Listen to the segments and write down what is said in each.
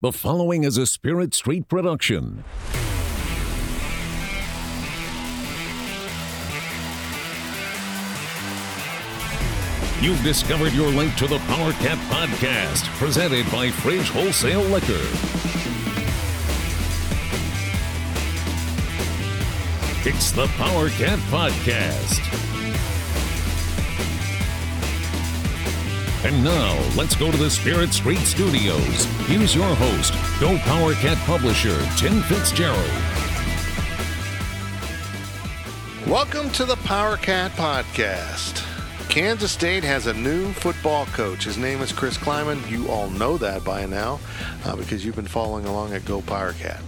The following is a Spirit Street production. You've discovered your link to the Power Cat Podcast, presented by Fridge Wholesale Liquor. It's the Power Cat Podcast. And now, let's go to the Spirit Street Studios. Here's your host, Go Power Cat publisher, Tim Fitzgerald. Welcome to the Power Cat Podcast. Kansas State has a new football coach. His name is Chris Klieman. You all know that by now uh, because you've been following along at Go Power Cat.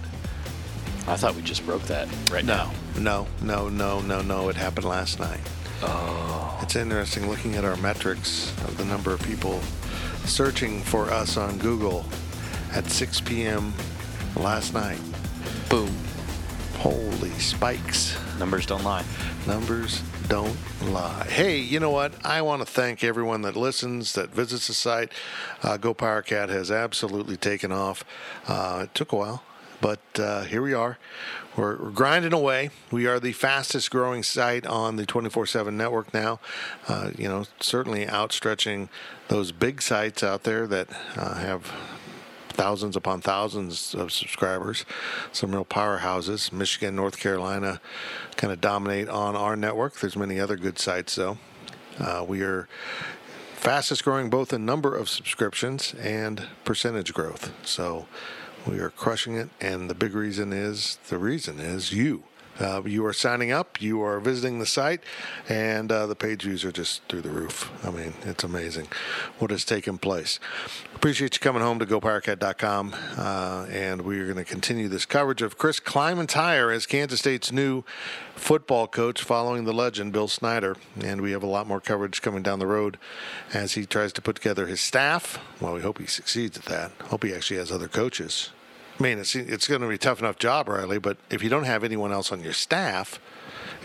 I thought we just broke that right now. No, no, no, no, no. It happened last night. Oh. It's interesting looking at our metrics of the number of people searching for us on Google at 6 p.m. last night. Boom. Holy spikes. Numbers don't lie. Numbers don't lie. Hey, you know what? I want to thank everyone that listens, that visits the site. Uh, Go Power Cat has absolutely taken off. Uh, it took a while, but uh, here we are. We're, we're, grinding away. We are the fastest growing site on the 24 7 network now. Uh, you know, certainly outstretching those big sites out there that uh, have thousands upon thousands of subscribers. Some real powerhouses. Michigan, North Carolina kind of dominate on our network. There's many other good sites, though. Uh, we are fastest growing both in number of subscriptions and percentage growth. So we are crushing it. And the big reason is the reason is you. Uh, you are signing up, you are visiting the site, and uh, the page views are just through the roof. I mean, it's amazing what has taken place. Appreciate you coming home to GoPowerCat.com, uh, and we are going to continue this coverage of Chris Klieman's hire as Kansas State's new football coach following the legend, Bill Snyder. And we have a lot more coverage coming down the road as he tries to put together his staff. Well, we hope he succeeds at that. Hope he actually has other coaches I mean, it's it's going to be a tough enough job, Riley. But if you don't have anyone else on your staff,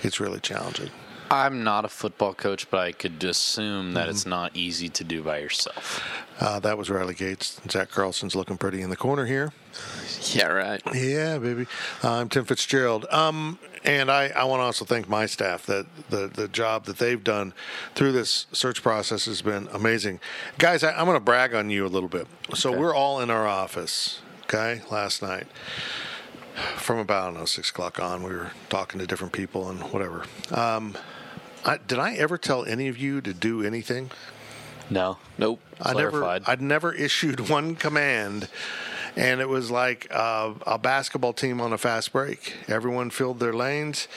it's really challenging. I'm not a football coach, but I could assume that mm-hmm. it's not easy to do by yourself. Uh, that was Riley Gates. Zach Carlson's looking pretty in the corner here. Yeah, right. Yeah, baby. Uh, I'm Tim Fitzgerald. Um, and I, I want to also thank my staff that the, the job that they've done through this search process has been amazing. Guys, I, am going to brag on you a little bit. So okay. we're all in our office okay, last night. From about, I don't know, 6 o'clock on, we were talking to different people and whatever. Um, I, did I ever tell any of you to do anything? No. Nope. I never, I'd never issued one command and it was like a, a, basketball team on a fast break. Everyone filled their lanes,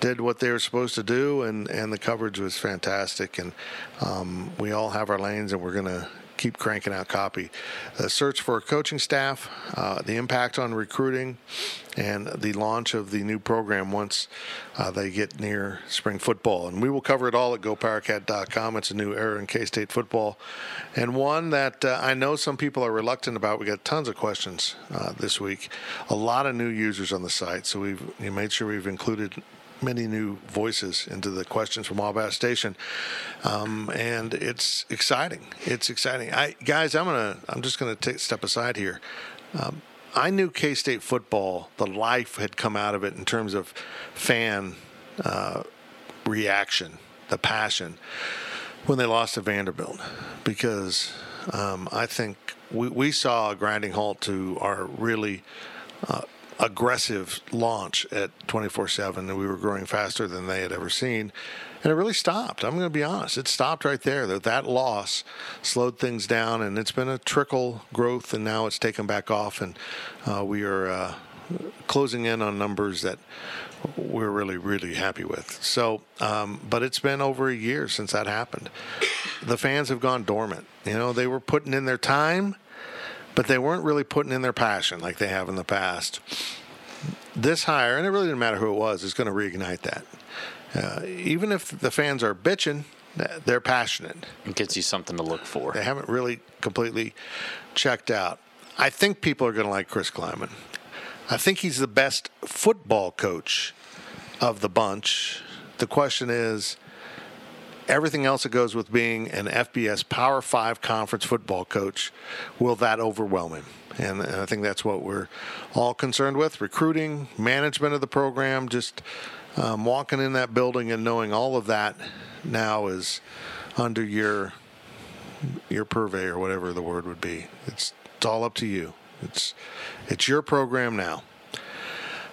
did what they were supposed to do, and, and the coverage was fantastic. And um, we all have our lanes, and we're going to keep cranking out copy. The search for coaching staff, uh, the impact on recruiting, and the launch of the new program once uh, they get near spring football. And we will cover it all at gopowercat.com. It's a new era in K State football, and one that uh, I know some people are reluctant about. We got tons of questions uh, this week, a lot of new users on the site, so we've made sure we've included many new voices into the questions from Wabash Station, um, and it's exciting. It's exciting. I guys, I'm gonna. I'm just gonna take step aside here. Um, I knew K State football. The life had come out of it in terms of fan uh, reaction, the passion when they lost to Vanderbilt, because um, I think we, we saw a grinding halt to our really uh, aggressive launch at 24 7, and we were growing faster than they had ever seen. And it really stopped. I'm going to be honest. It stopped right there. That loss slowed things down, and it's been a trickle growth, and now it's taken back off, and uh, we are uh, closing in on numbers that we're really, really happy with. So, um, but it's been over a year since that happened. The fans have gone dormant. You know, they were putting in their time but they weren't really putting in their passion like they have in the past. This hire, and it really didn't matter who it was, is going to reignite that. Uh, even if the fans are bitching, they're passionate. It gets you something to look for. They haven't really completely checked out. I think people are going to like Chris Klieman. I think he's the best football coach of the bunch. The question is, everything else that goes with being an FBS Power Five conference football coach, will that overwhelm him? And, I think that's what we're all concerned with recruiting, management of the program, just um, walking in that building and knowing all of that now is under your your purvey or whatever the word would be. It's it's all up to you. It's it's your program now.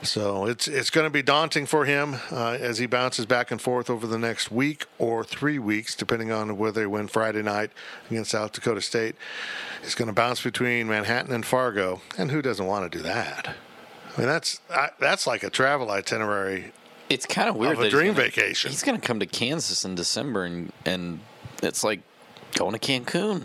So it's it's going to be daunting for him uh, as he bounces back and forth over the next week or three weeks, depending on whether they win Friday night against South Dakota State. He's going to bounce between Manhattan and Fargo, and who doesn't want to do that? I mean, that's I, that's like a travel itinerary It's kind of weird. of a that he's dream gonna- vacation. He's going to come to Kansas in December, and and it's like going to Cancun.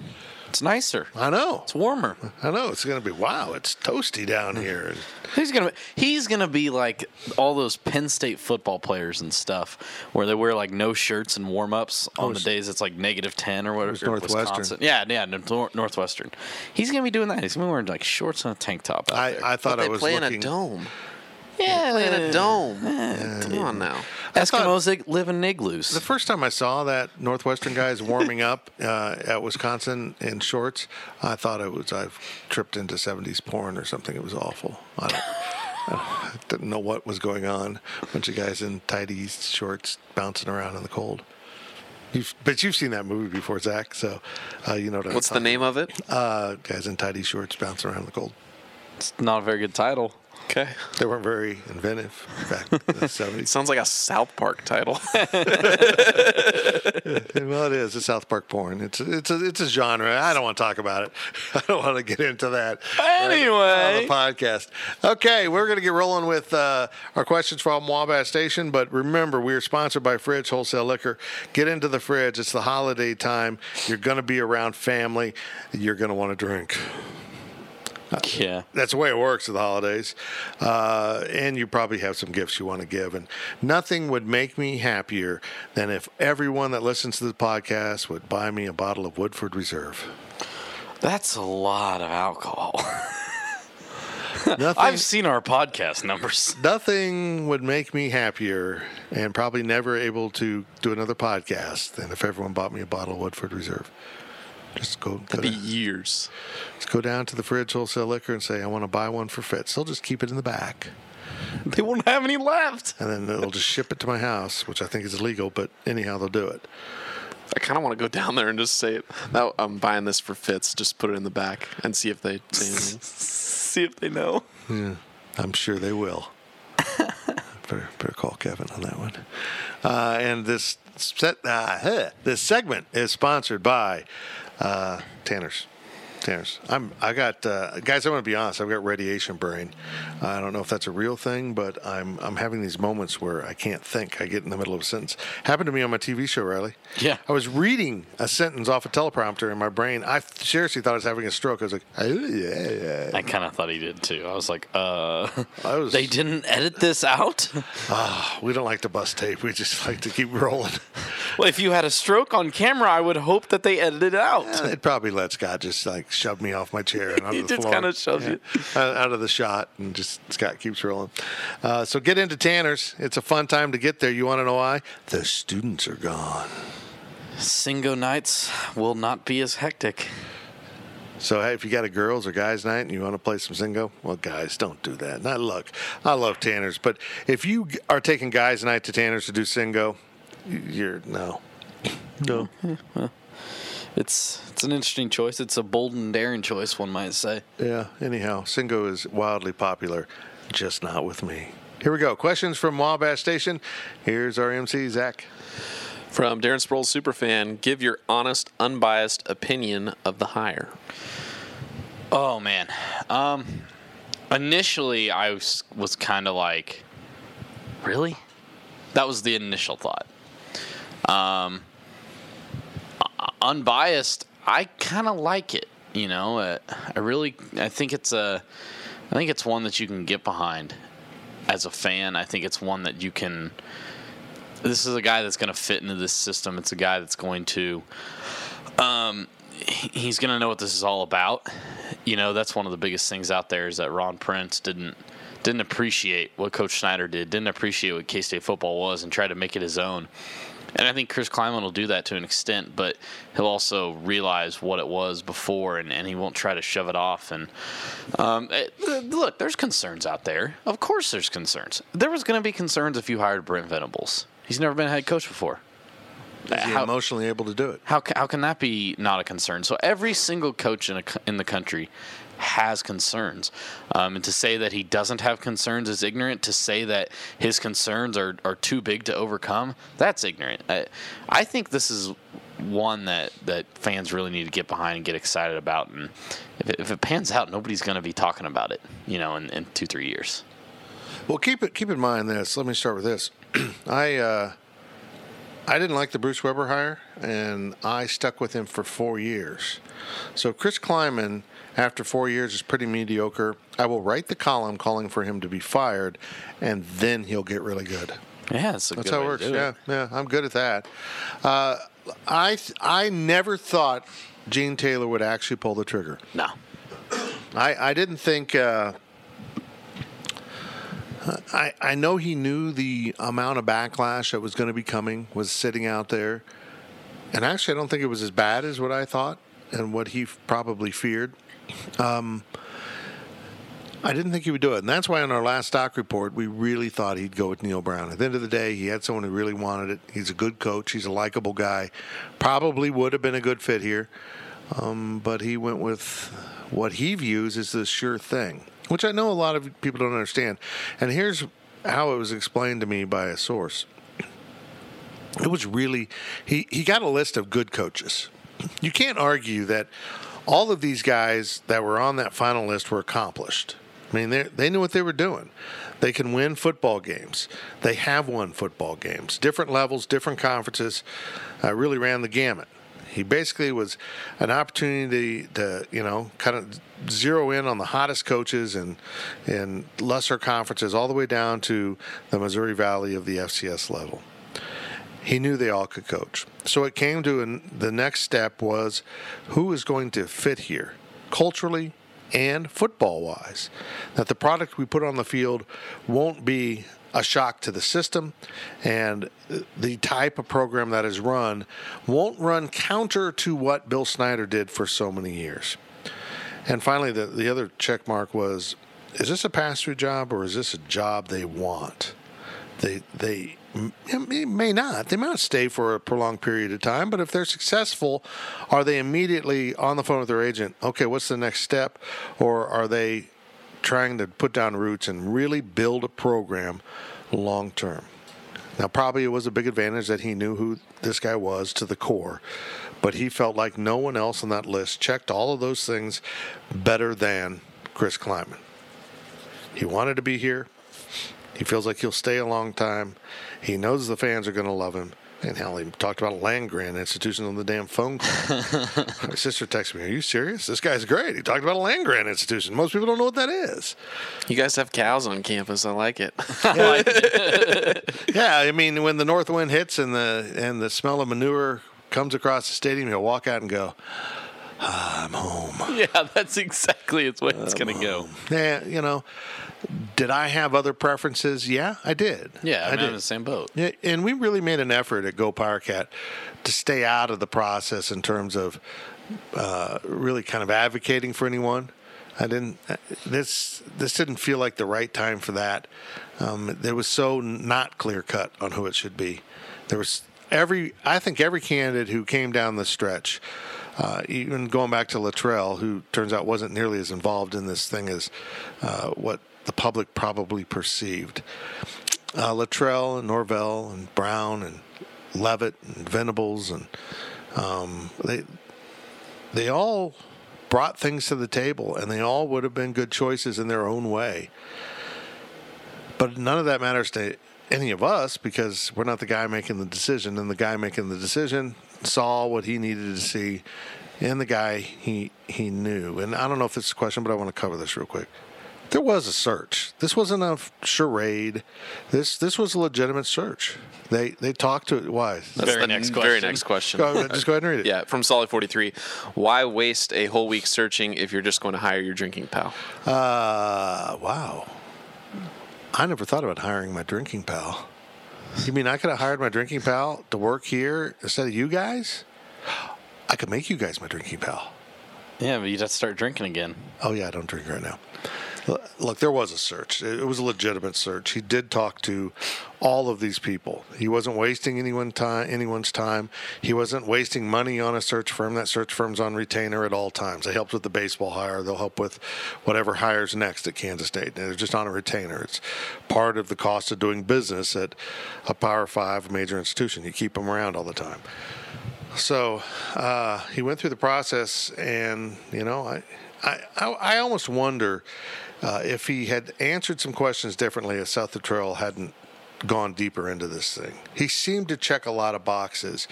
It's nicer. I know. It's warmer. I know. It's going to be wow. It's toasty down here. He's gonna he's gonna be like all those Penn State football players and stuff, where they wear like no shirts and warm ups on the days it's like negative ten or whatever. Northwestern. Wisconsin. Yeah, yeah, Nor- Northwestern. He's gonna be doing that. He's gonna be wearing like shorts and a tank top out I, there. I thought But I they was playing looking. a dome. Yeah, Play in a dome. Come on now. Eskimos they live in igloos. The first time I saw that Northwestern guys warming up uh, at Wisconsin in shorts, I thought it was I've tripped into '70s porn or something. It was awful. I, don't, I didn't know what was going on. A bunch of guys in tighties, shorts, bouncing around in the cold. You've, but you've seen that movie before, Zach. So uh, you know what I'm What's the talking name of it? Uh, guys in tidy shorts bouncing around in the cold. it's not a very good title. Okay. They weren't very inventive back in the '70s. Sounds like a South Park title. Well, it is a South Park porn. It's it's a, it's a genre. I don't want to talk about it. I don't want to get into that. right Anyway. on the podcast. Okay, we're going to get rolling with uh, our questions from Wabash Station. But remember, we are sponsored by Fridge Wholesale Liquor. Get into the fridge. It's the holiday time. You're going to be around family. You're going to want to drink. Yeah. That's the way it works at the holidays. Uh, and you probably have some gifts you want to give. And nothing would make me happier than if everyone that listens to the podcast would buy me a bottle of Woodford Reserve. That's a lot of alcohol. Nothing, I've seen our podcast numbers. nothing would make me happier and probably never able to do another podcast than if everyone bought me a bottle of Woodford Reserve. Just go, be down, years. just go down to the fridge wholesale liquor and say, I want to buy one for Fitz. They'll just keep it in the back. They won't have any left. And then they'll just ship it to my house, which I think is illegal, but anyhow, they'll do it. I kind of want to go down there and just say, "No, I'm buying this for Fitz." Just put it in the back and see if they. See if they know. I'm sure they will. better, better call Kevin on that one. Uh, and this set, uh, segment is sponsored by uh, Tanner's. Tanner's. I'm. I got uh, guys. I want to be honest. I've got radiation brain. I don't know if that's a real thing, but I'm I'm having these moments where I can't think. I get in the middle of a sentence. Happened to me on my TV show, Riley. Yeah. I was reading a sentence off a teleprompter in my brain. I seriously thought I was having a stroke. I was like, oh, yeah, yeah. I kind of thought he did too. I was like, uh, I was- they didn't edit this out? Ah, we don't like to bust tape. We just like to keep rolling. well, if you had a stroke on camera, I would hope that they edited it out. Yeah, it probably let Scott just like shove me off my chair and onto He the just floor. kinda shoves you. out out of the shot, and just Scott keeps rolling. Uh, so get into Tanner's. It's a fun time to get there. You want to know why? The students are gone. Singo nights will not be as hectic. So hey, if you got a girls or guys night and you want to play some Zingo, well, guys, don't do that. Now look, I love Tanner's, but if you are taking guys night to Tanner's to do Singo, you're no, no. It's it's an interesting choice. It's a bold and daring choice, one might say. Yeah. Anyhow, Singo is wildly popular, just not with me. Here we go. Questions from Wabash Station. Here's our MC Zach. From Darren Sproles superfan, give your honest, unbiased opinion of the hire. Oh man. Um initially I was, was kind of like really? That was the initial thought. Um u- unbiased, I kind of like it, you know. Uh, I really I think it's a I think it's one that you can get behind as a fan. I think it's one that you can this is a guy that's going to fit into this system. It's a guy that's going to um, he's going to know what this is all about. You know, that's one of the biggest things out there is that Ron Prince didn't didn't appreciate what Coach Snyder did, didn't appreciate what K State football was, and tried to make it his own. And I think Chris Klieman will do that to an extent, but he'll also realize what it was before, and, and he won't try to shove it off. And um, it, look, there's concerns out there. Of course, there's concerns. There was going to be concerns if you hired Brent Venables. He's never been a head coach before. Is he How- emotionally able to do it? How, how can that be not a concern? So every single coach in, a, in the country has concerns. Um, and to say that he doesn't have concerns is ignorant. To say that his concerns are, are too big to overcome, that's ignorant. I, I think this is one that, that fans really need to get behind and get excited about. And if it, if it pans out, nobody's going to be talking about it, you know, in, in two, three years. Well, keep it keep in mind this. Let me start with this. I uh, I didn't like the Bruce Weber hire, and I stuck with him for four years. So Chris Klieman, after four years, is pretty mediocre. I will write the column calling for him to be fired, and then he'll get really good. Yeah, that's a That's good how it works. Yeah, yeah, I'm good at that. Uh, I I never thought Gene Taylor would actually pull the trigger. No. I, I didn't think. Uh, I I know he knew the amount of backlash that was going to be coming was sitting out there, and actually I don't think it was as bad as what I thought and what he f- probably feared. Um, I didn't think he would do it, and that's why on our last stock report we really thought he'd go with Neil Brown. At the end of the day, he had someone who really wanted it. He's a good coach. He's a likable guy. Probably would have been a good fit here um, but he went with what he views as the sure thing, which I know a lot of people don't understand. And here's how it was explained to me by a source. It was really he he got a list of good coaches. You can't argue that all of these guys that were on that final list were accomplished. I mean, they they knew what they were doing. They can win football games. They have won football games, different levels, different conferences. Uh, really ran the gamut. He basically was an opportunity to, you know, kind of zero in on the hottest coaches and in lesser conferences, all the way down to the Missouri Valley of the FCS level. He knew they all could coach. So it came to an, the next step was who is going to fit here culturally and football wise. That the product we put on the field won't be a shock to the system and the type of program that is run won't run counter to what Bill Snyder did for so many years. And finally, the, the other check mark was is this a pass through job or is this a job they want? They, they m- may not. They may not stay for a prolonged period of time, but if they're successful, are they immediately on the phone with their agent? Okay, what's the next step? Or are they trying to put down roots and really build a program long term? Now, probably it was a big advantage that he knew who this guy was to the core, but he felt like no one else on that list checked all of those things better than Chris Klieman. He wanted to be here. He feels like he'll stay a long time. He knows the fans are going to love him. And hell, he talked about a land grant institution on the damn phone call. My sister texted me, Are you serious? This guy's great. He talked about a land grant institution. Most people don't know what that is. You guys have cows on campus. I like it. Yeah, I mean, when the north wind hits and the and the smell of manure comes across the stadium, he'll walk out and go, "Ah, "I'm home." Yeah, that's exactly the way it's going to go. Yeah, you know. Did I have other preferences? Yeah, I did. Yeah, I I'm did. in the same boat. Yeah, and we really made an effort at Go Powercat to stay out of the process in terms of uh, really kind of advocating for anyone. I didn't. uh, This this didn't feel like the right time for that. Um, it was so not clear cut on who it should be. There was every. I think every candidate who came down the stretch, uh, even going back to Littrell, who turns out wasn't nearly as involved in this thing as uh, what the public probably perceived uh, Littrell and Norvell and Brown and Leavitt and Venables and um, they they all brought things to the table and they all would have been good choices in their own way. But none of that matters to any of us because we're not the guy making the decision and the guy making the decision saw what he needed to see and the guy he he knew. And I don't know if is a question, but I want to cover this real quick. There was a search. This wasn't a charade. This this was a legitimate search. They they talked to it. why. That's Very the next question. very next question. Go, just go ahead and read it. Yeah, from Solid 43. Why waste a whole week searching if you're just going to hire your drinking pal? Uh, wow. I never thought about hiring my drinking pal. You mean I could have hired my drinking pal to work here instead of you guys? I could make you guys my drinking pal. Yeah, but you'd have to start drinking again. Oh yeah, I don't drink right now. Look, there was a search. It was a legitimate search. He did talk to all of these people. He wasn't wasting anyone time, anyone's time. He wasn't wasting money on a search firm. That search firm's on retainer at all times. They helped with the baseball hire. They'll help with whatever hires next at Kansas State. They're just on a retainer. It's part of the cost of doing business at a Power Five major institution. You keep them around all the time. So uh, he went through the process, and you know, I, I, I almost wonder uh, if he had answered some questions differently if Seth Littrell hadn't gone deeper into this thing. He seemed to check a lot of boxes,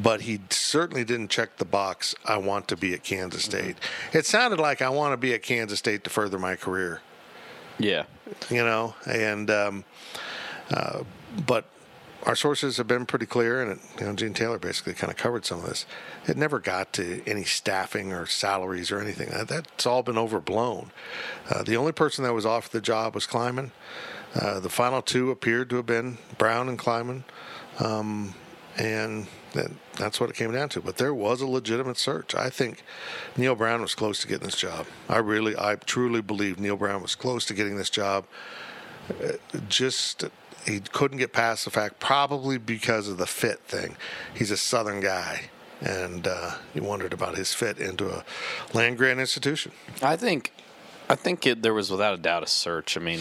but he certainly didn't check the box, I want to be at Kansas mm-hmm. State. Mm-hmm. It sounded like I want to be at Kansas State to further my career. Yeah. You know, and, um, uh, but our sources have been pretty clear, and it, you know, Gene Taylor basically kind of covered some of this. It never got to any staffing or salaries or anything. That's all been overblown. Uh, the only person that was off the job was Klieman. Uh, the final two appeared to have been Brown and Klieman, um, and that, that's what it came down to. But there was a legitimate search. I think Neil Brown was close to getting this job. I really, I truly believe Neil Brown was close to getting this job. Uh, just he couldn't get past the fact, probably because of the fit thing. He's a Southern guy, and uh, he wondered about his fit into a land grant institution. I think, I think it, there was without a doubt a search. I mean,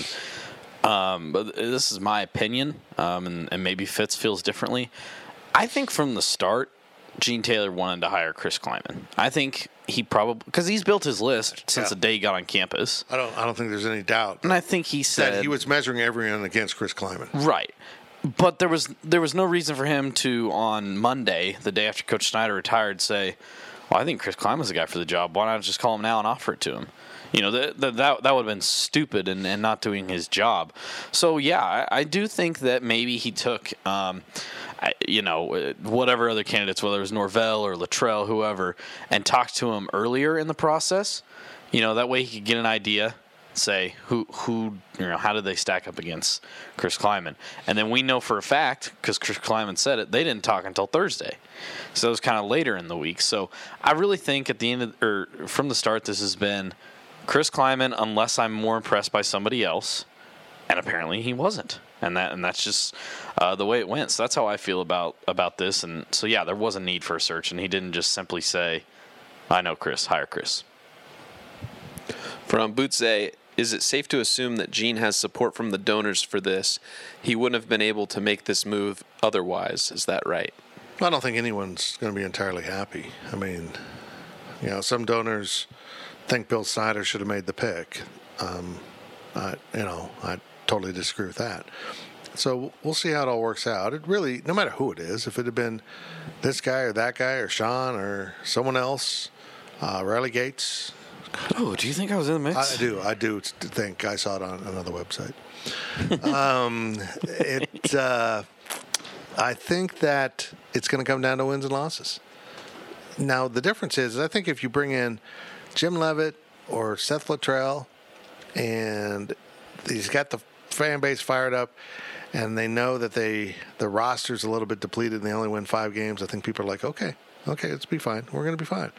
um, but this is my opinion, um, and, and maybe Fitz feels differently. I think from the start, Gene Taylor wanted to hire Chris Klieman. I think he probably because he's built his list since yeah. the day he got on campus. I don't. I don't think there's any doubt. And I think he said that he was measuring everyone against Chris Klieman. Right. But there was there was no reason for him to on Monday, the day after Coach Snyder retired, say, "Well, I think Chris Klieman's the guy for the job. Why not just call him now and offer it to him?" You know, that that, that would have been stupid and, and not doing his job. So yeah, I, I do think that maybe he took. Um, you know, uh, whatever other candidates, whether it was Norvell or Littrell, whoever, and talked to him earlier in the process. You know, that way he could get an idea, say who who you know how did they stack up against Chris Klieman, and then we know for a fact because Chris Klieman said it, they didn't talk until Thursday, so it was kind of later in the week. So I really think at the end of or from the start, this has been Chris Klieman, unless I'm more impressed by somebody else, and apparently he wasn't and that and that's just uh, the way it went. So that's how I feel about about this. And so yeah, there was a need for a search, and he didn't just simply say, "I know Chris, hire Chris." From Bootze, is it safe to assume that Gene has support from the donors for this? He wouldn't have been able to make this move otherwise. Is that right? I don't think anyone's going to be entirely happy. I mean, you know, some donors think Bill Snyder should have made the pick. Um, I, you know, I totally disagree with that. So we'll see how it all works out. It really, no matter who it is, if it had been this guy or that guy or Sean or someone else, uh, Riley Gates. Oh, do you think I was in the mix? I do. I do think I saw it on another website. um, it. Uh, I think that it's going to come down to wins and losses. Now the difference is, I think if you bring in Jim Leavitt or Seth Littrell, and he's got the fan base fired up, and they know that they the roster's a little bit depleted, and they only win five games. I think people are like, okay, okay, let's be fine. We're to be fine.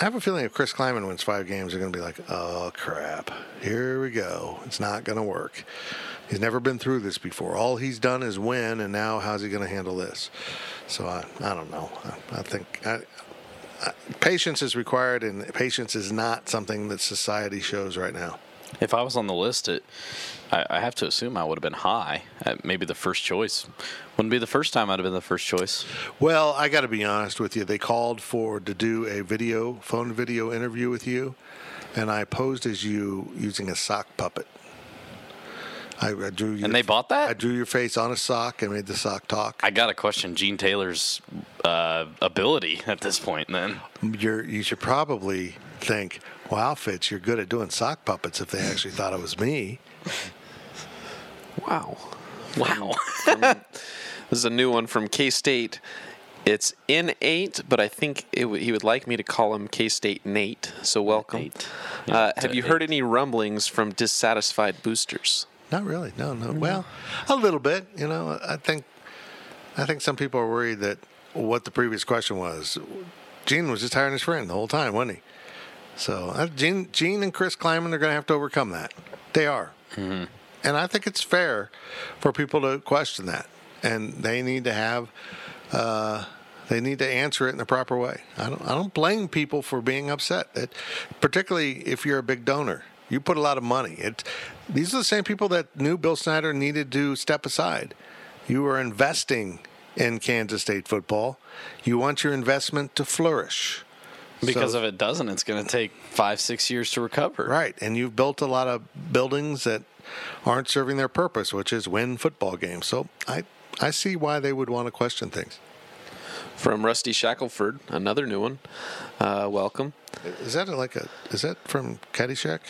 I have a feeling if Chris Klieman wins five games, they're going to be like, oh crap, here we go. It's not going to work. He's never been through this before. All he's done is win, and now how's he going to handle this? So I, I don't know. I, I think I, patience is required, and patience is not something that society shows right now. If I was on the list, it, I, I have to assume I would have been high. Uh, maybe the first choice. Wouldn't be the first time I'd have been the first choice. Well, I got to be honest with you. They called for to do a video, phone video interview with you, and I posed as you using a sock puppet. I, I drew and they bought that. I drew your face on a sock and made the sock talk. I got to question Gene Taylor's uh, ability at this point. Then You're, you should probably think, "Wow, Fitz, you're good at doing sock puppets." If they actually thought it was me. Wow. Wow. from, this is a new one from K State. It's in eight, but I think w- he would like me to call him K State Nate. So welcome. Eight. Uh, have you heard any rumblings from dissatisfied boosters? Not really. No, no. Well, a little bit. You know, I think, I think some people are worried that what the previous question was. Gene was just hiring his friend the whole time, wasn't he? So uh, Gene, Gene and Chris Klieman are going to have to overcome that. They are, mm-hmm. and I think it's fair for people to question that, and they need to have. Uh, they need to answer it in the proper way. I don't. I don't blame people for being upset. It, particularly if you're a big donor, you put a lot of money. It. These are the same people that knew Bill Snyder needed to step aside. You are investing in Kansas State football. You want your investment to flourish. Because so, if it doesn't, it's going to take five, six years to recover. Right. And you've built a lot of buildings that aren't serving their purpose, which is win football games. So I, I see why they would want to question things. From Rusty Shackelford, another new one. Uh, welcome. Is that like a? Is that from Caddyshack?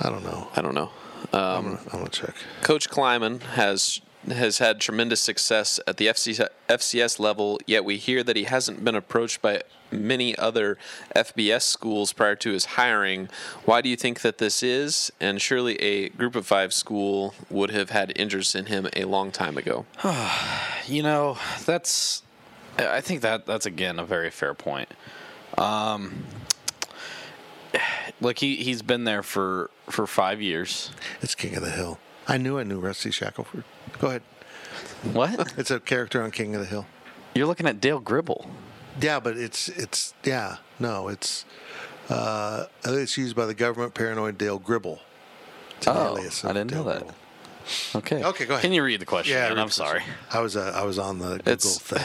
I don't know. I don't know. Um, I'm, gonna, I'm, gonna, check. Coach Klieman has has had tremendous success at the FC, FCS level, yet we hear that he hasn't been approached by many other FBS schools prior to his hiring. Why do you think that this is? And surely a group of five school would have had interest in him a long time ago. you know, that's. I think that that's again a very fair point. Um, look, he he's been there for for five years. It's King of the Hill. I knew I knew Rusty Shackelford. Go ahead. What? It's a character on King of the Hill. You're looking at Dale Gribble. Yeah, but it's it's yeah no it's uh, it's used by the government paranoid Dale Gribble. oh, I didn't Dale know that. Gribble. Okay. Okay, go ahead. Can you read the question? Yeah, I'm sorry. I was uh, I was on the Google it's, thing.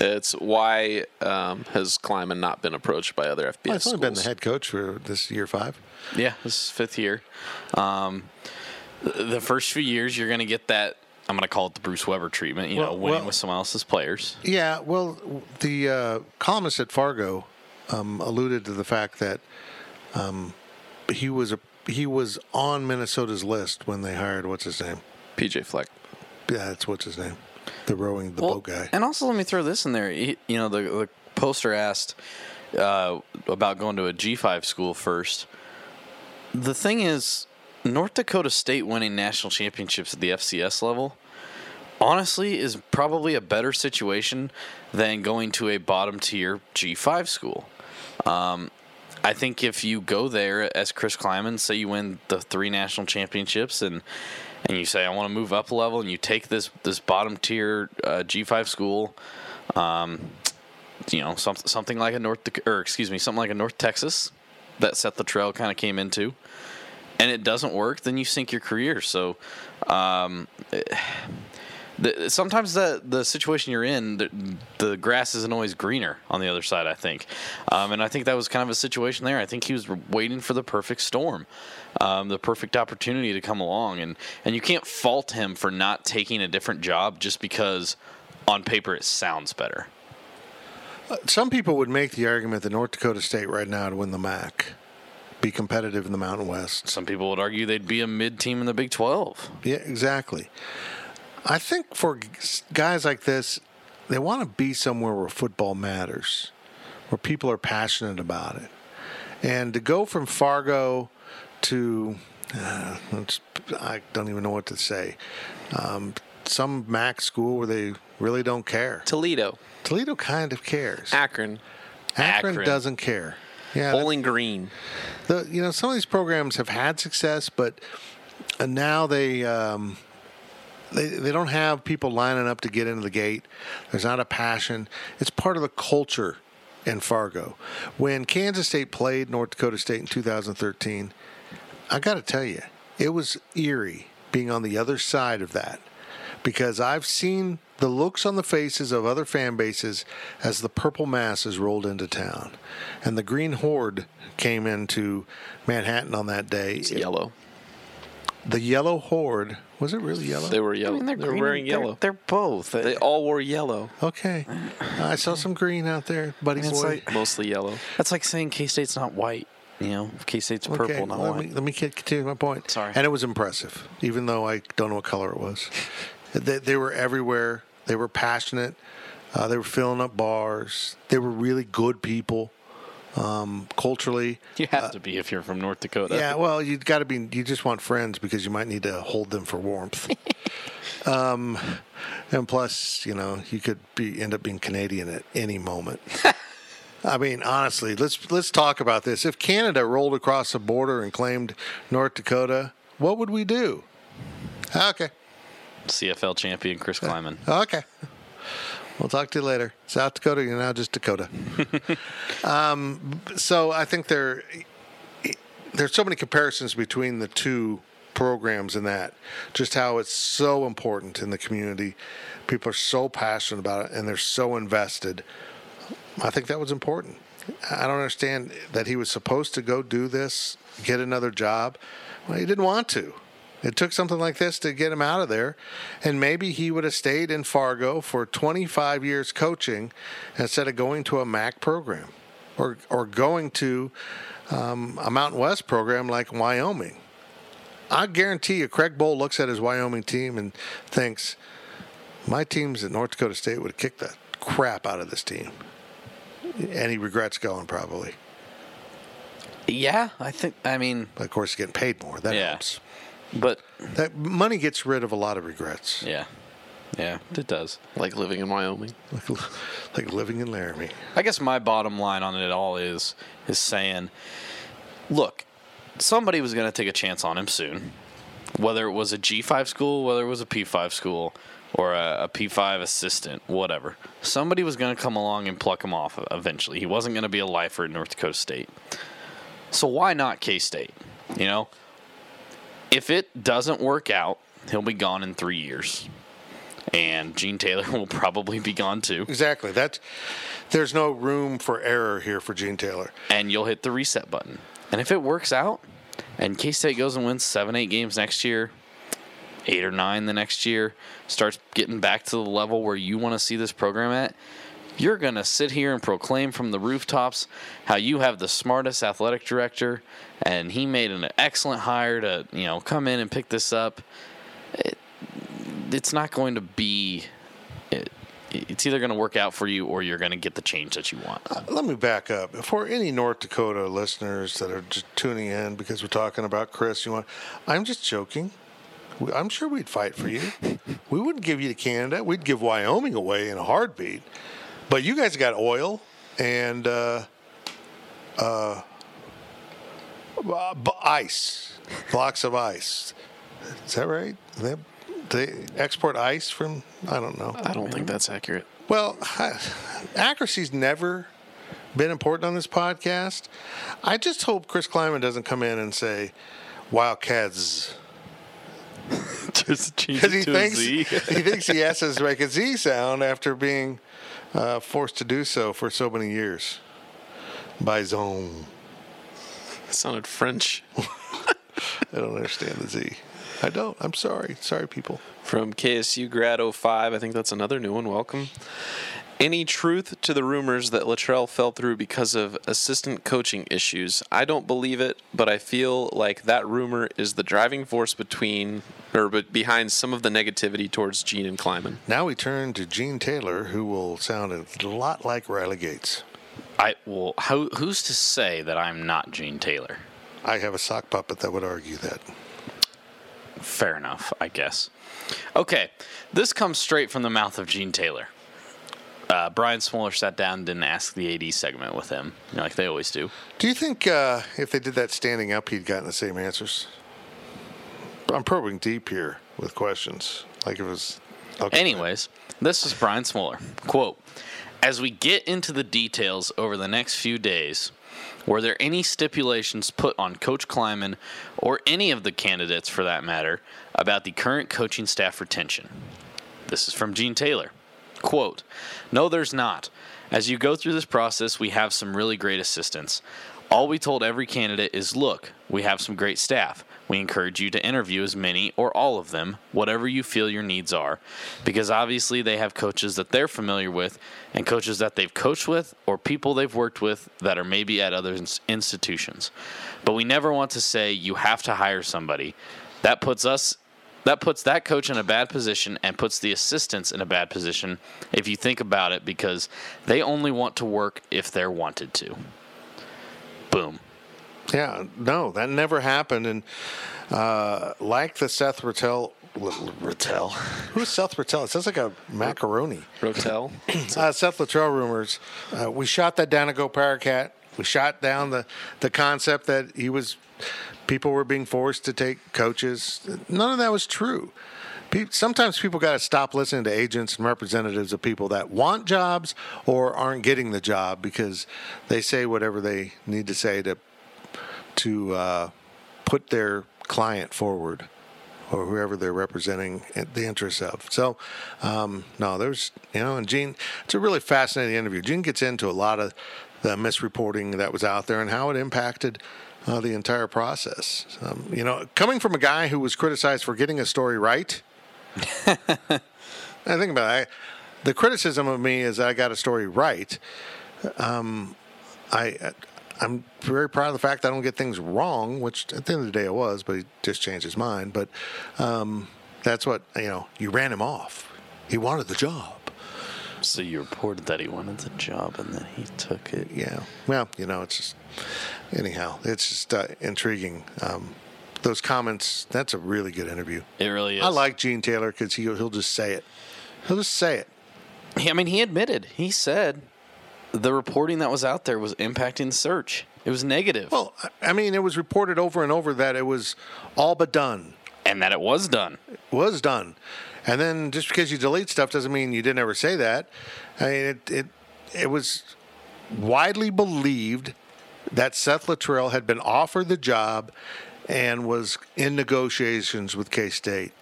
It's why um, has Klieman not been approached by other FBS well, He's only been the head coach for this year five. Yeah, this is fifth year. Um, the first few years, you're going to get that. I'm going to call it the Bruce Weber treatment. You well, know, winning well, with someone else's players. Yeah. Well, the uh, columnist at Fargo um, alluded to the fact that um, he was a he was on Minnesota's list when they hired what's his name, PJ Fleck. Yeah, that's what's his name, the rowing the well, boat guy. And also, let me throw this in there. He, you know, the, the poster asked uh, about going to a G5 school first. The thing is, North Dakota State winning national championships at the FCS level honestly is probably a better situation than going to a bottom tier G5 school. Um, I think if you go there as Chris Klieman, say you win the three national championships and and you say I want to move up a level, and you take this this bottom tier uh, G5 school, um, you know something something like a North or excuse me something like a North Texas that Seth trail kind of came into and it doesn't work, then you sink your career. So, um, the, sometimes the the situation you're in, the, the, grass isn't always greener on the other side. I think, um, and I think that was kind of a situation there. I think he was waiting for the perfect storm, um, the perfect opportunity to come along, and and you can't fault him for not taking a different job just because on paper it sounds better. Some people would make the argument that North Dakota State right now to win the MAC be competitive in the Mountain West. Some people would argue they'd be a mid team in the Big 12. Yeah, exactly. I think for guys like this, they want to be somewhere where football matters, where people are passionate about it. And to go from Fargo to, uh, I don't even know what to say, um, some MAC school where they really don't care. Toledo. Toledo kind of cares. Akron. Akron, Akron. doesn't care. Yeah, Bowling Green. The you know some of these programs have had success, but uh, now they. Um, they, they don't have people lining up to get into the gate. There's not a passion. It's part of the culture in Fargo. When Kansas State played North Dakota State in 2013, I got to tell you, it was eerie being on the other side of that because I've seen the looks on the faces of other fan bases as the purple masses rolled into town. And the Green Horde came into Manhattan on that day. It's yellow. The yellow horde was it really yellow? They were yellow. I mean, they're, they're wearing yellow. They're, they're, both. They all wore yellow. Okay, I saw some green out there, buddy. I mean, like, mostly yellow. That's like saying K State's not white. You know, K State's purple, okay, not let white. Me, let me continue my point. Sorry. And it was impressive, even though I don't know what color it was. they, they were everywhere. They were passionate. Uh, they were filling up bars. They were really good people. um, culturally. You have to be if you're from North Dakota. Yeah, well, you got to be. You just want friends because you might need to hold them for warmth. um, and plus, you know, you could be end up being Canadian at any moment. I mean, honestly, let's let's talk about this. If Canada rolled across the border and claimed North Dakota, what would we do? Okay, CFL champion Chris Klieman. okay. We'll talk to you later. South Dakota, you're now just Dakota. um, so I think there there's so many comparisons between the two programs in that just how it's so important in the community. People are so passionate about it and they're so invested. I think that was important. I don't understand that he was supposed to go do this, get another job. Well, he didn't want to. It took something like this to get him out of there. And maybe he would have stayed in Fargo for 25 years coaching instead of going to a MAC program or, or going to um, a Mountain West program like Wyoming. I guarantee you, Craig Bohl looks at his Wyoming team and thinks, my teams at North Dakota State would have kicked the crap out of this team. And he regrets going, probably. Yeah, I think. I mean, But of course, he's getting paid more. That Yeah. helps. But That money gets rid of a lot of regrets. yeah, yeah, it does. Like living in Wyoming. Like, like living in Laramie. I guess my bottom line on it all is is saying, look, somebody was going to take a chance on him soon, whether it was a G5 school, whether it was a P5 school, or a, a P5 assistant, whatever. Somebody was going to come along and pluck him off eventually. He wasn't going to be a lifer at North Dakota State. So why not K State? You know, if it doesn't work out, he'll be gone in three years. And Gene Taylor will probably be gone too. Exactly. That's there's no room for error here for Gene Taylor. and you'll hit the reset button. And if it works out, and K State goes and wins seven, eight games next year, eight or nine the next year, starts getting back to the level where you want to see this program at, you're going to sit here and proclaim from the rooftops how you have the smartest athletic director and he made an excellent hire to, you know, come in and pick this up. It, it's not going to be it, it's either going to work out for you or you're going to get the change that you want. Uh, let me back up. For any North Dakota listeners that are just tuning in because we're talking about Chris, you want I'm just joking. I'm sure we'd fight for you. we wouldn't give you to Canada. We'd give Wyoming away in a heartbeat. But you guys got oil and uh, uh, ice, blocks of ice. Is that right? They, they export ice from I don't know. I don't think that's accurate. Well, accuracy's never been important on this podcast. I just hope Chris Klieman doesn't come in and say Wildcats because he thinks he thinks he has to make a Z sound after being uh, forced to do so for so many years by Zone. Sounded French. I don't understand the Z. I don't. I'm sorry. Sorry, people. From KSU Grad 05, I think that's another new one. Welcome. Any truth to the rumors that Littrell fell through because of assistant coaching issues? I don't believe it, but I feel like that rumor is the driving force between or behind some of the negativity towards Gene and Klieman. Now we turn to Gene Taylor, who will sound a lot like Riley Gates. I well, how, who's to say that I'm not Gene Taylor? I have a sock puppet that would argue that. Fair enough, I guess. Okay, this comes straight from the mouth of Gene Taylor. Uh, Brian Smoller sat down and didn't ask the AD segment with him, you know, like they always do. Do you think uh, if they did that standing up, he'd gotten the same answers? I'm probing deep here with questions. Like it was. Okay. Anyways, this is Brian Smoller. Quote As we get into the details over the next few days, were there any stipulations put on Coach Klieman or any of the candidates for that matter about the current coaching staff retention? This is from Gene Taylor. Quote No, there's not. As you go through this process, we have some really great assistance. All we told every candidate is look, we have some great staff. We encourage you to interview as many or all of them, whatever you feel your needs are, because obviously they have coaches that they're familiar with and coaches that they've coached with or people they've worked with that are maybe at other institutions. But we never want to say you have to hire somebody. That puts us that puts that coach in a bad position and puts the assistants in a bad position if you think about it because they only want to work if they're wanted to. boom. Yeah, no, that never happened. And uh, like the Seth Rattel, Rattel, who's Seth Rattel? It sounds like a macaroni. Rotel. uh, Seth Luttrell rumors. Uh, we shot that down to Go Powercat. We shot down the the concept that he was people were being forced to take coaches. None of that was true. Sometimes people got to stop listening to agents and representatives of people that want jobs or aren't getting the job because they say whatever they need to say to to uh, put their client forward or whoever they're representing the interests of. So, um, no, there's, you know, and Gene, it's a really fascinating interview. Gene gets into a lot of the misreporting that was out there and how it impacted uh, the entire process. Um, you know, coming from a guy who was criticized for getting a story right, I think about it. I, the criticism of me is I got a story right. Um, I I'm very proud of the fact I don't get things wrong, which at the end of the day I was, but he just changed his mind. But um, that's what you know. You ran him off. He wanted the job. So you reported that he wanted the job, and then he took it. Yeah. Well, you know, it's just anyhow. It's just uh, intriguing. Um, those comments. That's a really good interview. It really is. I like Gene Taylor because he he'll just say it. He'll just say it. I mean, he admitted. He said the reporting that was out there was impacting the search. It was negative, Well, I- I mean, it was reported over and over that it was all but done. and that it was done. It was done. And then just because you delete stuff doesn't mean you didn't ever say that. I mean, it it it was widely believed that Seth Littrell had been offered the job and was in negotiations with K State.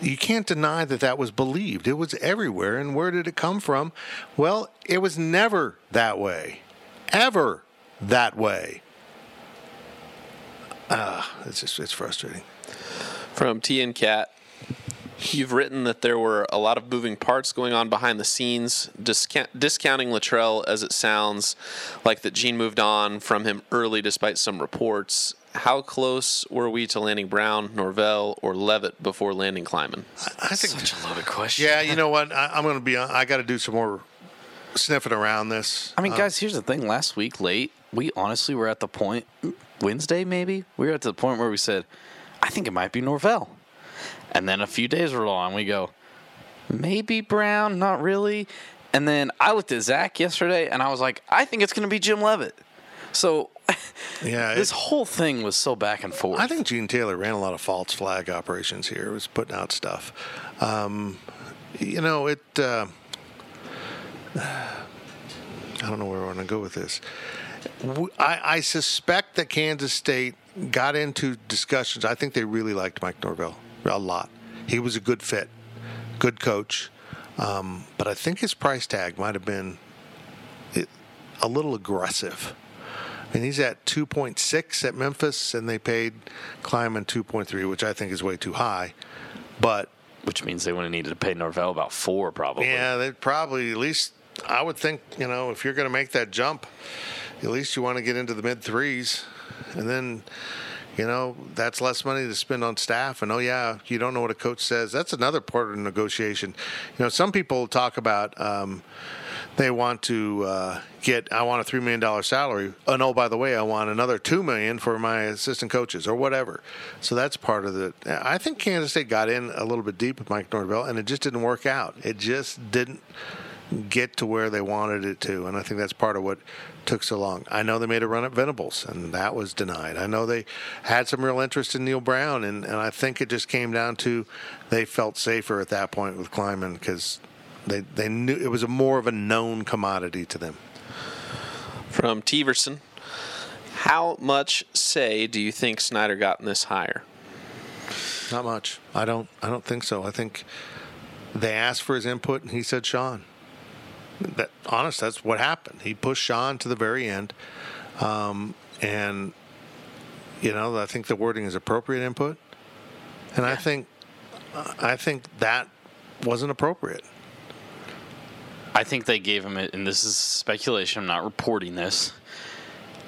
You can't deny that that was believed. It was everywhere. And where did it come from? Well, it was never that way, ever that way. Ah, it's just it's frustrating. From T and Cat, you've written that there were a lot of moving parts going on behind the scenes, discount, discounting Littrell as it sounds like that Gene moved on from him early despite some reports. How close were we to landing Brown, Norvell, or Leavitt before landing Klieman? I think Such a loaded question. Yeah, you know what? I, I'm going to be. I got to do some more sniffing around this. I mean, uh, guys, here's the thing. Last week, late, we honestly were at the point, Wednesday maybe, we were at the point where we said, I think it might be Norvell. And then a few days roll on, we go, maybe Brown, not really. And then I looked at Zach yesterday and I was like, I think it's going to be Jim Leavitt. So Yeah, this it- whole thing was so back and forth. I think Gene Taylor ran a lot of false flag operations here. Was putting out stuff. Um, you know, it. Uh, I don't know where I want to go with this. I suspect that Kansas State got into discussions. I think they really liked Mike Norvell a lot. He was a good fit, good coach. Um, but I think his price tag might have been a little aggressive. I mean, he's at 2.6 at Memphis, and they paid Klieman 2.3, which I think is way too high. But which means they would have needed to pay Norvell about four, probably. yeah, they probably at least I would think you know if you're going to make that jump, at least you want to get into the mid threes, and then you know that's less money to spend on staff. And oh yeah, you don't know what a coach says. That's another part of the negotiation. You know, some people talk about. Um, they want to uh, get. I want a three million dollar salary. And oh, by the way, I want another 2 million for my assistant coaches or whatever. So that's part of the. I think Kansas State got in a little bit deep with Mike Norvell, and it just didn't work out. It just didn't get to where they wanted it to, and I think that's part of what took so long. I know they made a run at Venables, and that was denied. I know they had some real interest in Neal Brown, and, and I think it just came down to they felt safer at that point with Klieman because they they knew it was a more of a known commodity to them. From Teverson, how much say do you think Snyder got in this hire? Not much. I don't. I don't think so. I think they asked for his input, and he said Sean. That honest, that's what happened. He pushed Sean to the very end, um, and you know I think the wording is appropriate input, and I think I think that wasn't appropriate. I think they gave him, a, and this is speculation, I'm not reporting this.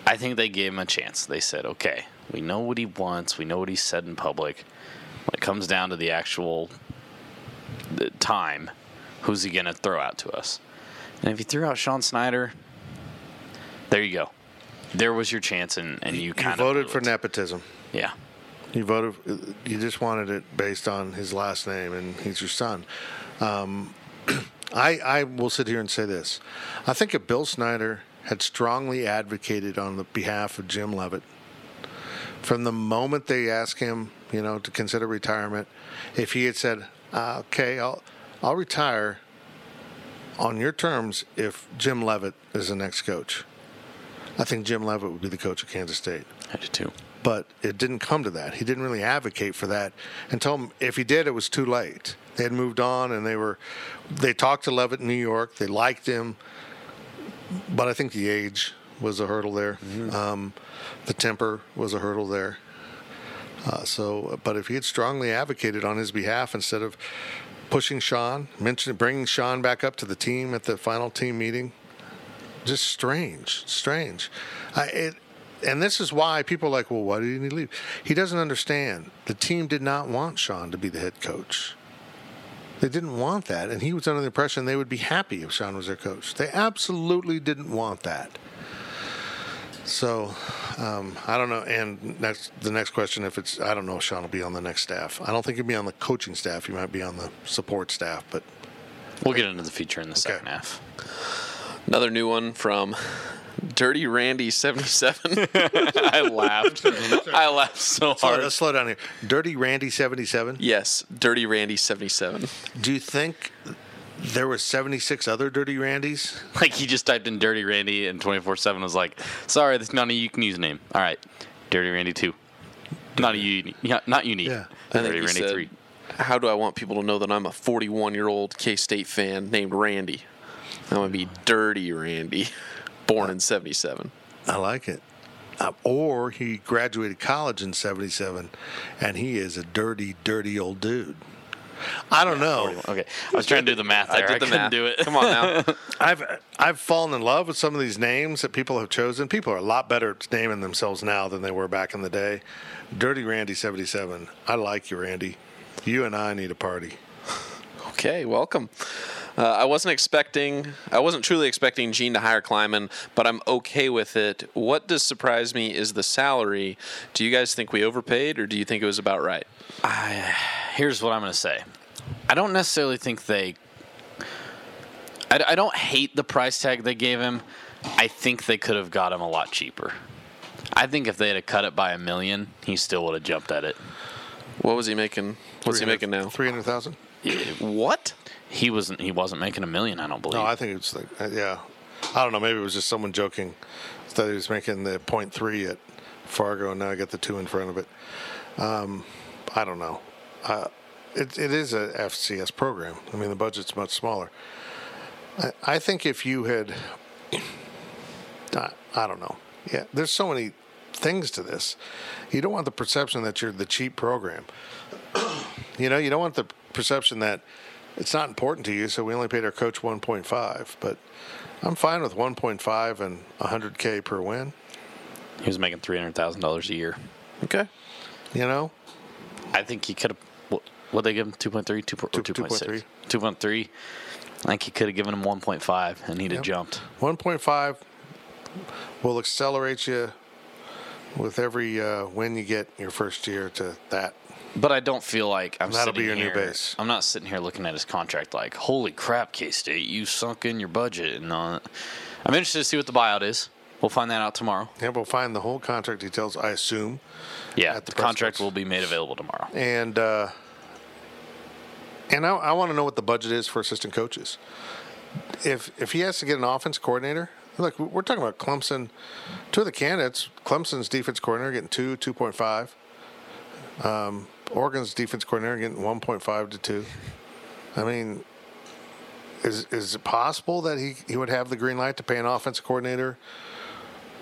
I think they gave him a chance. They said, okay, we know what he wants, we know what he said in public. When it comes down to the actual time, who's he going to throw out to us? And if you threw out Sean Snyder, There you go. There was your chance, and, and you You kind of voted for nepotism. Yeah. You voted. You just wanted it based on his last name, and he's your son. Um, I I will sit here and say this. I think if Bill Snyder had strongly advocated on the behalf of Jim Leavitt from the moment they asked him, you know, to consider retirement, if he had said, uh, "Okay, I'll I'll retire on your terms if Jim Leavitt is the next coach," I think Jim Leavitt would be the coach of Kansas State I do too. but it didn't come to that. He didn't really advocate for that until if he did, it was too late. They had moved on, and they were they talked to Leavitt in New York. They liked him, but I think the age was a hurdle there. Um, the temper was a hurdle there. Uh, so, but if he had strongly advocated on his behalf instead of pushing Sean, mentioning bringing Sean back up to the team at the final team meeting, just strange, strange. I, it, and this is why people are like, well, why did he leave? He doesn't understand. The team did not want Sean to be the head coach. They didn't want that, and he was under the impression they would be happy if Sean was their coach. They absolutely didn't want that. So, um, I don't know. And next, the next question, if it's, I don't know if Sean will be on the next staff. I don't think he'll be on the coaching staff. He might be on the support staff, but We'll get into the feature in the second half. Another new one from Dirty Randy seventy seven. I laughed. I laughed so So hard. let's slow down here. Dirty Randy seventy seven. yes, Dirty Randy seventy seven. Do you think there were seventy six other Dirty Randys? Like he just typed in "Dirty Randy" and twenty four seven was like, "Sorry, that's not a unique username." All right, Dirty Randy two, not a unique, not unique. Yeah. Dirty Randy said, three. How do I want people to know that I'm a 41 year old K State fan named Randy? I'm gonna be Dirty Randy, born in '77. I like it. Uh, or he graduated college in '77, and he is a dirty, dirty old dude. I don't know. Okay, I was trying to do the math there. I, did the couldn't math. do it. Come on now. I've I've fallen in love with some of these names that people have chosen. People are a lot better at naming themselves now than they were back in the day. Dirty Randy '77. I like you, Randy. You and I need a party. Okay, welcome. Uh, I wasn't expecting, I wasn't truly expecting Gene to hire Klieman, but I'm okay with it. What does surprise me is the salary. Do you guys think we overpaid, or do you think it was about right? Here's what I'm going to say. I don't necessarily think they. I, I don't hate the price tag they gave him. I think they could have got him a lot cheaper. I think if they had cut it by a million, he still would have jumped at it. What was he making? What's he making now? Three hundred thousand. What? He wasn't. He wasn't making a million. I don't believe. No, I think it's like uh, yeah. I don't know. Maybe it was just someone joking that he was making the point three at Fargo, and now I got the two in front of it. Um, I don't know. Uh, it, it is a FCS program. I mean, the budget's much smaller. I, I think if you had, I, I don't know. Yeah, there's so many things to this. You don't want the perception that you're the cheap program. you know, you don't want the perception that it's not important to you, so we only paid our coach 1.5. But I'm fine with 1.5 and 100k per win. he was making three hundred thousand dollars a year. Okay. You know, I think he could have. What they give him? 2.3, 2, or Two- 2.6? 2.3. I think he could have given him 1.5, and he'd have jumped. 1.5 will accelerate you with every uh, win you get your first year to that. But I don't feel like I'm That'll be your new base. I'm not sitting here looking at his contract like, holy crap, K State, you sunk in your budget. And uh, I'm interested to see what the buyout is. We'll find that out tomorrow. Yeah, we'll find the whole contract details, I assume. Yeah, At the, the contract will be made available tomorrow. And uh, and I, I want to know what the budget is for assistant coaches. If if he has to get an offense coordinator, look, we're talking about Clemson. Two of the candidates, Clemson's defense coordinator getting two, two point five. Um, Oregon's defense coordinator getting one point five to two. I mean, is is it possible that he, he would have the green light to pay an offense coordinator?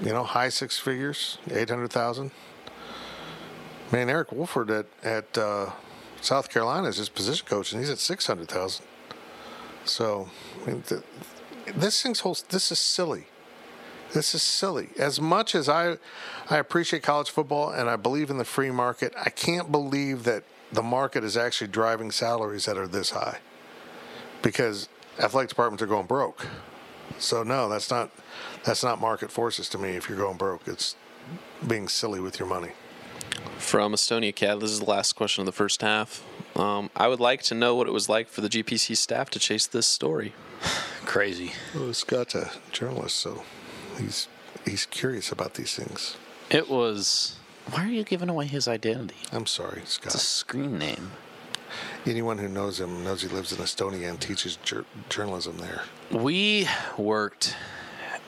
You know, high six figures, eight hundred thousand. Man, Eric Wolford at at uh, South Carolina is his position coach, and he's at six hundred thousand. So, I mean, th- this thing's whole. This is silly. This is silly. As much as I, I appreciate college football and I believe in the free market, I can't believe that the market is actually driving salaries that are this high. Because athletic departments are going broke. So no, that's not that's not market forces to me. If you're going broke, it's being silly with your money. From Estonia Cat, this is the last question of the first half. Um, I would like to know what it was like for the GPC staff to chase this story. Crazy. Well, Scott's a journalist, so he's he's curious about these things. It was. Why are you giving away his identity? I'm sorry, Scott. It's a screen name. Anyone who knows him knows he lives in Estonia and teaches jur- journalism there. We worked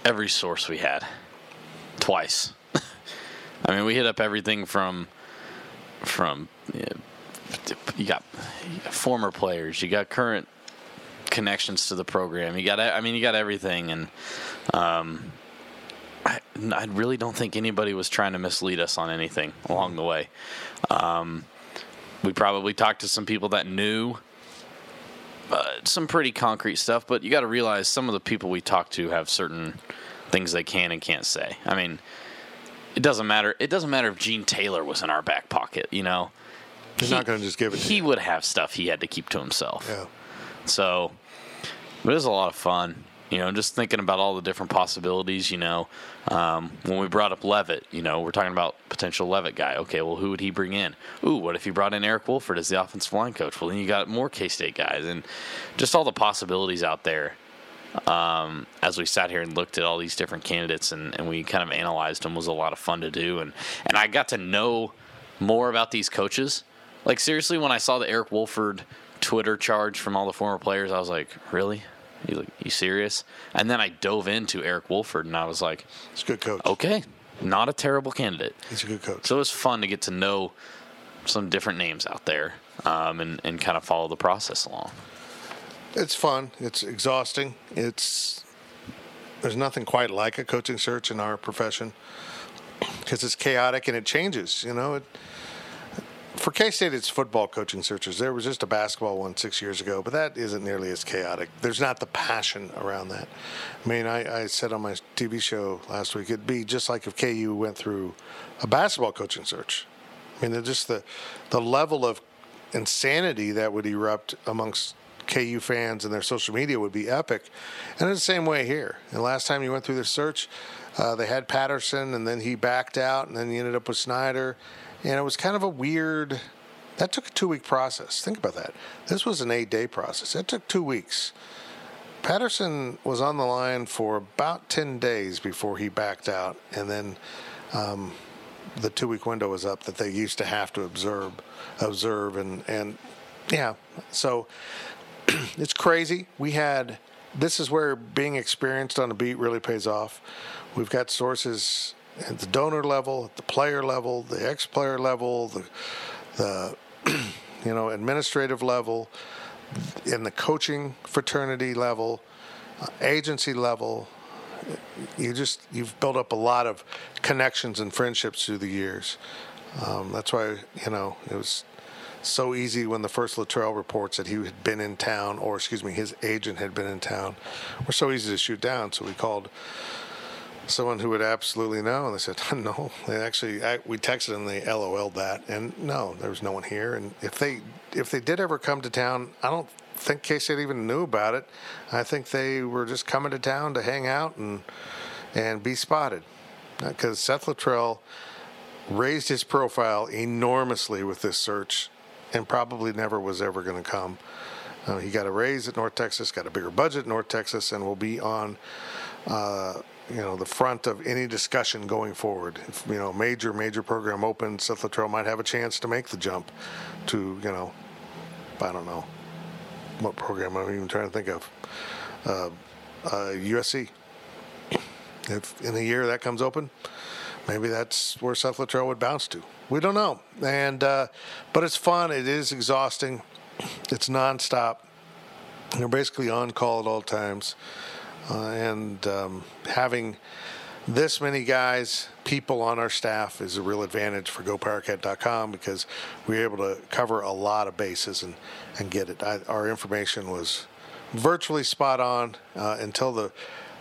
every source we had twice. I mean, we hit up everything from from you, know, you got former players, you got current connections to the program, you got I mean, you got everything, and um, I, I really don't think anybody was trying to mislead us on anything along the way. Um, we probably talked to some people that knew uh, some pretty concrete stuff, but you got to realize some of the people we talk to have certain things they can and can't say. I mean, it doesn't matter. It doesn't matter if Gene Taylor was in our back pocket. You know, He's not going to just give it. to he you. would have stuff he had to keep to himself. Yeah. So, but it was a lot of fun. You know, just thinking about all the different possibilities. You know, um, when we brought up Leavitt, you know, we're talking about potential Leavitt guy. Okay, well, who would he bring in? Ooh, what if he brought in Eric Wolford as the offensive line coach? Well, then you got more K State guys, and just all the possibilities out there. Um, as we sat here and looked at all these different candidates and, and we kind of analyzed them was a lot of fun to do and and I got to know more about these coaches. Like seriously, when I saw the Eric Wolford Twitter charge from all the former players, I was like, really? You, you serious? And then I dove into Eric Wolford and I was like, He's a good coach. okay, not a terrible candidate. He's a good coach. So it was fun to get to know some different names out there um, and, and kind of follow the process along. It's fun. It's exhausting. It's there's nothing quite like a coaching search in our profession because it's chaotic and it changes. You know, it, for K State, it's football coaching searches. There was just a basketball one six years ago, but that isn't nearly as chaotic. There's not the passion around that. I mean, I, I said on my TV show last week, it'd be just like if KU went through a basketball coaching search. I mean, just the the level of insanity that would erupt amongst KU fans and their social media would be epic. And it's the same way here. And last time you went through the search, uh, they had Patterson, and then he backed out, and then you ended up with Snyder, and it was kind of a weird. That took a two-week process. Think about that. This was an eight-day process. It took two weeks. Patterson was on the line for about 10 days before he backed out, and then um, the two week window was up that they used to have to observe, observe, and, and yeah, so it's crazy. We had this is where being experienced on a beat really pays off. We've got sources at the donor level, at the player level, the ex player level, the, the you know, administrative level, in the coaching fraternity level, uh, agency level. You just you've built up a lot of connections and friendships through the years. Um, that's why you know it was so easy when the first Littrell reports that he had been in town, or excuse me, his agent had been in town, were so easy to shoot down. So we called someone who would absolutely know, and they said no. They actually I, we texted them, they LOL'd that, and no, there was no one here. And if they if they did ever come to town, I don't think K State even knew about it. I think they were just coming to town to hang out and and be spotted, uh, because Seth Littrell raised his profile enormously with this search, and probably never was ever going to come. Uh, he got a raise at North Texas, got a bigger budget at North Texas, and will be on, uh, you know, the front of any discussion going forward. If, you know, major major program opens, Seth Littrell might have a chance to make the jump to, you know, I don't know what program I'm even trying to think of. Uh, uh, USC. If in a year that comes open, maybe that's where Seth Littrell would bounce to. We don't know, and uh, but it's fun. It is exhausting. It's nonstop. You're basically on call at all times, uh, and um, having this many guys, people on our staff is a real advantage for GoPowerCat.com because we're able to cover a lot of bases and, and get it. I, our information was virtually spot on uh, until the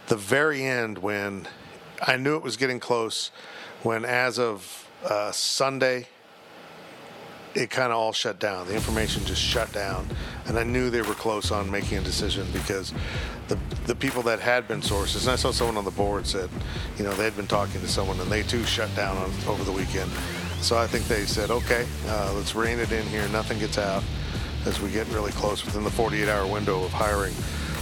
the very end when I knew it was getting close. When as of uh, Sunday, it kind of all shut down. The information just shut down, and I knew they were close on making a decision because the the people that had been sources, and I saw someone on the board said, you know, they had been talking to someone, and they too shut down on, over the weekend. So I think they said, okay, uh, let's rein it in here. Nothing gets out as we get really close within the 48-hour window of hiring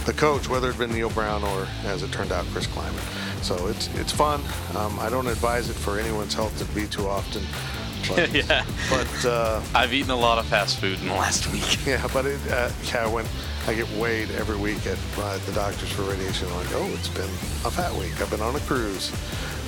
the coach, whether it been Neal Brown or, as it turned out, Chris Klieman. So it's it's fun. Um, I don't advise it for anyone's health to be too often. But, yeah. But uh, I've eaten a lot of fast food in the last week. yeah, but it, uh, yeah, when I get weighed every week at uh, the doctors for radiation, I'm like, oh, it's been a fat week. I've been on a cruise,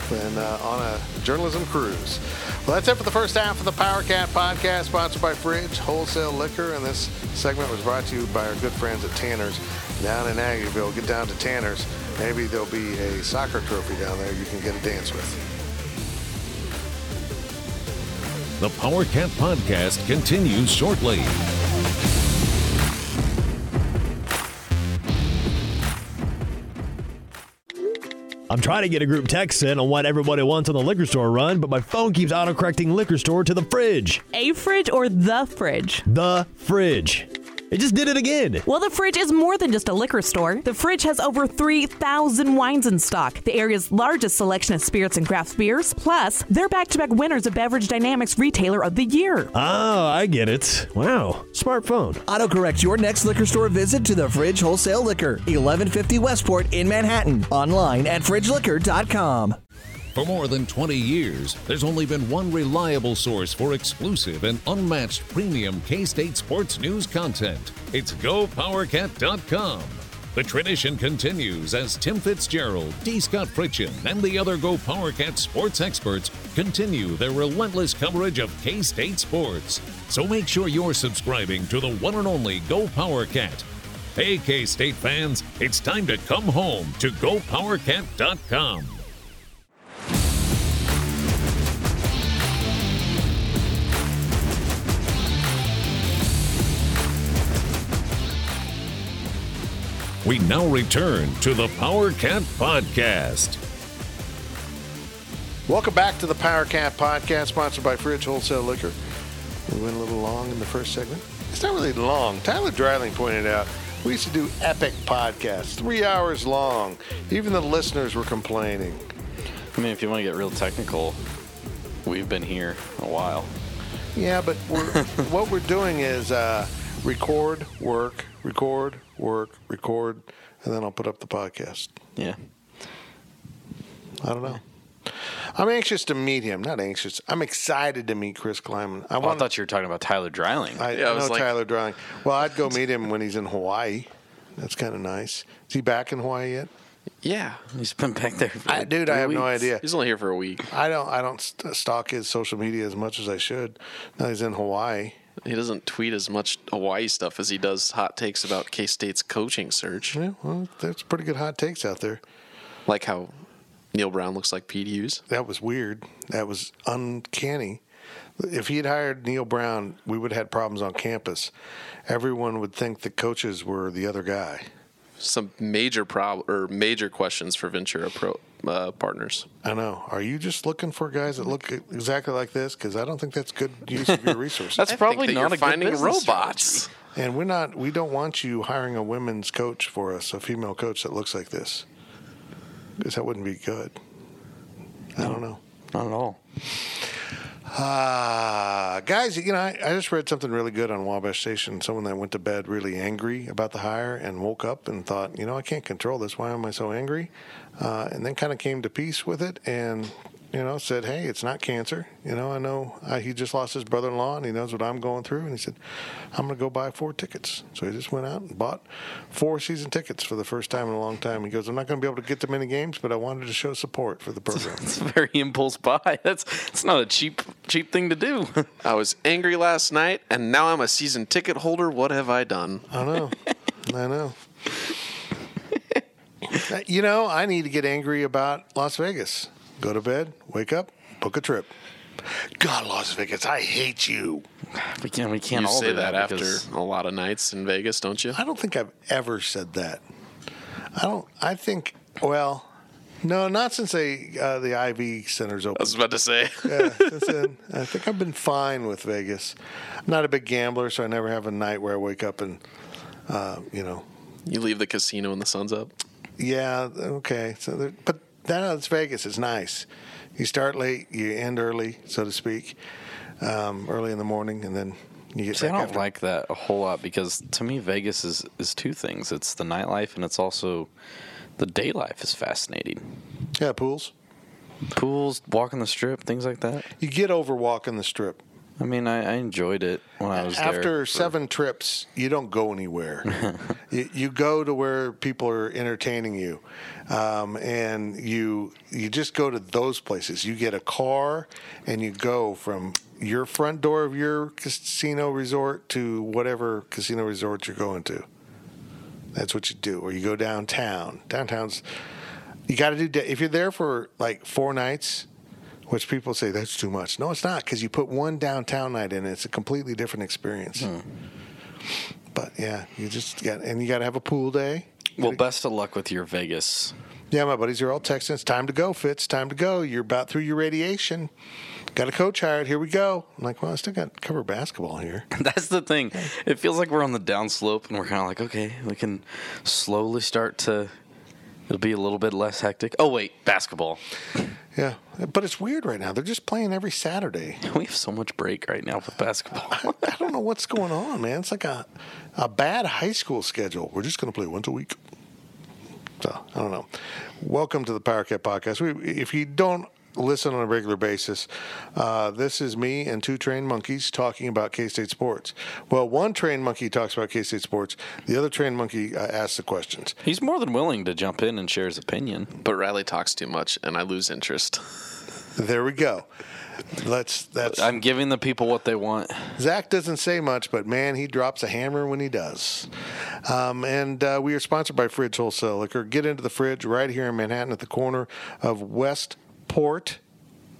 been uh, on a journalism cruise. Well, that's it for the first half of the Power Cat podcast, sponsored by Fridge Wholesale Liquor, and this segment was brought to you by our good friends at Tanner's down in Aggieville. Get down to Tanner's. Maybe there'll be a soccer trophy down there you can get a dance with. The Power Cat Podcast continues shortly. I'm trying to get a group text in on what everybody wants on the liquor store run, but my phone keeps autocorrecting liquor store to the fridge. A fridge or the fridge? The fridge. It just did it again. Well, the fridge is more than just a liquor store. The fridge has over 3,000 wines in stock, the area's largest selection of spirits and craft beers. Plus, they're back to back winners of Beverage Dynamics Retailer of the Year. Oh, I get it. Wow. Smartphone. Autocorrect your next liquor store visit to the Fridge Wholesale Liquor, 1150 Westport in Manhattan. Online at fridgeliquor.com. For more than 20 years, there's only been one reliable source for exclusive and unmatched premium K State sports news content. It's GoPowerCat.com. The tradition continues as Tim Fitzgerald, D. Scott Fritchen, and the other Go PowerCat sports experts continue their relentless coverage of K State sports. So make sure you're subscribing to the one and only Go PowerCat. Hey, K State fans, it's time to come home to GoPowerCat.com. We now return to the Power Cat Podcast. Welcome back to the Power Cat Podcast, sponsored by Fridge Wholesale Liquor. We went a little long in the first segment. It's not really long. Tyler Dryling pointed out we used to do epic podcasts, three hours long. Even the listeners were complaining. I mean, if you want to get real technical, we've been here a while. Yeah, but we're, what we're doing is uh, record, work, record, work, record, and then I'll put up the podcast. Yeah. I don't know. I'm anxious to meet him. Not anxious. I'm excited to meet Chris Klieman. I Oh, I want. thought you were talking about Tyler Dryling. I, Yeah, I I was know like- Tyler Dryling. Well, I'd go meet him when he's in Hawaii. That's kind of nice. Is he back in Hawaii yet? Yeah. He's been back there for I, like dude, I three have no weeks. idea. He's only here for a week. I don't. I don't st- stalk his social media as much as I should. Now he's in Hawaii. He doesn't tweet as much Hawaii stuff as he does hot takes about K State's coaching search. Yeah, well, there's pretty good hot takes out there. Like how Neal Brown looks like Pete Hughes. That was weird. That was uncanny. If he had hired Neal Brown, we would have had problems on campus. Everyone would think the coaches were the other guy. Some major prob or major questions for Ventura Pro uh, partners. I know. Are you just looking for guys that look exactly like this? Because I don't think that's good use of your resources. That's I think probably that not you're a good finding business robots. strategy. and we're not. We don't want you hiring a women's coach for us, a female coach that looks like this, because that wouldn't be good. I don't know. Not at all. Ah, guys, you know, I, I just read something really good on Wabash Station. Someone that went to bed really angry about the hire and woke up and thought, you know, I can't control this. Why am I so angry? Uh, and then kind of came to peace with it and, you know, said, hey, it's not cancer. You know, I know uh, he just lost his brother in law and he knows what I'm going through. And he said, I'm going to go buy four tickets. So he just went out and bought four season tickets for the first time in a long time. He goes, I'm not going to be able to get to many games, but I wanted to show support for the program. It's a very impulse buy. That's it's not a cheap cheap thing to do. I was angry last night, and now I'm a season ticket holder. What have I done? I know. I know. you know, I need to get angry about Las Vegas. Go to bed, wake up, book a trip. God, Las Vegas, I hate you. we can't we can't You all say do that, that, after a lot of nights in Vegas, don't you? I don't think I've ever said that. I don't. I think. Well, No, not since they uh, the IV centers open. I was about to say. yeah, since then, I think I've been fine with Vegas. I'm not a big gambler, so I never have a night where I wake up and, uh, you know, You leave the casino when the sun's up. yeah, okay. So, there, but that it's Vegas. It's nice. You start late, you end early, so to speak, um, early in the morning, and then you get. See, I don't after. like that a whole lot because to me, Vegas is, is two things. It's the nightlife and it's also the day life is fascinating. Yeah, pools. Pools, walking the strip, things like that. You get over walking the strip. I mean, I, I enjoyed it when I was there. After for- seven trips, you don't go anywhere. you, you go to where people are entertaining you, um, and you you just go to those places. You get a car, and you go from your front door of your casino resort to whatever casino resort you're going to. That's what you do. Or you go downtown. Downtown's you got to do if you're there for like four nights which people say that's too much no it's not because you put one downtown night in it's a completely different experience hmm. but yeah you just got and you got to have a pool day well, best of luck with your Vegas. yeah my buddies are all texting it's time to go fitz time to go you're about through your radiation got a coach hired here we go i'm like well i still got cover basketball here That's the thing. It feels like we're on the downslope and we're kind of like, okay, we can slowly start to. It'll be a little bit less hectic. Oh wait, basketball. Yeah but it's weird right now they're just playing every saturday We have so much break right now with basketball. I don't know what's going on, man. It's like a a bad high school schedule. We're just going to play once a week. So I don't know. Welcome to the Power Cat Podcast. We, if you don't listen on a regular basis, uh, this is me and two trained monkeys talking about K State sports. Well, one trained monkey talks about K State sports. The other trained monkey uh, asks the questions. He's more than willing to jump in and share his opinion. But Riley talks too much, and I lose interest. There we go. Let's. That's I'm giving the people what they want. Zach doesn't say much, but man, he drops a hammer when he does. Um, and uh, we are sponsored by Fridge Wholesale Liquor. Get into the fridge right here in Manhattan at the corner of Westport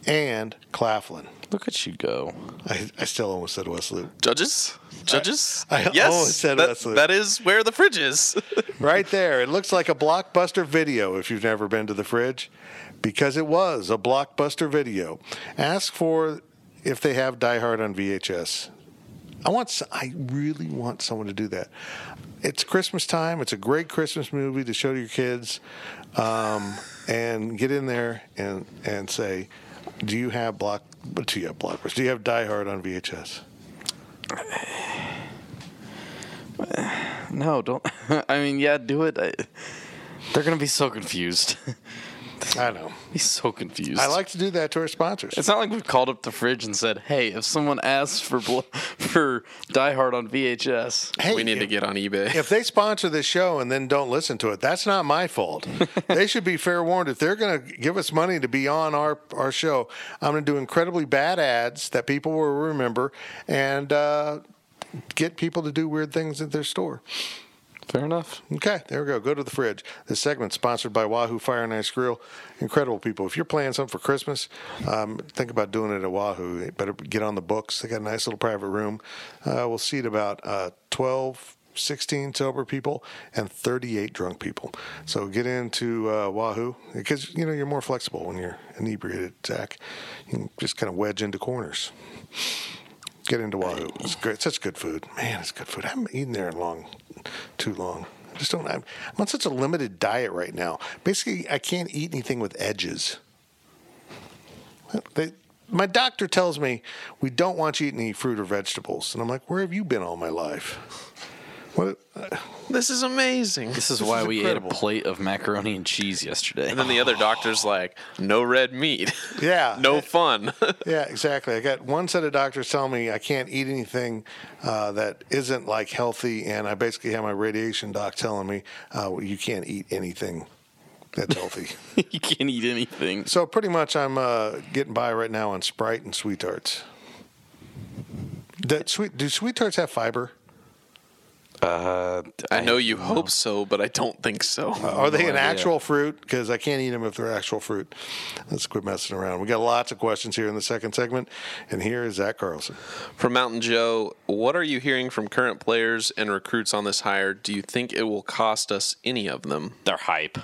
and Claflin. Look at you go. I, I still almost said West Loop. Judges? Judges? I yes. almost said that, Wesley. that is where the fridge is. Right there. It looks like a blockbuster video if you've never been to the fridge, because it was a blockbuster video. Ask for if they have Die Hard on VHS. I want. I really want someone to do that. It's Christmas time. It's a great Christmas movie to show to your kids, um, and get in there and and say, "Do you have block? Do you have blockbusters? Do you have Die Hard on VHS?" No, don't. I mean, yeah, do it. I, they're gonna be so confused. I know. He's so confused. I like to do that to our sponsors. It's not like we've called up the fridge and said, "Hey, if someone asks for for Die Hard on VHS, Hey, we need to get on eBay. if they sponsor this show and then don't listen to it, that's not my fault. they should be fair warned. If they're going to give us money to be on our, our show, I'm going to do incredibly bad ads that people will remember and uh, get people to do weird things at their store. Fair enough." Okay, there we go. Go to the fridge. This segment sponsored by Wahoo Fire and Ice Grill. Incredible people. If you're planning something for Christmas, um, think about doing it at Wahoo. You better get on the books. They got a nice little private room. Uh, we'll seat about uh, 12, 16 sober people and 38 drunk people. So get into uh, Wahoo because you know you're more flexible when you're inebriated. Zach, you can just kind of wedge into corners. Get into Wahoo. It's great. Such good food. Man, it's good food. I haven't eaten there in a long, too long. I just don't. I'm, I'm on such a limited diet right now. Basically, I can't eat anything with edges. They, my doctor tells me we don't want you eating any fruit or vegetables, and I'm like, where have you been all my life? What? this is amazing. This is This why is we incredible. ate a plate of macaroni and cheese yesterday. And then the other doctor's like, no red meat. Yeah. no fun. Yeah, exactly. I got one set of doctors telling me I can't eat anything uh, that isn't like healthy, and I basically have my radiation doc telling me uh, well, you can't eat anything that's healthy. you can't eat anything. so pretty much, I'm uh, getting by right now on Sprite and sweet tarts. That sweet do sweet tarts have fiber? Uh, I know you hope so, but I don't think so. Are they no an idea. actual fruit? Because I can't eat them if they're actual fruit. Let's quit messing around. We got lots of questions here in the second segment, and here is Zach Carlson. From Mountain Joe, what are you hearing from current players and recruits on this hire? Do you think it will cost us any of them? they're hype.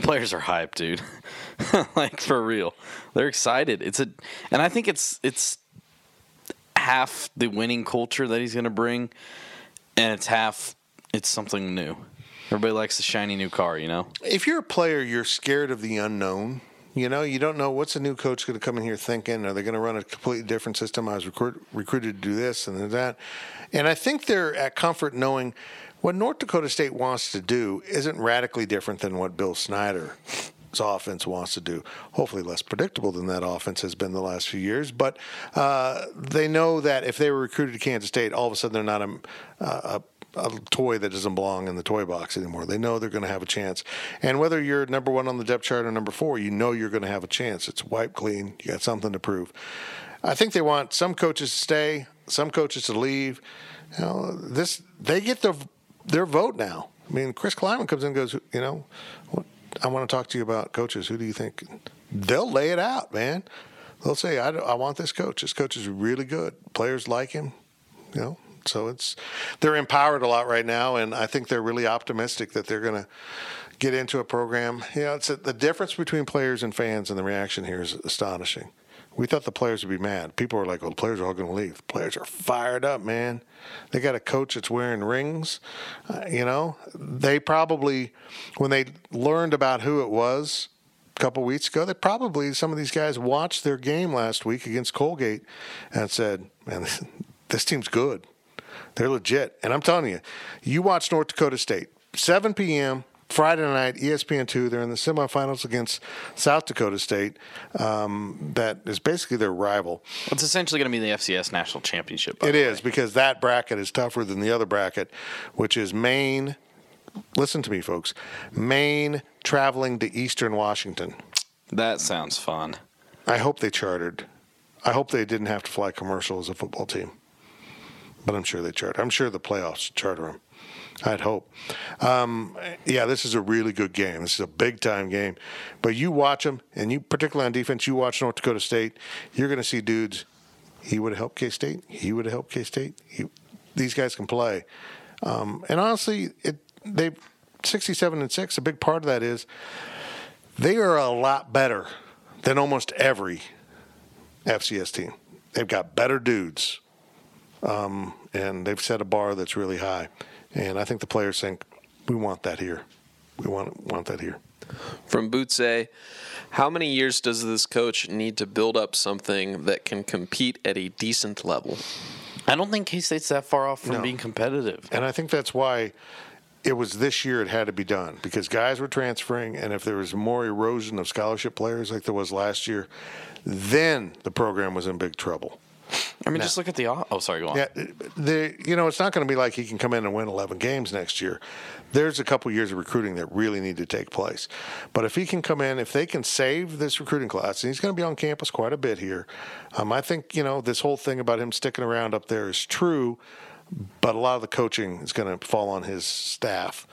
Players are hype, dude. like for real, they're excited. It's a, and I think it's it's half the winning culture that he's going to bring, and it's half it's something new. Everybody likes the shiny new car, you know. If you're a player, you're scared of the unknown. You know, you don't know what's a new coach going to come in here thinking. Are they going to run a completely different system? I was recruit, recruited to do this and that, and I think they're at comfort knowing what North Dakota State wants to do isn't radically different than what Bill Snyder offense wants to do. Hopefully, less predictable than that offense has been the last few years. But uh, they know that if they were recruited to Kansas State, all of a sudden they're not a, a a toy that doesn't belong in the toy box anymore. They know they're going to have a chance. And whether you're number one on the depth chart or number four, you know you're going to have a chance. It's wiped clean. You got something to prove. I think they want some coaches to stay, some coaches to leave. You know, this they get their their vote now. I mean, Chris Klieman comes in and goes, you know, I want to talk to you about coaches. Who do you think? They'll lay it out, man. They'll say, I, I want this coach. This coach is really good. Players like him. You know, so it's they're empowered a lot right now, and I think they're really optimistic that they're going to get into a program. You know, it's a, the difference between players and fans, and the reaction here is astonishing. We thought the players would be mad. People were like, "Well, the players are all going to leave." The players are fired up, man. They got a coach that's wearing rings. Uh, you know, they probably when they learned about who it was a couple weeks ago, they probably some of these guys watched their game last week against Colgate and said, "Man, this team's good." They're legit. And I'm telling you, you watch North Dakota State, 7 p.m. Friday night, ESPN2. They're in the semifinals against South Dakota State. Um, that is basically their rival. It's essentially going to be the FCS national championship. It is because that bracket is tougher than the other bracket, which is Maine. Listen to me, folks. Maine traveling to Eastern Washington. That sounds fun. I hope they chartered. I hope they didn't have to fly commercial as a football team but I'm sure they charter. I'm sure the playoffs charter them. I'd hope. Um, yeah, this is a really good game. This is a big time game. But you watch them, and you particularly on defense, you watch North Dakota State. You're going to see dudes. He would have helped K State. He would have helped K State. These guys can play. Um, and honestly, it they 67 and six. A big part of that is they are a lot better than almost every FCS team. They've got better dudes um, and they've set a bar that's really high. And I think the players think we want that here. We want want that here. From Bootsay, how many years does this coach need to build up something that can compete at a decent level? I don't think K State's that far off from no. being competitive. And I think that's why it was this year it had to be done because guys were transferring, and if there was more erosion of scholarship players like there was last year, then the program was in big trouble. I mean, just look at the. Oh, sorry, go on. Yeah, the you know it's not going to be like he can come in and win 11 games next year. There's a couple years of recruiting that really need to take place. But if he can come in, if they can save this recruiting class, and he's going to be on campus quite a bit here, um, I think you know this whole thing about him sticking around up there is true. But a lot of the coaching is going to fall on his staff.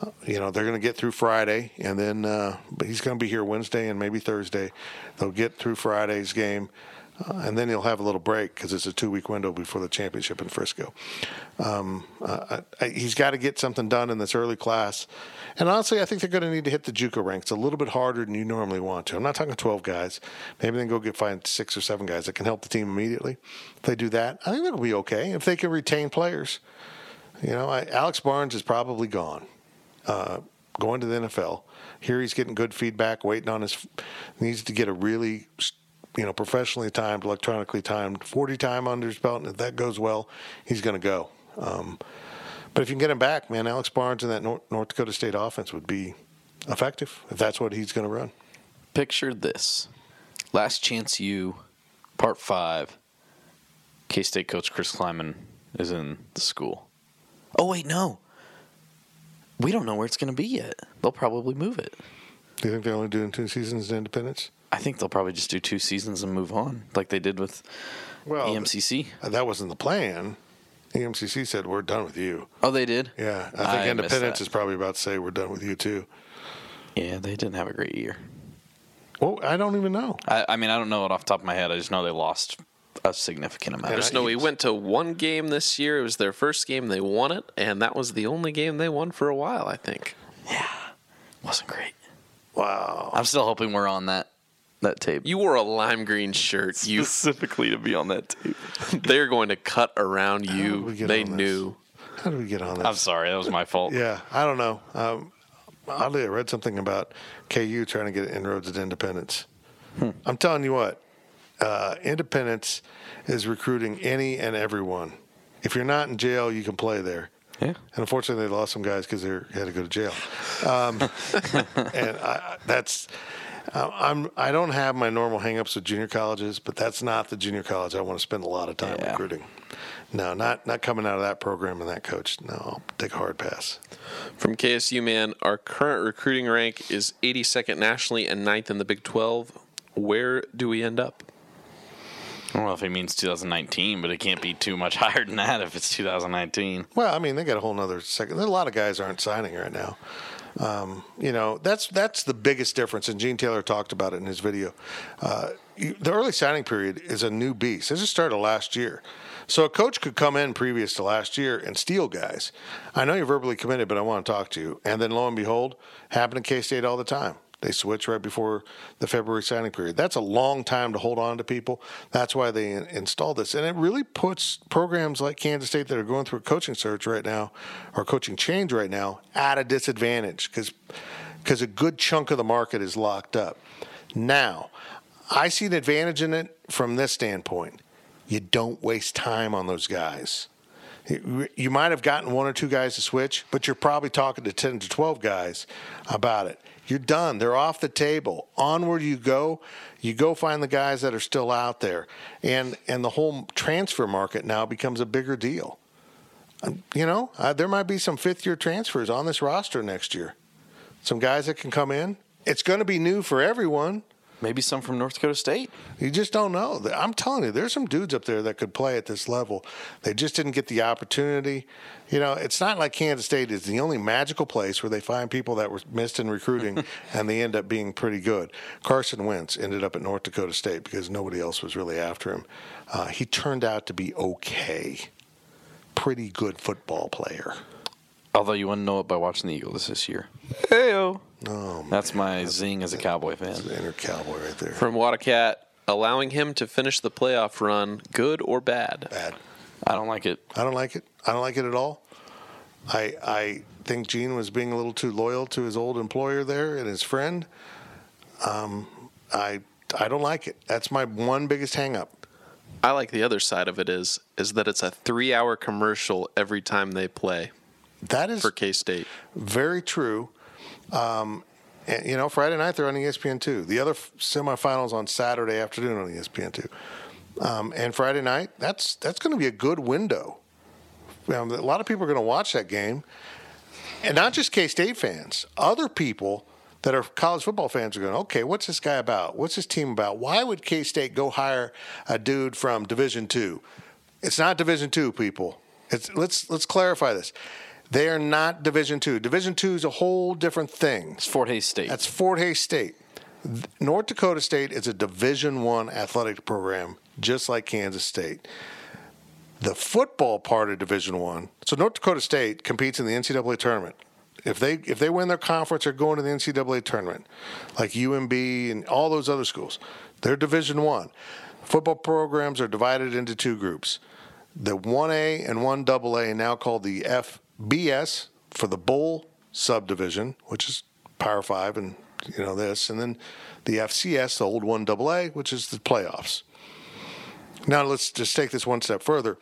Uh, you know they're going to get through Friday, and then uh, but he's going to be here Wednesday and maybe Thursday. They'll get through Friday's game uh, and then he'll have a little break because it's a two week window before the championship in Frisco. Um, uh, I, he's got to get something done in this early class. And honestly, I think they're going to need to hit the JUCO ranks a little bit harder than you normally want to. I'm not talking 12 guys. Maybe they can go get find six or seven guys that can help the team immediately. If they do that, I think that'll be okay. If they can retain players, you know, I, Alex Barnes is probably gone, uh, going to the NFL. Here he's getting good feedback, waiting on his. Needs to get a really you know, professionally timed, electronically timed, 40 time under his belt, and if that goes well, he's going to go. Um, but if you can get him back, man, Alex Barnes in that North, North Dakota State offense would be effective if that's what he's going to run. Picture this Last Chance U, Part 5. K State coach Chris Klieman is in the school. Oh, wait, no. We don't know where it's going to be yet. They'll probably move it. Do you think they're only doing two seasons in Independence? I think they'll probably just do two seasons and move on, like they did with well, EMCC. Uh, that wasn't the plan. EMCC said we're done with you. Oh, they did. Yeah, I think I Independence is probably about to say we're done with you too. Yeah, they didn't have a great year. Well, I don't even know. I, I mean, I don't know it off the top of my head. I just know they lost a significant amount. I just know we went to one game this year. It was their first game. They won it, and that was the only game they won for a while. I think. Yeah, wasn't great. Wow. I'm still hoping we're on that that tape. You wore a lime green shirt. You specifically to be on that tape. they're going to cut around you. They on this? knew. How did we get on this? I'm sorry, that was my fault. Yeah, I don't know. Um, oddly, I read something about KU trying to get inroads at Independence. I'm telling you what, uh, Independence is recruiting any and everyone. If you're not in jail, you can play there. Yeah. And unfortunately, they lost some guys because they had to go to jail. Um, and I, that's. Uh, I'm. I don't have my normal hangups with junior colleges, but that's not the junior college I want to spend a lot of time Yeah. recruiting. No, not not coming out of that program and that coach. No, I'll take a hard pass. From KSU, man, our current recruiting rank is 82nd nationally and 9th in the Big 12. Where do we end up? I don't know if he means 2019, but it can't be too much higher than that if it's 2019. Well, I mean, they got a whole nother second. A lot of guys aren't signing right now. Um, you know, that's that's the biggest difference. And Gene Taylor talked about it in his video. Uh, you, the early signing period is a new beast. This just started last year. So a coach could come in previous to last year and steal guys. I know you're verbally committed, but I want to talk to you. And then lo and behold, happen in K State all the time. They switch right before the February signing period. That's a long time to hold on to people. That's why they in- installed this. And it really puts programs like Kansas State that are going through a coaching search right now or coaching change right now at a disadvantage because because a good chunk of the market is locked up. Now, I see an advantage in it from this standpoint. You don't waste time on those guys. You you might have gotten one or two guys to switch, but you're probably talking to 10 to 12 guys about it. You're done. They're off the table. Onward you go. You go find the guys that are still out there. And and the whole transfer market now becomes a bigger deal. Um, You know, uh, there might be some fifth year transfers on this roster next year. Some guys that can come in. It's going to be new for everyone. Maybe some from North Dakota State. You just don't know. I'm telling you, there's some dudes up there that could play at this level. They just didn't get the opportunity. You know, it's not like Kansas State is the only magical place where they find people that were missed in recruiting and they end up being pretty good. Carson Wentz ended up at North Dakota State because nobody else was really after him. Uh, he turned out to be okay. Pretty good football player. Although you wouldn't know it by watching the Eagles this year. Heyo. Oh, That's my zing as a Cowboy fan. the inner cowboy right there. From Wadacat, allowing him to finish the playoff run, good or bad? Bad. I don't like it. I don't like it. I don't like it at all. I I think Gene was being a little too loyal to his old employer there and his friend. Um, I I don't like it. That's my one biggest hang up. I like the other side of it is is that it's a three hour commercial every time they play That is for K State. very true. Um, and, you know, Friday night they're on ESPN two. The other f- semifinals on Saturday afternoon on ESPN two. Um, and Friday night, that's that's going to be a good window. Um, a lot of people are going to watch that game, and not just K State fans. Other people that are college football fans are going, okay, what's this guy about? What's this team about? Why would K State go hire a dude from Division two? It's not Division two, people. It's let's let's clarify this. They are not Division two. Division two is a whole different thing. It's Fort Hays State. That's Fort Hays State. North Dakota State is a Division One athletic program, just like Kansas State. The football part of Division One. So North Dakota State competes in the NCAA tournament. If they if they win their conference, they're going to the NCAA tournament, like UMB and all those other schools. They're Division One. Football programs are divided into two groups: the one A and one AA, now called the FBS for the Bowl subdivision, which is Power Five and you know this, and then the FCS, the old one AA, which is the playoffs. Now let's just take this one step further.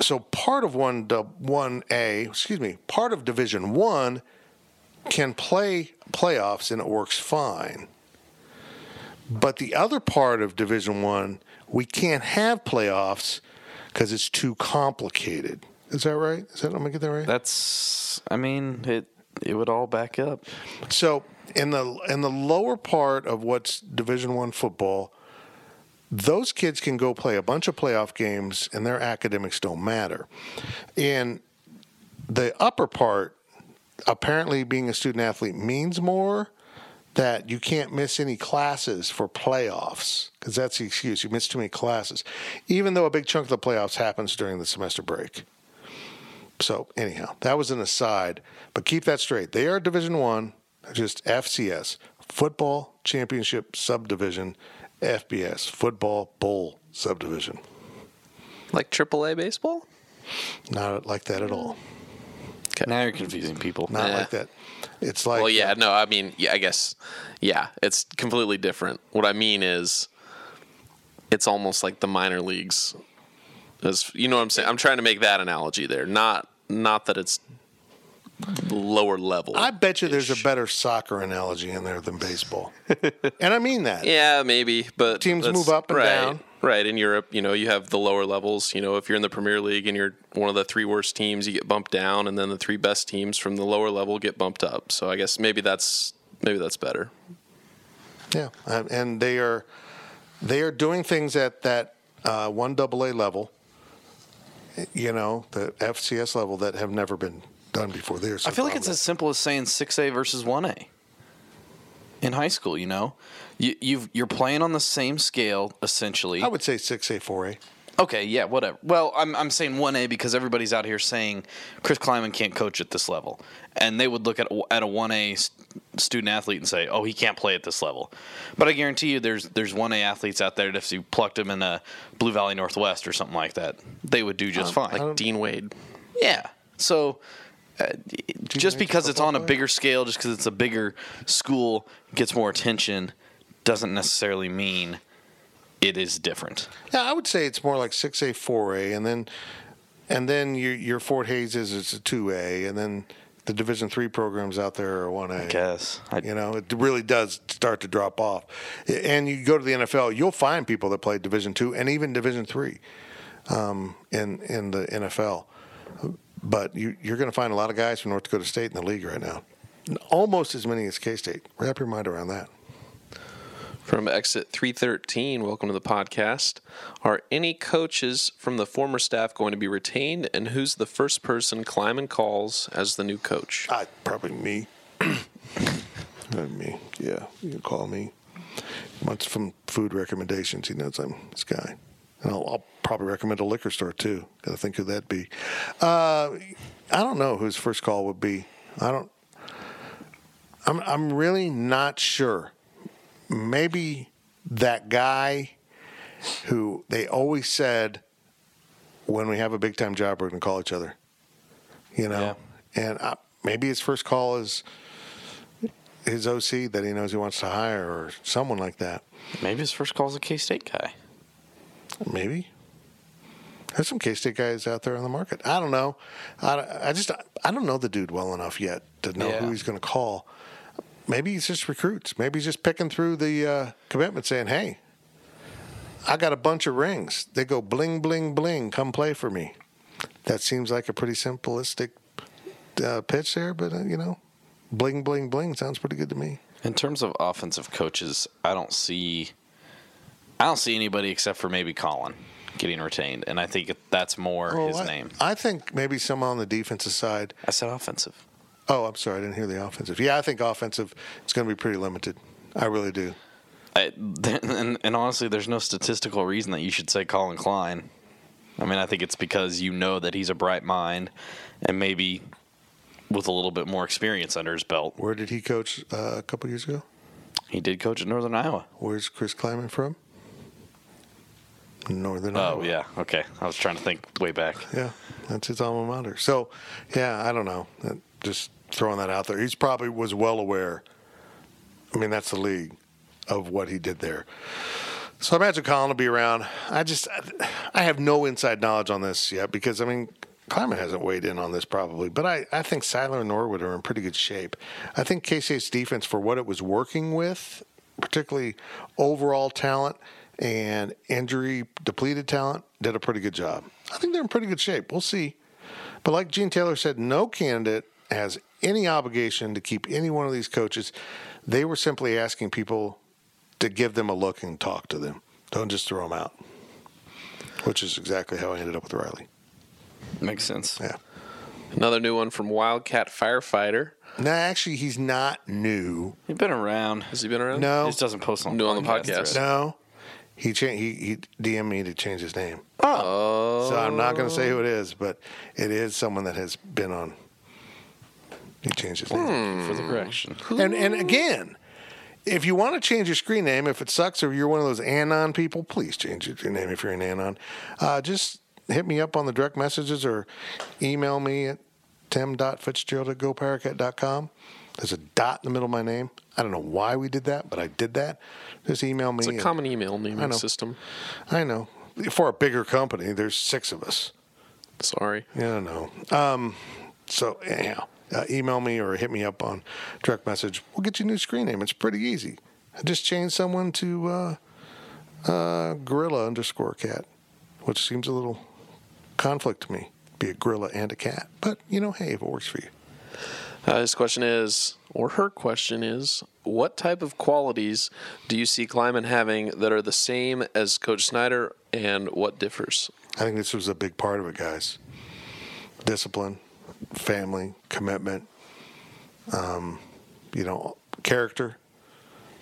So part of one one A, excuse me, part of Division One can play playoffs and it works fine. But the other part of Division One, we can't have playoffs because it's too complicated. Is that right? Is that am I get that right? That's. I mean, it. It would all back up. So in the in the lower part of what's Division One football, those kids can go play a bunch of playoff games, and their academics don't matter. In the upper part, apparently being a student athlete means more. That you can't miss any classes for playoffs because that's the excuse. You miss too many classes, even though a big chunk of the playoffs happens during the semester break. So anyhow, that was an aside, but keep that straight. They are Division One just FCS, Football Championship Subdivision, FBS, Football Bowl Subdivision. Like AAA baseball? Not like that at all. Now you're confusing people. Not Yeah. like that. It's like Well, yeah, no, I mean, yeah, I guess, yeah, it's completely different. What I mean is, it's almost like the minor leagues. As you know, what I'm saying, I'm trying to make that analogy there. Not, not that it's lower level. I bet you there's a better soccer analogy in there than baseball, and I mean that. Yeah, maybe, but Teams move up and right, down. Right in Europe, you know, you have the lower levels. You know, if you're in the Premier League and you're one of the three worst teams, you get bumped down, and then the three best teams from the lower level get bumped up. So I guess maybe that's maybe that's better. Yeah, and- they are they are doing things at that uh, one double A level. You know, the FCS level that have never been done before. There's I feel like it's as simple as saying 6A versus 1A in high school, you know? You, you've, you're playing on the same scale, essentially. I would say six A, four A. Okay, yeah, whatever. Well, I'm, I'm saying 1A because everybody's out here saying Chris Klieman can't coach at this level. And they would look at, at a 1A student athlete and say, oh, he can't play at this level. But I guarantee you there's there's 1A athletes out there that if you plucked them in a Blue Valley Northwest or something like that, they would do just fine. Like Dean Wade. Yeah. So uh, just because it's on a bigger scale, just because it's a bigger school, gets more attention, doesn't necessarily mean it is different. Yeah, I would say it's more like six A, four A, and then and then your your Fort Hays is it's a two A, and then the Division three programs out there are one A. I guess. I, You know, it really does start to drop off. And you go to the NFL, you'll find people that play Division two and even Division three um, in in the NFL. But you, you're going to find a lot of guys from North Dakota State in the league right now, almost as many as K State. Wrap your mind around that. From exit 313, welcome to the podcast. Are any coaches from the former staff going to be retained, and who's the first person Klieman calls as the new coach? I probably me. Uh, me, yeah. You can call me. Wants from food recommendations. He knows I'm this guy, and I'll, I'll probably recommend a liquor store too. Got to think who that'd be. Uh, I don't know who his first call would be. I don't. I'm I'm really not sure. Maybe that guy who they always said when we have a big time job we're going to call each other. You know, and uh, maybe his first call is his OC that he knows he wants to hire or someone like that. maybe his first call is a K State guy. Maybe. There's some K State guys out there on the market. I don't know. I, I just I don't know the dude well enough yet to know who he's going to call. Maybe he's just recruits. Maybe he's just picking through the uh, commitment, saying, "Hey, I got a bunch of rings. They go bling bling bling. Come play for me." That seems like a pretty simplistic uh, pitch there, but uh, you know, bling bling bling sounds pretty good to me. In terms of offensive coaches, I don't see, I don't see anybody except for maybe Collin getting retained, and I think that's more Well, his I, name. I think maybe someone on the defensive side. I said offensive. Oh, I'm sorry, I didn't hear the offensive. Yeah, I think offensive is going to be pretty limited. I really do. I, and, and honestly, there's no statistical reason that you should say Collin Klein. I mean, I think it's because you know that he's a bright mind, and maybe with a little bit more experience under his belt, Where did he coach uh, a couple years ago? he did coach at Northern Iowa. Where's Chris Klieman from? Northern Oh Iowa. yeah, okay. I was trying to think way back. Yeah, that's his alma mater. So, yeah, I don't know. That- Just throwing that out there. He's probably was well aware. I mean, that's the league of what he did there. So I imagine Collin will be around. I just, I have no inside knowledge on this yet because I mean, Klieman hasn't weighed in on this probably, but I, I think Seiler and Norwood are in pretty good shape. I think K State's defense for what it was working with, particularly overall talent and injury depleted talent, did a pretty good job. I think they're in pretty good shape. We'll see. But like Gene Taylor said, no candidate has any obligation to keep any one of these coaches. They were simply asking people to give them a look and talk to them. Don't just throw them out. Which is exactly how I ended up with Riley. Makes sense. Yeah. Another new one from Wildcat Firefighter. No, actually, he's not new. He's been around. Has he been around? No, He just doesn't post on New on the podcast. thread. no. He cha- he he DM'd me to change his name. Oh. So I'm not going to say who it is, but it is someone that has been on He changed his name. for the correction. And and again, if you want to change your screen name, if it sucks or you're one of those anon people, please change your name if you're an anon. Uh, just hit me up on the direct messages or email me at tim.fitzgerald at gopowercat.com. There's a dot in the middle of my name. I don't know why we did that, but I did that. Just email me. It's a and- common email I naming know. system. I know. For a bigger company, there's six of us. Sorry. Yeah, I know. Um, so anyhow, uh, email me or hit me up on direct message. We'll get you a new screen name. It's pretty easy. I just change someone to uh, uh, gorilla underscore cat, which seems a little conflict to me. Be a gorilla and a cat, but you know, hey, if it works for you. Uh, his question is, or her question is, what type of qualities do you see Klieman having that are the same as Coach Snyder, and what differs? I think this was a big part of it, guys. Discipline, family, commitment, um, you know, character.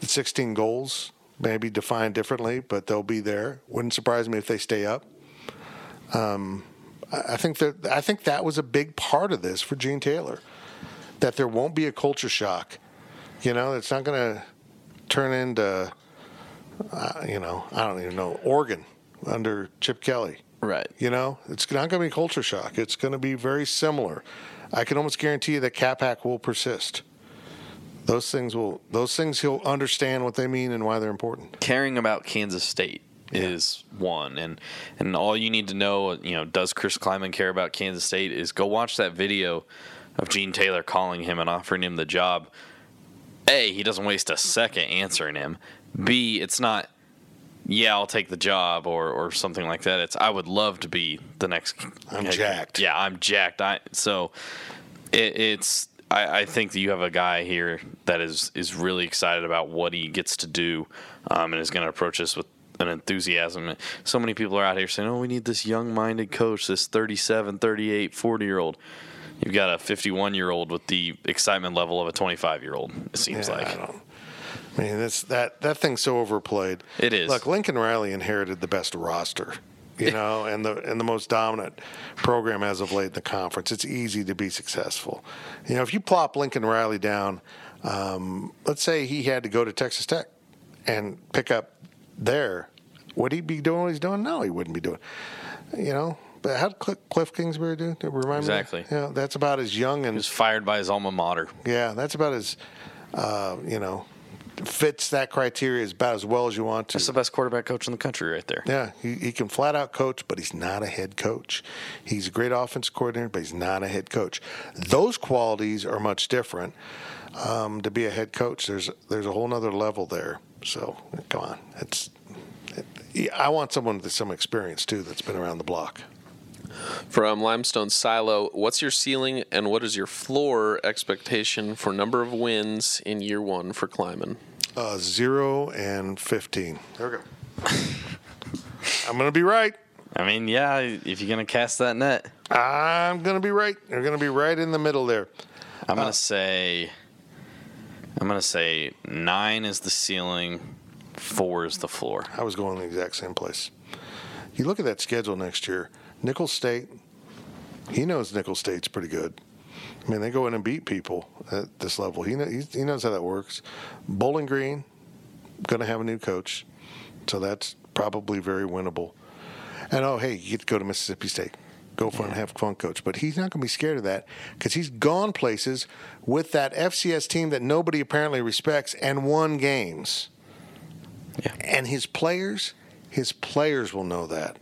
The 16 goals maybe defined differently, but they'll be there. Wouldn't surprise me if they stay up. Um, I I think that I think that was a big part of this for Gene Taylor, that there won't be a culture shock. You know, it's not going to turn into, uh, you know, I don't even know, Oregon under Chip Kelly. Right. You know, it's not going to be culture shock. It's going to be very similar. I can almost guarantee you that Capac will persist. Those things will. Those things he'll understand what they mean and why they're important. caring about Kansas State is one, and and all you need to know, you know, does Chris Klieman care about Kansas State? Is go watch that video of Gene Taylor calling him and offering him the job. A, he doesn't waste a second answering him. B, it's not, yeah, I'll take the job or or something like that. It's I would love to be the next. I'm jacked. Yeah, I'm jacked. I so it, it's I, I think that you have a guy here that is is really excited about what he gets to do um, and is going to approach this with an enthusiasm. So many people are out here saying, "Oh, we need this young-minded coach, this 37, 38, 40 year old." You've got a 51 year old with the excitement level of a 25 year old. It seems Yeah, like. I mean, that's that that thing's so overplayed. It is. Look, Lincoln Riley inherited the best roster, you know, and the and the most dominant program as of late in the conference. It's easy to be successful. You know, if you plop Lincoln Riley down, um, let's say he had to go to Texas Tech and pick up there, would he be doing what he's doing? No, he wouldn't be doing. You know. But how did Cliff Kingsbury do? It remind Exactly. me? Yeah, that's about as young and He was fired by his alma mater. yeah, that's about as, uh, you know, fits that criteria as about as well as you want to. That's the best quarterback coach in the country right there. yeah, he, he can flat out coach, but he's not a head coach. He's a great offense coordinator, but he's not a head coach. Those qualities are much different. Um, to be a head coach, there's there's a whole nother level there. So come on, it's. It, I want someone with some experience too that's been around the block. From Limestone Silo, what's your ceiling and what is your floor expectation for number of wins in year one for Klieman? Uh, zero and fifteen. There we go. I'm gonna be right. I mean, yeah, if you're going to cast that net, I'm going to be right. You're going to be right in the middle there. I'm going to say, I'm going to say nine is the ceiling, four is the floor. I was going the exact same place. You look at that schedule next year. Nicholls State, he knows Nicholls State's pretty good. I mean, they go in and beat people at this level. He, know, he knows how that works. Bowling Green, going to have a new coach, so that's probably very winnable. And oh, hey, you get to go to Mississippi State. Go for it and have fun, coach. But he's not going to be scared of that because he's gone places with that FCS team that nobody apparently respects and won games. Yeah. And his players, his players will know that.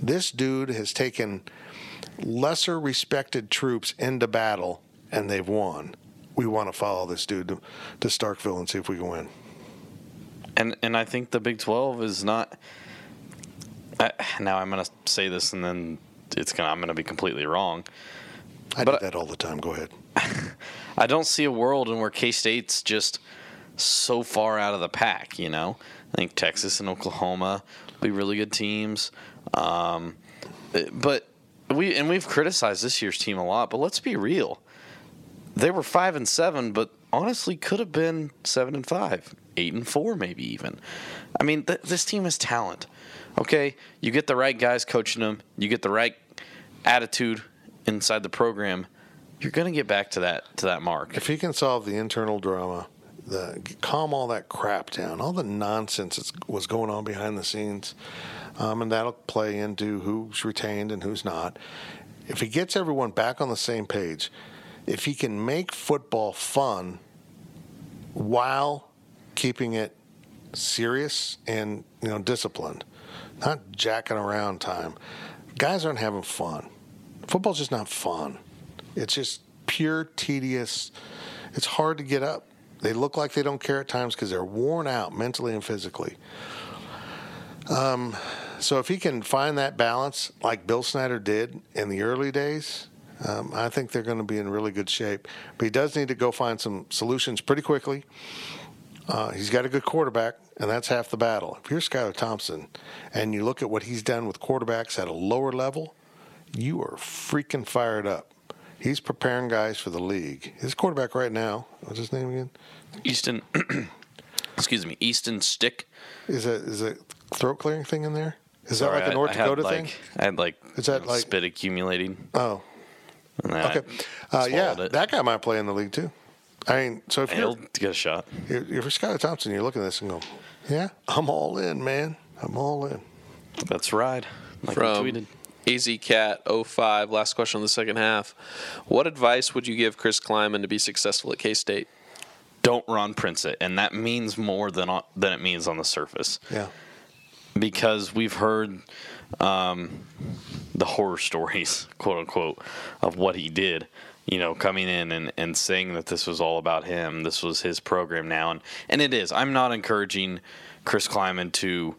This dude has taken lesser respected troops into battle and they've won. We want to follow this dude to, to Starkville and see if we can win. And and I think the Big 12 is not. I, now I'm going to say this, and then it's gonna I'm going to be completely wrong. I But- do that all the time. Go ahead. I don't see a world in where K State's just so far out of the pack. You know, I think Texas and Oklahoma will be really good teams. Um, but we and we've criticized this year's team a lot. But let's be real, they were five and seven, but honestly could have been seven and five, eight and four, maybe even. I mean, th- this team has talent. Okay, you get the right guys coaching them, you get the right attitude inside the program you're going to get back to that to that mark. If he can solve the internal drama, the calm all that crap down, all the nonsense that was going on behind the scenes, um, and that'll play into who's retained and who's not. If he gets everyone back on the same page, if he can make football fun while keeping it serious and you know disciplined, not jacking around time. Guys aren't having fun. Football's just not fun. It's just pure tedious. It's hard to get up. They look like they don't care at times because they're worn out mentally and physically. Um, so if he can find that balance, like Bill Snyder did in the early days, um, I think they're going to be in really good shape. But he does need to go find some solutions pretty quickly. Uh, he's got a good quarterback, and that's half the battle. If you're Skylar Thompson and you look at what he's done with quarterbacks at a lower level, you are freaking fired up. He's preparing guys for the league. His quarterback right now, what's his name again? Easton, excuse me, Easton Stick. Is that is a throat clearing thing in there? Is that Sorry, like a I- North I had, Dakota like, thing? I had like Is that like- spit accumulating. Oh, And okay. Uh, yeah, it. that guy might play in the league too. I mean, so if He'll you're, get a shot. if you're Skylar Thompson, you're looking at this and go, "Yeah, I'm all in, man. I'm all in." That's right. Like From tweeted. AZCat05, last question of the second half. What advice would you give Chris Klieman to be successful at K State? Don't Ron Prince it, and that means more than than it means on the surface. Yeah. Because we've heard um, the horror stories, quote unquote, of what he did. You know, coming in and, and saying that this was all about him, this was his program now, and and it is. I'm not encouraging Chris Klieman to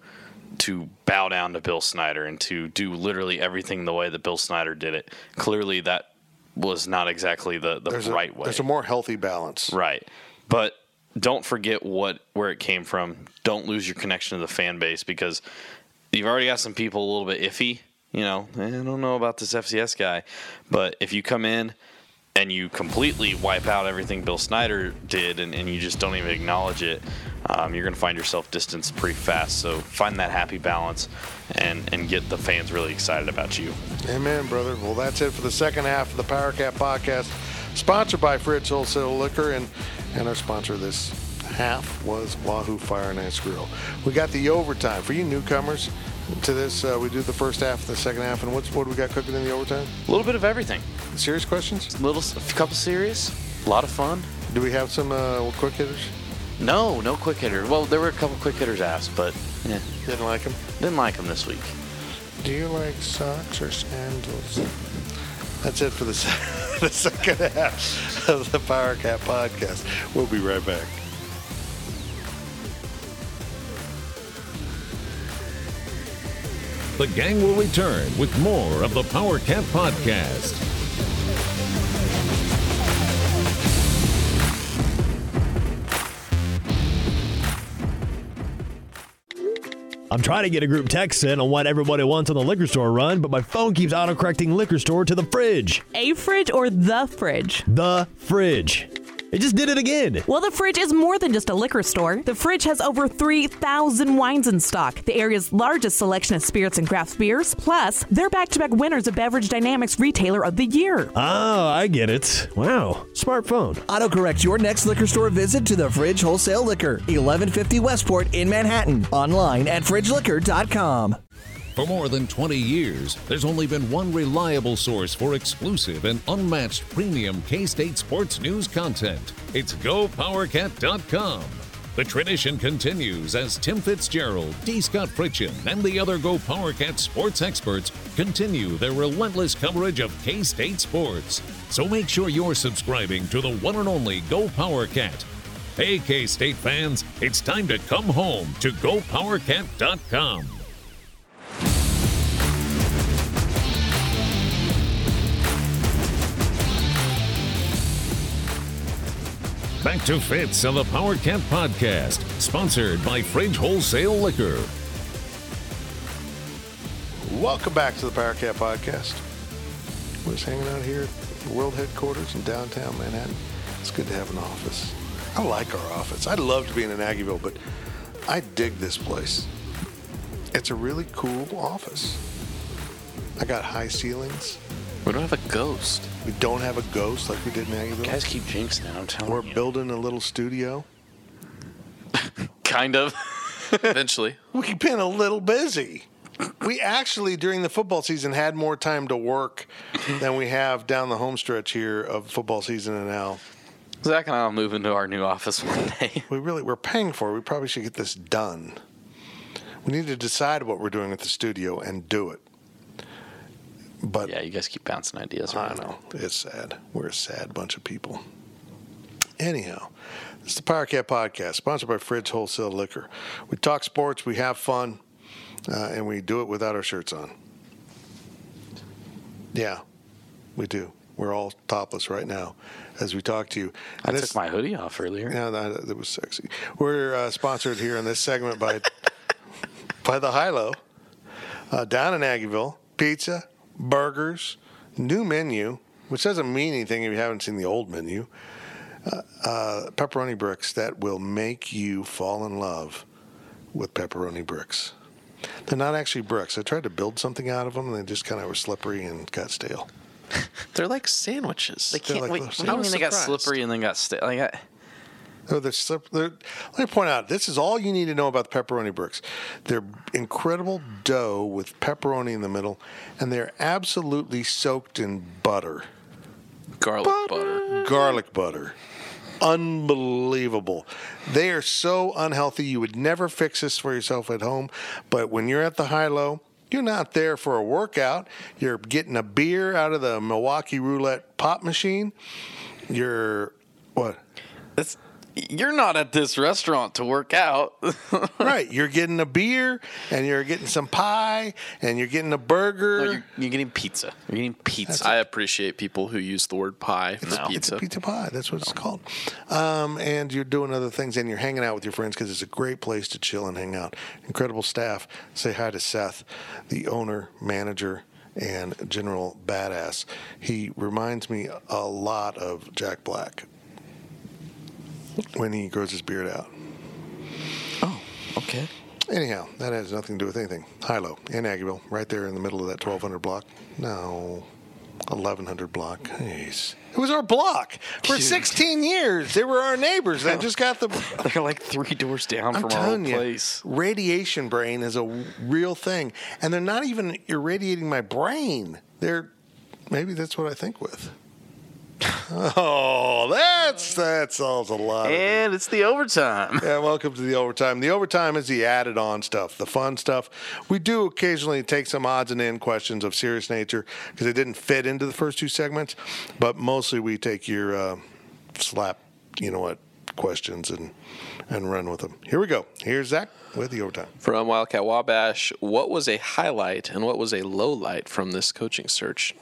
to bow down to Bill Snyder and to do literally everything the way that Bill Snyder did it. Clearly, that was not exactly the the There's right a, way. There's a more healthy balance. Right. But don't forget what where it came from. Don't lose your connection to the fan base because you've already got some people a little bit iffy. You know, "Eh, I don't know about this FCS guy. But if you come in and you completely wipe out everything Bill Snyder did and, and you just don't even acknowledge it, um, you're going to find yourself distanced pretty fast. So find that happy balance and, and get the fans really excited about you. Amen, brother. Well, that's it for the second half of the Power Cat podcast, sponsored by Fridge Wholesale Liquor, and and our sponsor this half was Wahoo Fire and Ice Grill. We got the overtime for you newcomers to this. Uh, we do the first half, the second half, and what's what do we got cooking in the overtime? A little bit of everything. Serious questions? A Little a couple serious, a lot of fun. Do we have some uh, quick hitters? No, no quick hitter. Well, there were a couple quick hitters asked, but yeah, Didn't like them. didn't like them this week. Do you like socks or sandals? That's it for the, the second half of the Power Cat podcast. We'll be right back. The gang will return with more of the Power Cat Podcast. I'm trying to get a group text in on what everybody wants on the liquor store run, but my phone keeps autocorrecting liquor store to the fridge. A fridge or the fridge? The fridge. It just did it again. Well, the fridge is more than just a liquor store. The fridge has over 3,000 wines in stock, the area's largest selection of spirits and craft beers. Plus, they're back to back winners of Beverage Dynamics Retailer of the Year. Oh, I get it. Wow, smartphone. Autocorrect your next liquor store visit to the Fridge Wholesale Liquor, 1150 Westport in Manhattan. Online at fridgeliquor.com. For more than 20 years, there's only been one reliable source for exclusive and unmatched premium K State sports news content. It's GoPowerCat.com. The tradition continues as Tim Fitzgerald, D. Scott Fritchen, and the other Go PowerCat sports experts continue their relentless coverage of K State sports. So make sure you're subscribing to the one and only Go PowerCat. Hey, K State fans, it's time to come home to GoPowerCat.com. Back to Fitz on the Power Cat Podcast, sponsored by Fridge Wholesale Liquor. Welcome back to the Power Cat Podcast. We're just hanging out here at the world headquarters in downtown Manhattan. It's good to have an office. I like our office. I'd love to be in an Aggieville, but I dig this place. It's a really cool office. I got high ceilings. We don't have a ghost. We don't have a ghost like we did in Aggieville. Guys keep jinxing it. I'm telling We're you. building a little studio. kind of. Eventually. We've been a little busy. We actually, during the football season, had more time to work than we have down the home stretch here of football season and now. Zach and I'll move into our new office one day. We really we're paying for it. We probably should get this done. We need to decide what we're doing with the studio and do it. But yeah, you guys keep bouncing ideas I around. know it's sad. We're a sad bunch of people. Anyhow, this is the Power Cat Podcast, sponsored by Fridge Wholesale Liquor. We talk sports, we have fun, uh, and we do it without our shirts on. Yeah, we do. We're all topless right now as we talk to you. I And took my hoodie off earlier. yeah, that, that was sexy. We're uh, sponsored here in this segment by by the Hilo uh, down in Aggieville. Pizza, burgers, new menu, which doesn't mean anything if you haven't seen the old menu. Uh, uh, pepperoni bricks that will make you fall in love with pepperoni bricks. They're not actually bricks. I tried to build something out of them, and they just kind of were slippery and got stale. They're like sandwiches. They can't like wait. What do you I mean was they got slippery and then got stale? like I, they're. They're, let me point out this is all you need to know about the pepperoni bricks. They're incredible dough with pepperoni in the middle, and they're absolutely soaked in butter, Garlic butter. garlic butter. Unbelievable. They are so unhealthy. You would never fix this for yourself at home, but when you're at the high low, you're not there for a workout. You're getting a beer out of the Milwaukee Roulette pop machine. You're what? that's you're not at this restaurant to work out. right. You're getting a beer and you're getting some pie and you're getting a burger. No, you're, you're getting pizza. You're getting pizza. I appreciate people who use the word pie for It's pizza. a pizza pie. That's what it's called. Um, and you're doing other things and you're hanging out with your friends because it's a great place to chill and hang out. Incredible staff. Say hi to Seth, the owner, manager, and general badass. He reminds me a lot of Jack Black when he grows his beard out. oh, okay. Anyhow, that has nothing to do with anything. Hilo in Aggieville, right there in the middle of that 1200 block. No, 1100 block. Jeez. It was our block for 16 years. They were our neighbors. I just got the. They're like three doors down I'm from our old you, place. radiation brain is a real thing, and they're not even irradiating my brain. They're maybe that's what I think with. Oh, that's that's all a lot. of it. And it's the overtime. Yeah, welcome to the overtime. The overtime is the added on stuff, the fun stuff. We do occasionally take some odds and end questions of serious nature because they didn't fit into the first two segments, but mostly we take your uh, slap, you know what, questions and and run with them. Here we go. Here's Zach with the overtime. From Wildcat Wabash, what was a highlight and what was a low light from this coaching search?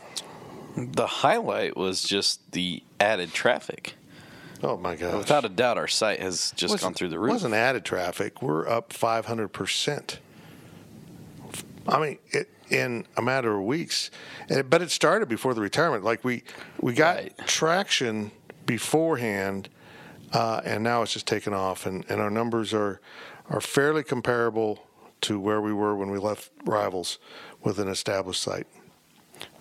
The highlight was just the added traffic. Oh my god! Without a doubt, our site has just Wasn't- gone through the roof. It wasn't added traffic. We're up 500 percent. I mean, it, in a matter of weeks, And- but it started before the retirement. Like we we got Right. traction beforehand, uh, and now it's just taken off, and, and our numbers are are fairly comparable to where we were when we left rivals with an established site.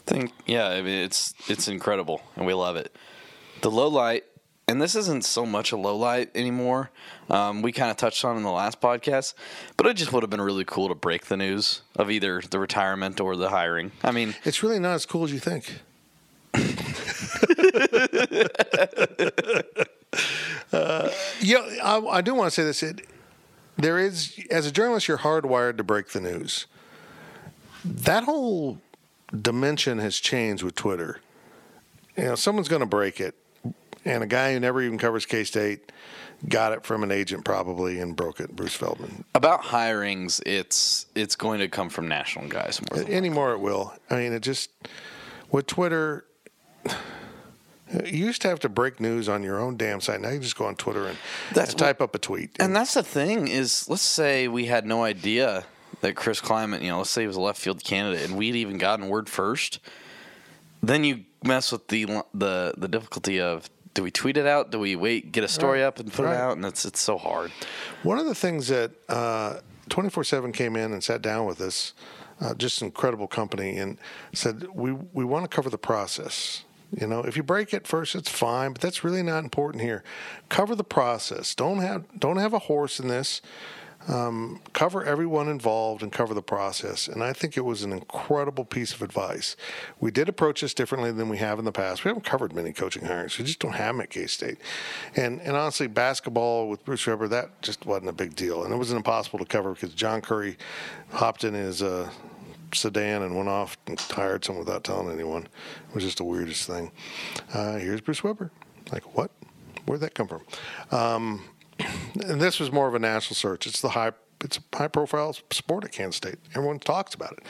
Think yeah i mean it's it's incredible and we love it the low light and this isn't so much a low light anymore um, we kind of touched on in the last podcast but it just would have been really cool to break the news of either the retirement or the hiring i mean It's really not as cool as you think. uh, yeah, I, I do want to say this. It, there is, as a journalist, you're hardwired to break the news. That whole dimension has changed with Twitter. You know, someone's going to break it, and a guy who never even covers K State got it from an agent probably and broke it. Bruce Feldman. about hirings it's it's going to come from national guys more than Anymore, it will. I mean, it just with Twitter. You used to have to break news on your own damn site. Now you just go on Twitter and, That's and type up a tweet. And that's the thing is, let's say we had no idea that Chris Klieman, you know, let's say he was a left field candidate, and we'd even gotten word first. Then you mess with the the the difficulty of do we tweet it out? Do we wait, get a story Right. up and put Right. it out? And it's it's so hard. One of the things that twenty four seven came in and sat down with us uh, just incredible company, and said we we want to cover the process. You know, if you break it first, it's fine, but that's really not important here. Cover the process. Don't have don't have a horse in this. Um, cover everyone involved and cover the process. And I think it was an incredible piece of advice. We did approach this differently than we have in the past. We haven't covered many coaching hirings. We just don't have them at K State. And and honestly, basketball with Bruce Weber that just wasn't a big deal, and it was impossible to cover because John Currie hopped in his. Uh, sedan and went off and hired someone without telling anyone. It was just the weirdest thing. Uh, here's Bruce Weber. Like, what? Where'd that come from? Um, and this was more of a national search. It's the high, it's a high profile sport at Kansas State. Everyone talks about it.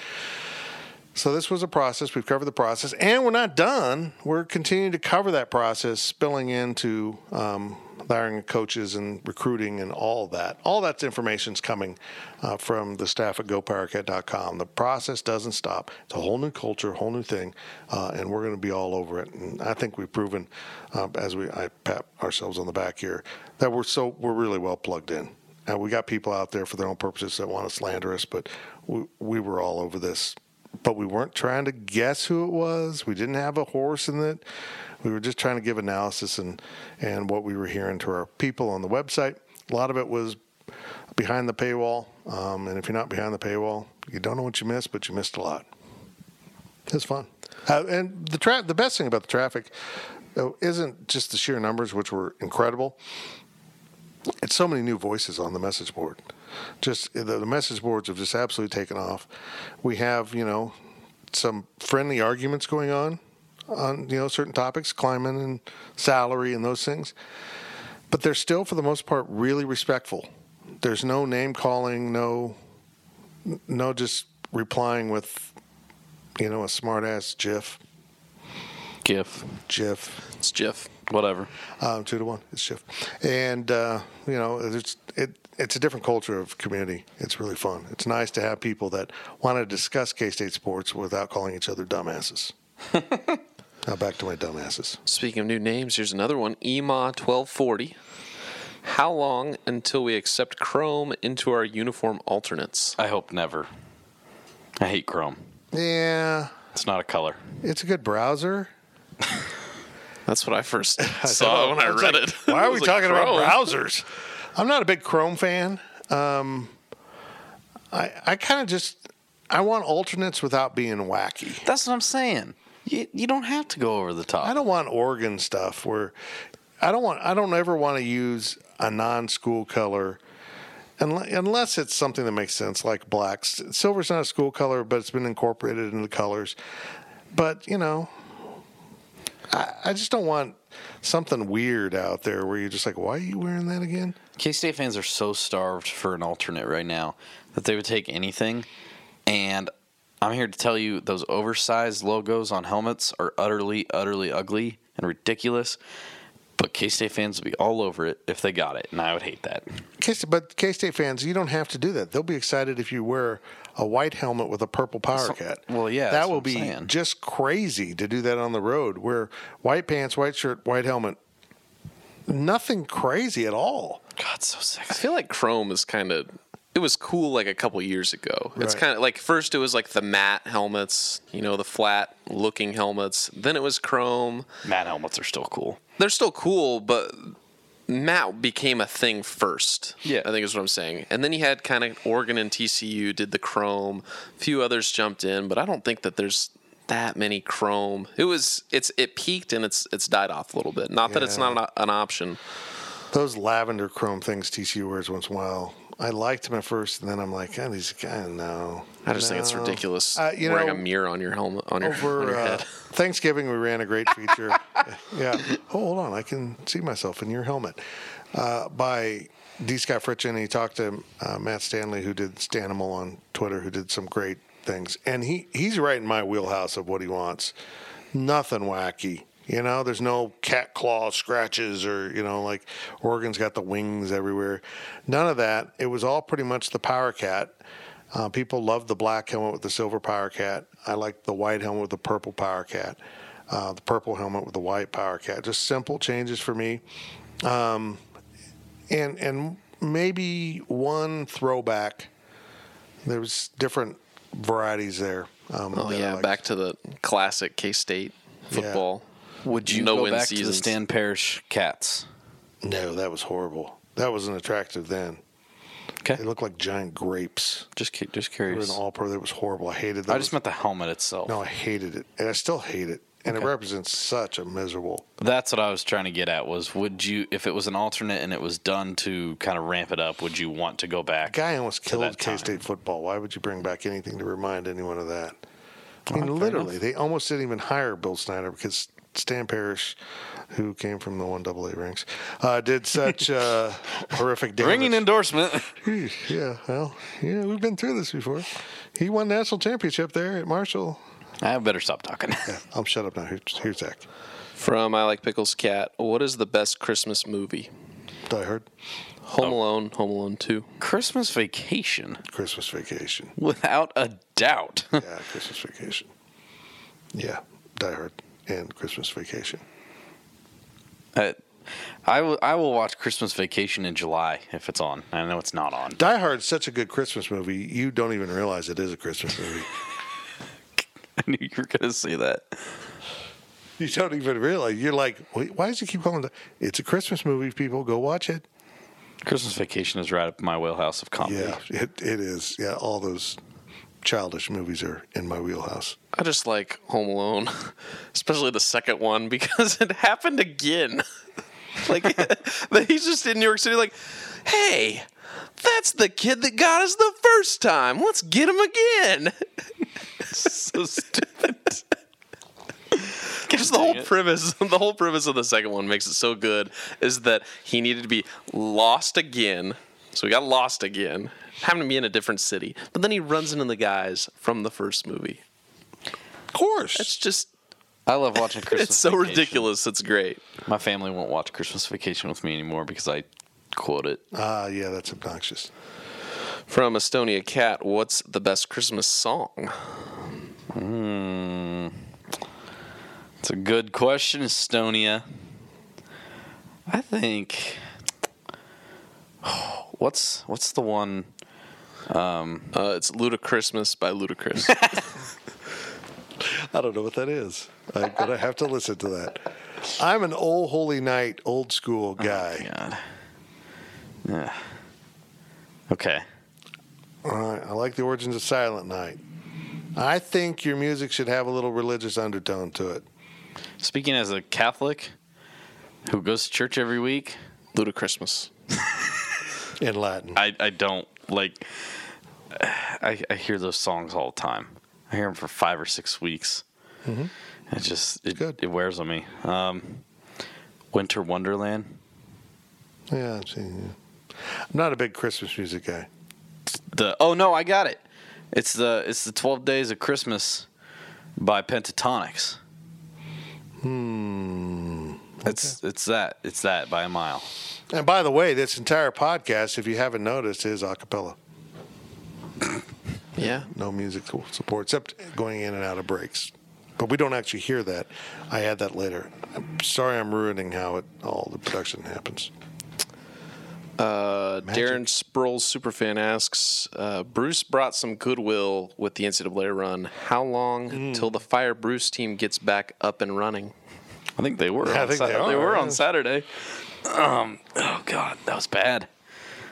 So this was a process. We've covered the process, and we're not done. We're continuing to cover that process, spilling into um, hiring coaches and recruiting and all that. All that information is coming uh, from the staff at GoPowerCat.com. The process doesn't stop. It's a whole new culture, whole new thing, uh, and we're going to be all over it. And I think we've proven, uh, as we I pat ourselves on the back here, that we're so we're really well plugged in. And we got people out there for their own purposes that want to slander us, but we, we were all over this but we weren't trying to guess who it was. We didn't have a horse in it. We were just trying to give analysis and, and what we were hearing to our people on the website. A lot of it was behind the paywall. Um, and if you're not behind the paywall, you don't know what you missed, but you missed a lot. It's fun. Uh, and the tra- the best thing about the traffic uh, isn't just the sheer numbers, which were incredible. It's so many new voices on the message board. Just the, the message boards have just absolutely taken off. We have, you know, some friendly arguments going on on you know certain topics, Klieman and salary and those things. But they're still, for the most part, really respectful. There's no name calling, no, no just replying with, you know, a smart ass GIF. GIF. GIF. It's Jeff. Whatever. Um, two to one. It's shift, And uh, you know, it's it. It's a different culture of community. It's really fun. It's nice to have people that want to discuss K State sports without calling each other dumbasses. Now back to my dumbasses. Speaking of new names, here's another one EMA 1240. How long until we accept Chrome into our uniform alternates? I hope never. I hate Chrome. Yeah, It's not a color. it's a good browser. That's what I first saw when I read like, it. Why are we like, talking about browsers? I'm not a big Chrome fan. Um, I I kind of just I want alternates without being wacky. That's what I'm saying. You, you don't have to go over the top. I don't want Oregon stuff where I don't want I don't ever want to use a non-school color unle- unless it's something that makes sense like black. S- Silver's not a school color, but it's been incorporated into the colors. But you know, I, I just don't want something weird out there where you're just like, why are you wearing that again? K State fans are so starved for an alternate right now that they would take anything. And I'm here to tell you those oversized logos on helmets are utterly, utterly ugly and ridiculous. But K State fans would be all over it if they got it, and I would hate that. K- but K State fans, you don't have to do that. They'll be excited if you wear a white helmet with a purple power cat. well, yeah, that will be saying. just crazy to do that on the road. Wear white pants, white shirt, white helmet. Nothing crazy at all. God, so I sexy. feel like Chrome is kind of. It was cool like a couple years ago. It's kind of like first it was like the matte helmets, you know, the flat looking helmets. Then it was Chrome. Matte helmets are still cool. They're still cool, but matte became a thing first. Yeah. I think is what I'm saying. And then you had kind of Oregon and TCU did the Chrome. A few others jumped in, but I don't think that there's that many Chrome. It was it's it peaked and it's it's died off a little bit. Not that it's not an, an option. Those lavender chrome things TCU wears once in a while. I liked them at first, and then I'm like, oh, these guys, no. I just think it's ridiculous Uh, you wearing know, a mirror on your helmet on your, on over your uh, head. Thanksgiving, we ran a great feature. yeah. Oh, hold on. I can see myself in your helmet. Uh, by D. Scott Fritchen. He talked to uh, Matt Stanley, who did Stanimal on Twitter, who did some great things. And he, he's right in my wheelhouse of what he wants. Nothing wacky. You know, there's no cat claw scratches or, you know, like Oregon's got the wings everywhere. None of that. It was all pretty much the Power Cat. Uh, people loved the black helmet with the silver Power Cat. I liked the white helmet with the purple Power Cat. Uh, the purple helmet with the white Power Cat. Just simple changes for me. Um, and and maybe one throwback. There was different varieties there. Um, Oh yeah, back to the classic K State football. Would you No go win back to the. Stan Parrish Cats? No, that was horrible. That wasn't attractive then. Okay, They looked like giant grapes. just cu- just They It curious. an all pro. That was horrible. I hated that. I just meant the helmet itself. no, I hated it, and I still hate it. And Okay. it represents such a miserable. That's what I was trying to get at. Was would you, if it was an alternate and it was done to kind of ramp it up, would you want to go back? Guy almost killed? K State football. Why would you bring back anything to remind anyone of that? I mean, fair literally, enough. they almost didn't even hire Bill Snyder because Stan Parrish, who came from the one AA ranks, uh, did such uh, horrific damage. Ringing endorsement. Yeah, well, yeah, we've been through this before. He won national championship there at Marshall. I better stop talking. Yeah, I'll shut up now. Here's, here's Zach. From I Like Pickles Cat, what is the best Christmas movie? Die Hard, Home Alone, Home Alone 2. Christmas Vacation, Christmas Vacation. without a doubt. Yeah, Christmas Vacation. Yeah, Die Hard and Christmas Vacation. Uh, I will. I will watch Christmas Vacation in July if it's on. I know it's not on. Die Hard's such a good Christmas movie. You don't even realize it is a Christmas movie. I knew you were going to say that. you don't even realize. You're like, Wait, why does he keep calling it? It's a Christmas movie. People go watch it. Christmas Vacation is right up my wheelhouse of comedy. Yeah, it, it is. Yeah, all those childish movies are in my wheelhouse. I just like Home Alone, especially the second one because it happened again. like he's just in New York City, like, hey, that's the kid that got us the first time. Let's get him again. so stupid. Just the whole it. premise, the whole premise of the second one makes it so good is that he needed to be lost again. So he got lost again, having to be in a different city. But then he runs into the guys from the first movie. Of course. It's just, I love watching Christmas. it's so Vacation. ridiculous. It's great. My family won't watch Christmas Vacation with me anymore because I quote it. Ah, yeah, that's obnoxious. From Estonia Cat, what's the best Christmas song? Hmm. It's a good question, Estonia. I think. What's what's the one? Uh, it's Ludacrismas by Ludacris. I don't know what that is. I'm gonna have to listen to that. I'm an old holy night, old school guy. God. Yeah. Okay. All right, I like the origins of Silent Night. I think your music should have a little religious undertone to it. Speaking as a Catholic who goes to church every week, Ludacrismas. In Latin. I, I don't like. I, I hear those songs all the time. I hear them for five or six weeks. It just it, Good. it wears on me. Um, Winter Wonderland. Yeah. I'm not a big Christmas music guy. The oh no, I got it. It's the it's the Twelve Days of Christmas by Pentatonix. Hmm. It's it's that it's that by a mile. And by the way, this entire podcast, if you haven't noticed, is a cappella. Yeah. No music support, except going in and out of breaks. But we don't actually hear that. I add that later. I'm sorry I'm ruining how it all the production happens. Uh, Darren Sproles superfan asks, uh, Bruce brought some goodwill with the NCAA run. How long Hmm. till the Fire Bruce team gets back up and running? I think they were. I on think they Saturday. are, were on Saturday. Um. Oh God, that was bad.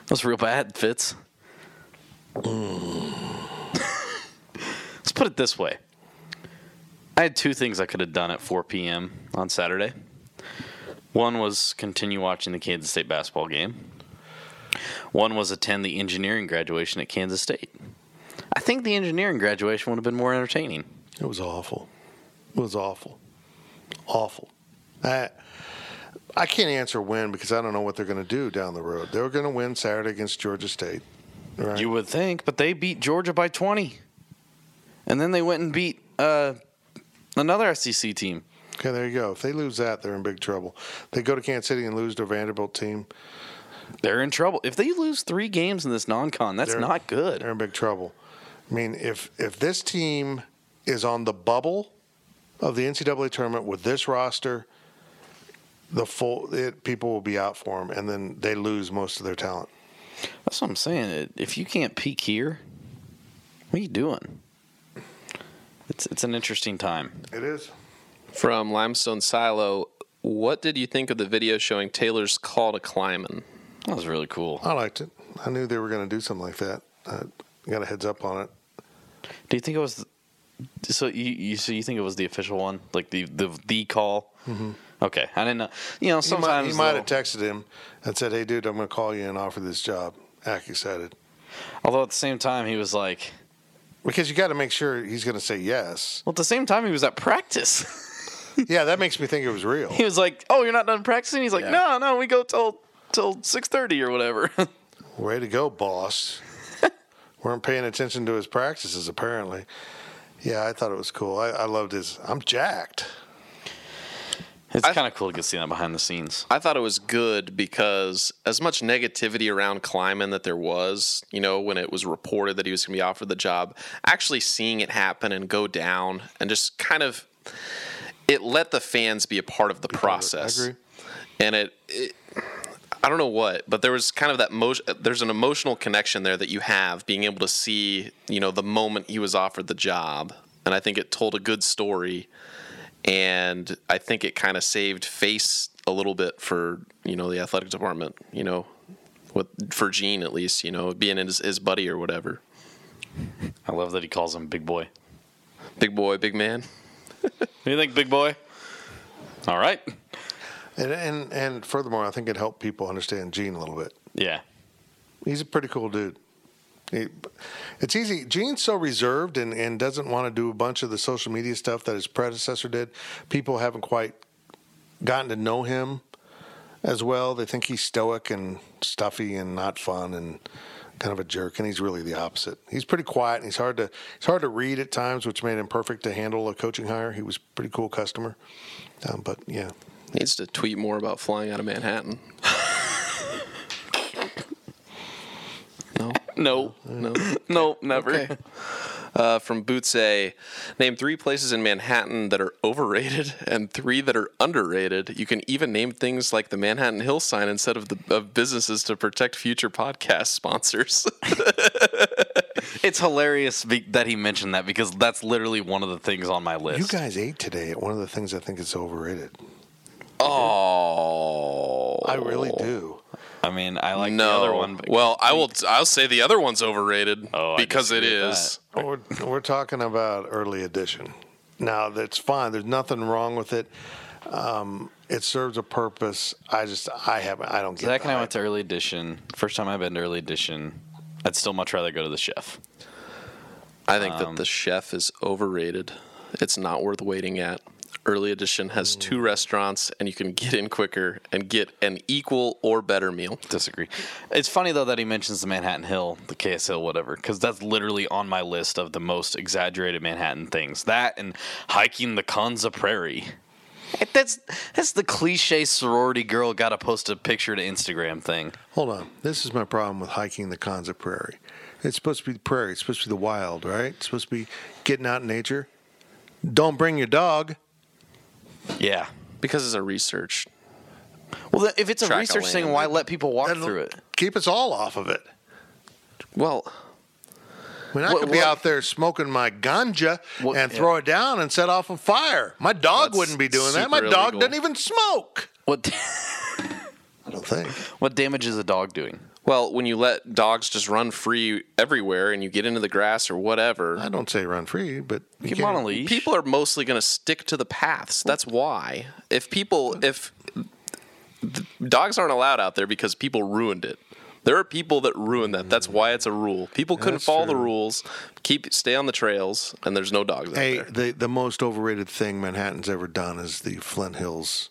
That was real bad, Fitz. Let's put it this way. I had two things I could have done at 4 p.m. on Saturday. One was continue watching the Kansas State basketball game. One was attend the engineering graduation at Kansas State. I think the engineering graduation would have been more entertaining. It was awful. It was awful. Awful. I, I can't answer when because I don't know what they're going to do down the road. They were going to win Saturday against Georgia State. Right? You would think, but they beat Georgia by 20. And then they went and beat uh, another SEC team. okay, there you go. If they lose that, they're in big trouble. They go to Kansas City and lose their Vanderbilt team. They're in trouble. If they lose three games in this non con, that's They're- not good. They're in big trouble. I mean, if if this team is on the bubble of the NCAA tournament with this roster, the full it, people will be out for them, and then they lose most of their talent. That's what I'm saying. If you can't peak here, what are you doing? It's it's an interesting time. It is. From Limestone Silo, what did you think of the video showing Taylor's call to Klieman? That was really cool. I liked it. I knew they were going to do something like that. I got a heads up on it. Do you think it was? So you, you so you think it was the official one, like the the the call? Mm-hmm. Okay, I didn't know. You know, He might, sometimes he might they'll- have texted him and said, "Hey, dude, I'm going to call you and offer this job." Act excited Although at the same time he was like, because you got to make sure he's going to say yes. well, at the same time he was at practice. Yeah, that makes me think it was real. he was like, "Oh, you're not done practicing?" He's like, Yeah. "No, no, we go till till six thirty or whatever." Way to go, boss. Weren't paying attention to his practices apparently. Yeah, I thought it was cool. I, I loved his. I'm jacked. It's kind of cool to get seen that behind the scenes. I thought it was good because as much negativity around Klieman that there was, you know, when it was reported that he was going to be offered the job, actually seeing it happen and go down and just kind of it let the fans be a part of the process. agree. And it, it I don't know what, but there was kind of that motion. There's an emotional connection there that you have being able to see, you know, the moment he was offered the job, and I think it told a good story, and I think it kind of saved face a little bit for you know the athletic department, you know, with for Gene at least, you know, being his, his buddy or whatever, I love that he calls him Big Boy. big boy, big man. What do you think, Big Boy? All right. And and and furthermore, I think it helped people understand Gene a little bit. Yeah. He's a pretty cool dude. It's easy. Gene's so reserved and, and doesn't want to do a bunch of the social media stuff that his predecessor did. People haven't quite gotten to know him as well. They think he's stoic and stuffy and not fun and kind of a jerk, and he's really the opposite. He's pretty quiet and he's hard to he's hard to read at times, which made him perfect to handle a coaching hire. He was a pretty cool customer, um, but yeah, Needs to tweet more about flying out of Manhattan. no, No. no. No, never. Okay. Uh, from Boots A, name three places in Manhattan that are overrated and three that are underrated. You can even name things like the Manhattan Hill sign instead of the of businesses to protect future podcast sponsors. It's hilarious be- that he mentioned that because that's literally one of the things on my list. you guys ate today. One of the things I think is overrated. oh, I really do. I mean, I like no. the other one. but- well, I will. I'll say the other one's overrated Oh, because it disagree with is. We're, we're talking about early edition. Now that's fine. There's nothing wrong with it. Um, it serves a purpose. I just I haven't. I don't get. Zach the and I went to early edition. First time I've been to early edition. I'd still much rather go to the chef. I think that Um, the chef is overrated. It's not worth waiting at. Early Edition has two Mm. restaurants, and you can get in quicker and get an equal or better meal. Disagree. It's funny though that he mentions the Manhattan Hill, the KS Hill, whatever, because that's literally on my list of the most exaggerated Manhattan things. That and hiking the Konza Prairie. It- That's that's the cliche sorority girl got to post a picture to Instagram thing. Hold on. This is my problem with hiking the Konza Prairie. It's supposed to be the prairie. It's supposed to be the wild, right? It's supposed to be getting out in nature. Don't bring your dog. Yeah. Because it's a research. Well, then, if it's a research thing, why let people walk That'll through it? Keep us all off of it. Well, I mean, I What- could be what- out there smoking my ganja What- and yeah. throw it down and set off a fire. My dog That's wouldn't be doing that. My dog illegal. doesn't even smoke. What I don't think. what damage is a dog doing? Well, when you let dogs just run free everywhere and you get into the grass or whatever, I don't say run free, but you Keep 'em on can't- a leash. people are mostly going to stick to the paths. That's why. If people, if the dogs aren't allowed out there because people ruined it. There are people that ruin that. That's why it's a rule. People couldn't That's follow the rules. Keep stay on the trails, and there's no dogs out Hey, there. the the most overrated thing Manhattan's ever done is the Flint Hills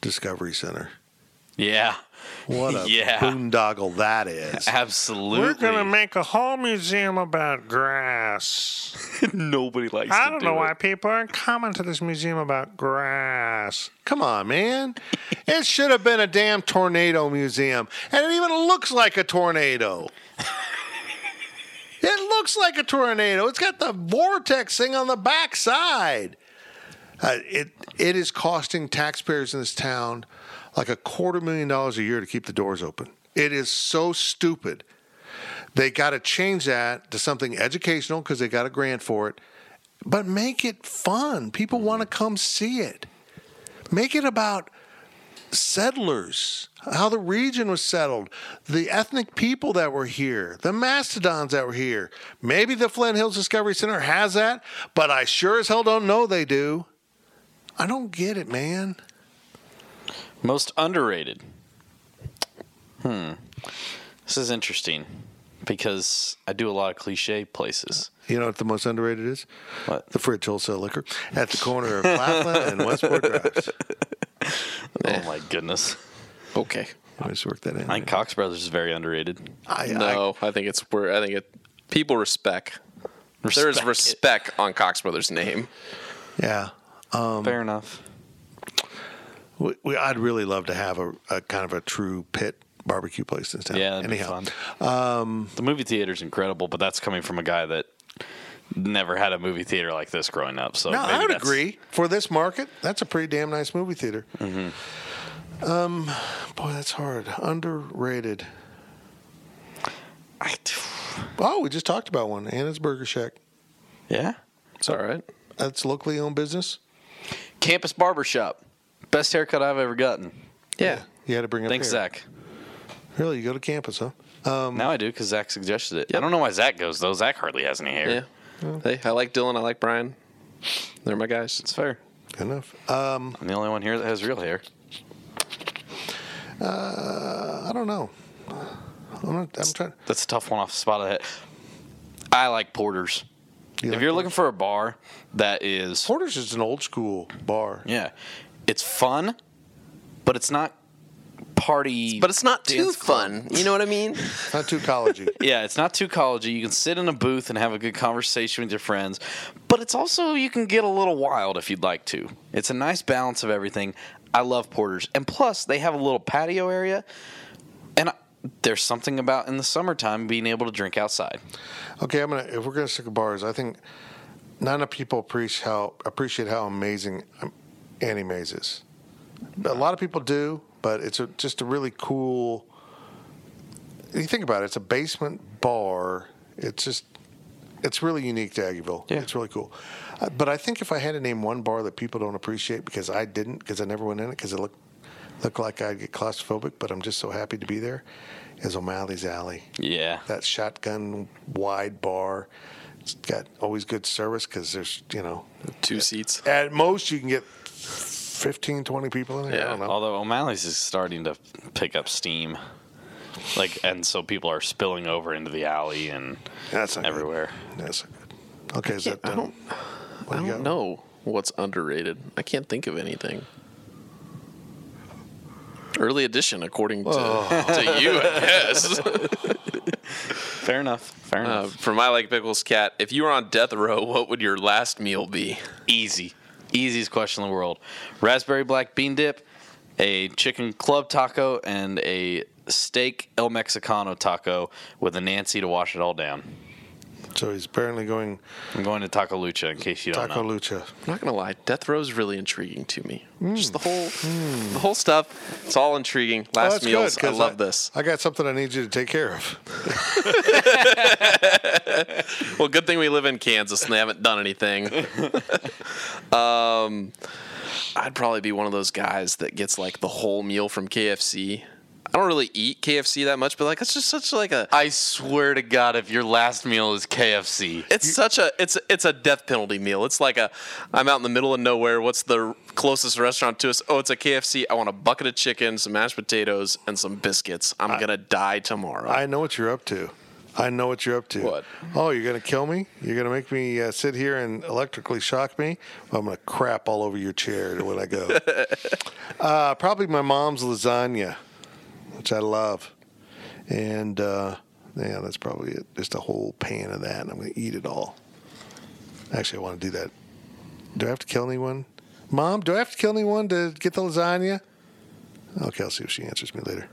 Discovery Center. Yeah. What a Yeah. boondoggle that is. Absolutely. We're going to make a whole museum about grass. Nobody likes I don't do know it. why people aren't coming to this museum about grass. Come on, man. it should have been a damn tornado museum. And it even looks like a tornado. it looks like a tornado. It's got the vortex thing on the backside. Uh, it it is costing taxpayers in this town like a quarter million dollars a year to keep the doors open. It is so stupid. They got to change that to something educational because they got a grant for it, but make it fun. People mm-hmm. want to come see it. Make it about settlers, how the region was settled, the ethnic people that were here, the mastodons that were here. Maybe the Flint Hills Discovery Center has that, but I sure as hell don't know they do. I don't get it, man. Most underrated. Hmm. This is interesting because I do a lot of cliche places. You know what the most underrated is? What? The Fridge Wholesale Liquor at the corner of Claflin and Westport Drives. Oh my goodness. Okay. I just work that in. I think Cox Brothers is very underrated. I, No, I, think it's where I think it. People respect. there is Respect it. respect on Cox Brothers' name. yeah. Fair enough. We, we, I'd really love to have a, a kind of a true pit barbecue place in town. Yeah, that'd Anyhow, be fun. Um, the movie theater's incredible, but that's coming from a guy that never had a movie theater like this growing up. So no, I would agree. For this market, that's a pretty damn nice movie theater. Mm-hmm. Um, boy, that's hard. Underrated. I, Oh, we just talked about one. Anna's Burger Shack. yeah. It's all right. That's locally owned business. Campus Barbershop. Best haircut I've ever gotten. Yeah. You had to bring it. Thanks, here. Zach. Really, you go to campus, huh? Um, Now I do because Zach suggested it. I don't know why Zach goes though. Zach hardly has any hair. Yeah. Hey, I like Dylan. I like Brian. They're my guys. It's fair. Good enough. Um, I'm the only one here that has real hair. uh, I don't know. I'm, not, I'm trying. That's a tough one off the spot of the head. I like porters. You if like you're looking for a bar that is Porter's is an old school bar. yeah, it's fun, but it's not party. But it's not too club. fun. You know what I mean? Not too collegey. Yeah, it's not too collegey. You can sit in a booth and have a good conversation with your friends, but it's also you can get a little wild if you'd like to. It's a nice balance of everything. I love porters, and plus they have a little patio area, and I, there's something about in the summertime being able to drink outside. Okay, I'm gonna. If we're gonna stick with bars, I think not enough people appreciate how appreciate how amazing um, Auntie Mae's is. A lot of people do, but it's a, just a really cool. You think about it; it's a basement bar. It's just, it's really unique to Aggieville. Yeah. It's really cool. Uh, but I think if I had to name one bar that people don't appreciate because I didn't, because I never went in it, because it looked looked like I'd get claustrophobic, but I'm just so happy to be there, is O'Malley's Alley Yeah, that shotgun wide bar. It's got always good service because there's, you know, Two seats. at most you can get 15, 20 people in there. I Yeah. don't know. although O'Malley's is starting to pick up steam, like, and so people are spilling over into the alley and That's not good. everywhere. That's not good. Okay, is that I don't. What I do don't got? know what's underrated. I can't think of anything. Early edition, according to, to you, I guess. Fair enough. Fair Uh, enough. for my like pickles cat, if you were on death row, what would your last meal be? Easy. Easiest question in the world. Raspberry black bean dip, a chicken club taco, and a steak El Mexicano taco with a Nancy to wash it all down. So he's apparently going I'm going to Taco Lucha in case you don't Taco know. Lucha. I'm not gonna lie, death row is really intriguing to me. Just the whole, the whole stuff. It's all intriguing. Oh, Last that's meals, good, I 'cause love this. I got something I need you to take care of. Well, good thing we live in Kansas and they haven't done anything. um, I'd probably be one of those guys that gets like the whole meal from KFC. I don't really eat KFC that much, but like it's just such like a I swear to God, if your last meal is KFC, it's such a it's it's a death penalty meal. It's like a I'm out in the middle of nowhere. What's the closest restaurant to us? Oh, it's a KFC. I want a bucket of chicken, some mashed potatoes, and some biscuits. I'm gonna die tomorrow. I know what you're up to. I know what you're up to. What? Oh, you're going to kill me? You're going to make me uh, sit here and electrically shock me? Well, I'm going to crap all over your chair when I go. uh, probably my mom's lasagna, which I love. And uh, yeah, that's probably it. Just a whole pan of that, and I'm going to eat it all. Actually, I want to do that. Do I have to kill anyone? Mom, do I have to kill anyone to get the lasagna? Okay, I'll see if she answers me later.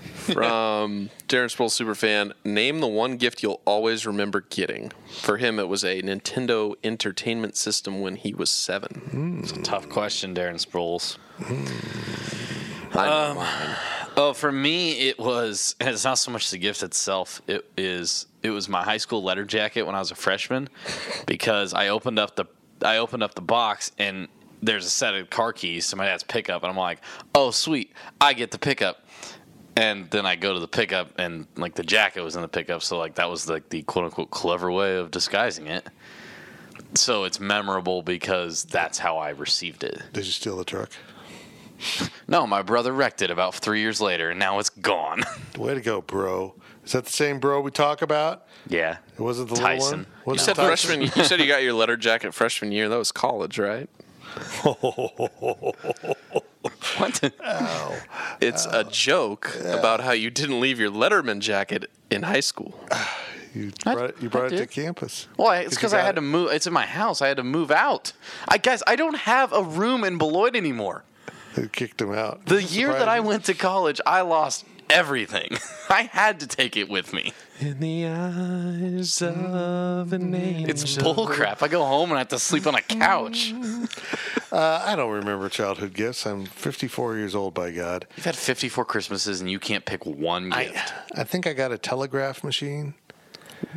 From Darren Sproles superfan, name the one gift you'll always remember getting. For him, it was a Nintendo Entertainment System when he was seven. it's a tough question, Darren Sproles. I know Um, mine. Oh, for me, it was. It's not so much the gift itself. It is. It was my high school letter jacket when I was a freshman, because I opened up the I opened up the box and there's a set of car keys to my dad's pickup, and I'm like, oh sweet, I get the pickup. And then I go to the pickup, and like the jacket was in the pickup, so like that was like the quote unquote clever way of disguising it. So it's memorable because that's how I received it. Did you steal the truck? No, my brother wrecked it about three years later, and now it's gone. Way to go, bro. Is that the same bro we talk about? yeah. It wasn't the Tyson. little one? You said Tyson? freshman. You said you got your letter jacket freshman year. That was college, right? What? It's a uh, joke about how you didn't leave your Letterman jacket in high school. You I- brought, it- you brought it to campus. Well, I- it's because I had it. to move. It's in my house. I had to move out. I guess I don't have a room in Beloit anymore. They kicked him out. The Does it year that I went to college, I lost everything. I had to take it with me. In the eyes of an angel. It's bullcrap. I go home and I have to sleep on a couch. Uh, I don't remember childhood gifts. I'm 54 years old, by God. You've had 54 Christmases and you can't pick one I, gift. I think I got a telegraph machine.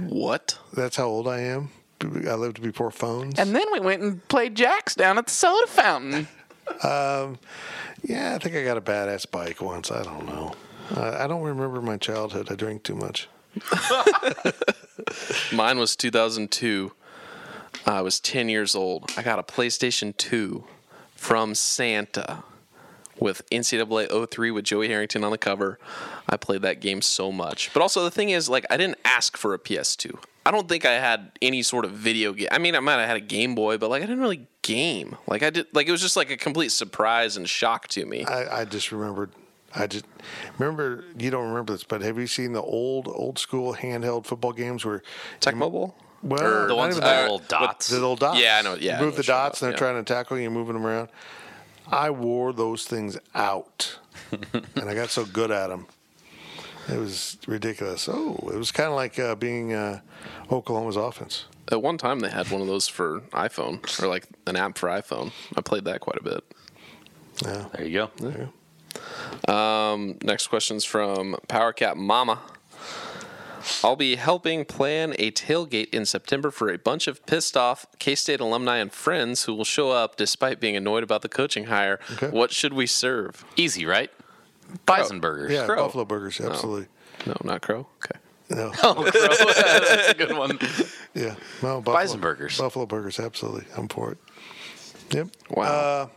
What? That's how old I am. I lived before phones. and then we went and played jacks down at the soda fountain. Yeah, I think I got a badass bike once. I don't know. Uh, I don't remember my childhood. I drank too much. Mine was 2002. I was 10 years old. I got a PlayStation 2 from Santa with NCAA 03 with Joey Harrington on the cover. I played that game so much. But also, the thing is, like, I didn't ask for a PS2. I don't think I had any sort of video game. I mean, I might have had a Game Boy, but like, I didn't really game. Like, I did, like, it was just like a complete surprise and shock to me. I, I just remembered. I just remember. You don't remember this, but have you seen the old, old school handheld football games where Tech Mobile? Well, Or- The ones with the that. little dots. The little dots. Yeah, I know- yeah, You move know the what you're dots, and they're talking trying to tackle you, moving them around. I wore those things out, and I got so good at them. It was ridiculous. Oh, it was kind of like uh, being uh, Oklahoma's offense. At one time, they had one of those for iPhone, or like an app for iPhone. I played that quite a bit. Yeah. There you go. Um, next question's from PowerCat Mama. I'll be helping plan a tailgate in September for a bunch of pissed off K State alumni and friends who will show up despite being annoyed about the coaching hire. Okay. What should we serve? Easy, right? Bison burgers. Yeah, Crow. Buffalo burgers, absolutely. No, not Crow. Okay. No, Oh, crow. That's a good one. yeah, no, Buffalo, Bison burgers. Buffalo burgers, absolutely. I'm for it. Yep. Wow. Uh,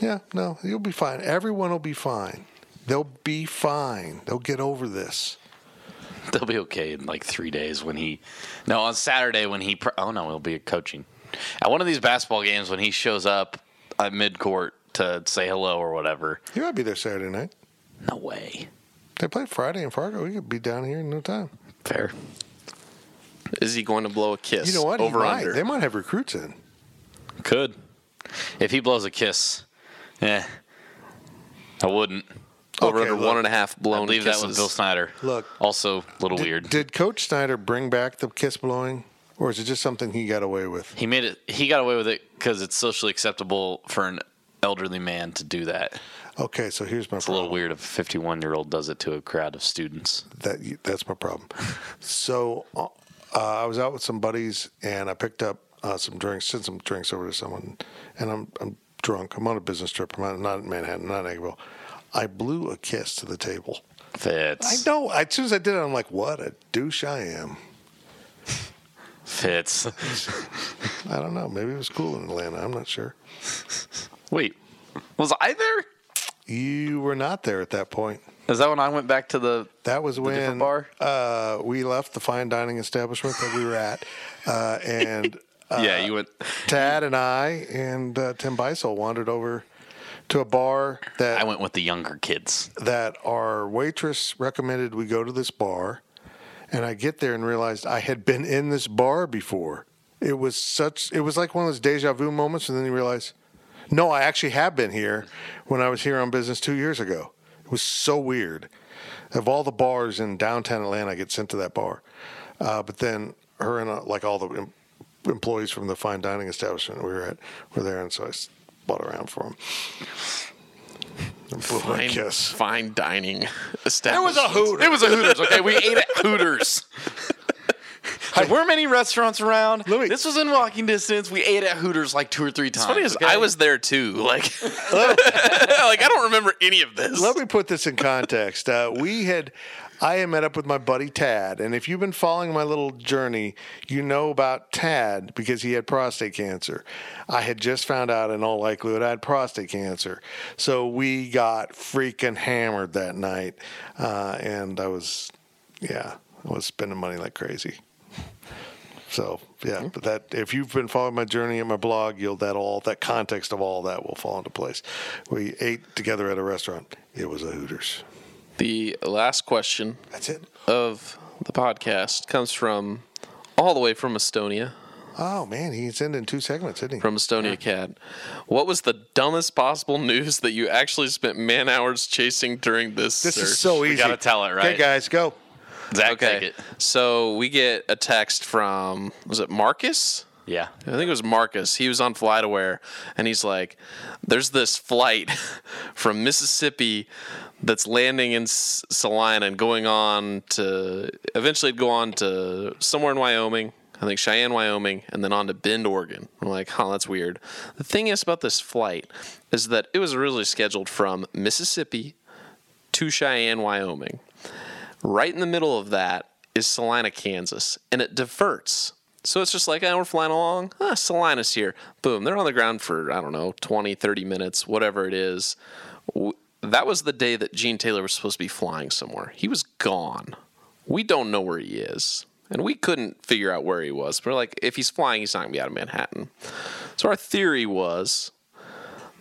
yeah, no, you'll be fine. Everyone will be fine. They'll be fine. They'll get over this. They'll be okay in like three days when he. No, on Saturday when he. Oh no, he'll be coaching at one of these basketball games when he shows up at mid court to say hello or whatever. You might be there Saturday night. No way. They play Friday in Fargo. We could be down here in no time. Fair. Is he going to blow a kiss? You know what? He Over might. under. They might have recruits in. Could. If he blows a kiss, eh. I wouldn't. Over Okay, under look. one and a half I'd blown leave kisses. that with Bill Snyder. Look. Also, a little Did, weird. Did Coach Snyder bring back the kiss blowing, or is it just something he got away with? he made it. He got away with it because it's socially acceptable for an elderly man to do that. Okay, so here's my It's a little weird if a 51 year old does it to a crowd of students. That that's my problem. so uh, I was out with some buddies, and I picked up uh, some drinks, sent some drinks over to someone, and I'm I'm drunk. I'm on a business trip. I'm not, in Manhattan, not in Aggieville. I blew a kiss to the table. Fitz. I know. As soon as I did it, I'm like, "What a douche I am." Fitz. I don't know. Maybe it was cool in Atlanta. I'm not sure. Wait, was I there? You were not there at that point. Is that when I went back to the? That was when bar? Uh, we left the fine dining establishment that we were at, uh, and yeah, you went. Tad and I and uh, Tim Beisel wandered over to a bar that I went with the younger kids. that our waitress recommended we go to this bar, and I get there and realized I had been in this bar before. It was such. It was like one of those deja vu moments, and then you realize, no, I actually have been here when I was here on business two years ago. It was so weird. Of all the bars in downtown Atlanta, I get sent to that bar, uh, but then her and uh, like all the em- employees from the fine dining establishment we were at were there, and so I s- bought around for them. fine, kiss. fine dining establishment. It establishment. was a Hooters. It was a Hooters. Okay, we ate at Hooters. There weren't many restaurants around. Let me- this was in walking distance. We ate at Hooters like two or three times. Funny as okay? I was there too. Like, like I don't remember any of this. Let me put this in context. Uh, we had, I had met up with my buddy Tad, and if you've been following my little journey, you know about Tad because he had prostate cancer. I had just found out, in all likelihood, I had prostate cancer. So we got freaking hammered that night, uh, and I was, yeah, I was spending money like crazy. So yeah, mm-hmm. but that if you've been following my journey in my blog, you'll that all that context of all that will fall into place. We ate together at a restaurant. It was a Hooters. the last question That's it. of the podcast comes from all the way from Estonia, Oh man, he's in in two segments, isn't he? from Estonia Cat. What was the dumbest possible news that you actually spent man hours chasing during this? this search? is so easy. gotta tell it, Okay, right? guys, go. Zach, take Okay, it. so we get a text from was it Marcus? Yeah. I think it was Marcus. He was on FlightAware, and he's like, "There's this flight from Mississippi that's landing in Salina and going on to eventually go on to somewhere in Wyoming. I think Cheyenne, Wyoming, and then on to Bend, Oregon." I'm like, "Huh, that's weird." The thing is about this flight is that it was originally scheduled from Mississippi to Cheyenne, Wyoming. Right in the middle of that is Salina, Kansas, and it diverts. So it's just like, oh, we're flying along. Ah, Salina's here. Boom. They're on the ground for, I don't know, 20, 30 minutes, whatever it is. That was the day that Gene Taylor was supposed to be flying somewhere. He was gone. We don't know where he is. And we couldn't figure out where he was. We're like, if he's flying, he's not going to be out of Manhattan. So our theory was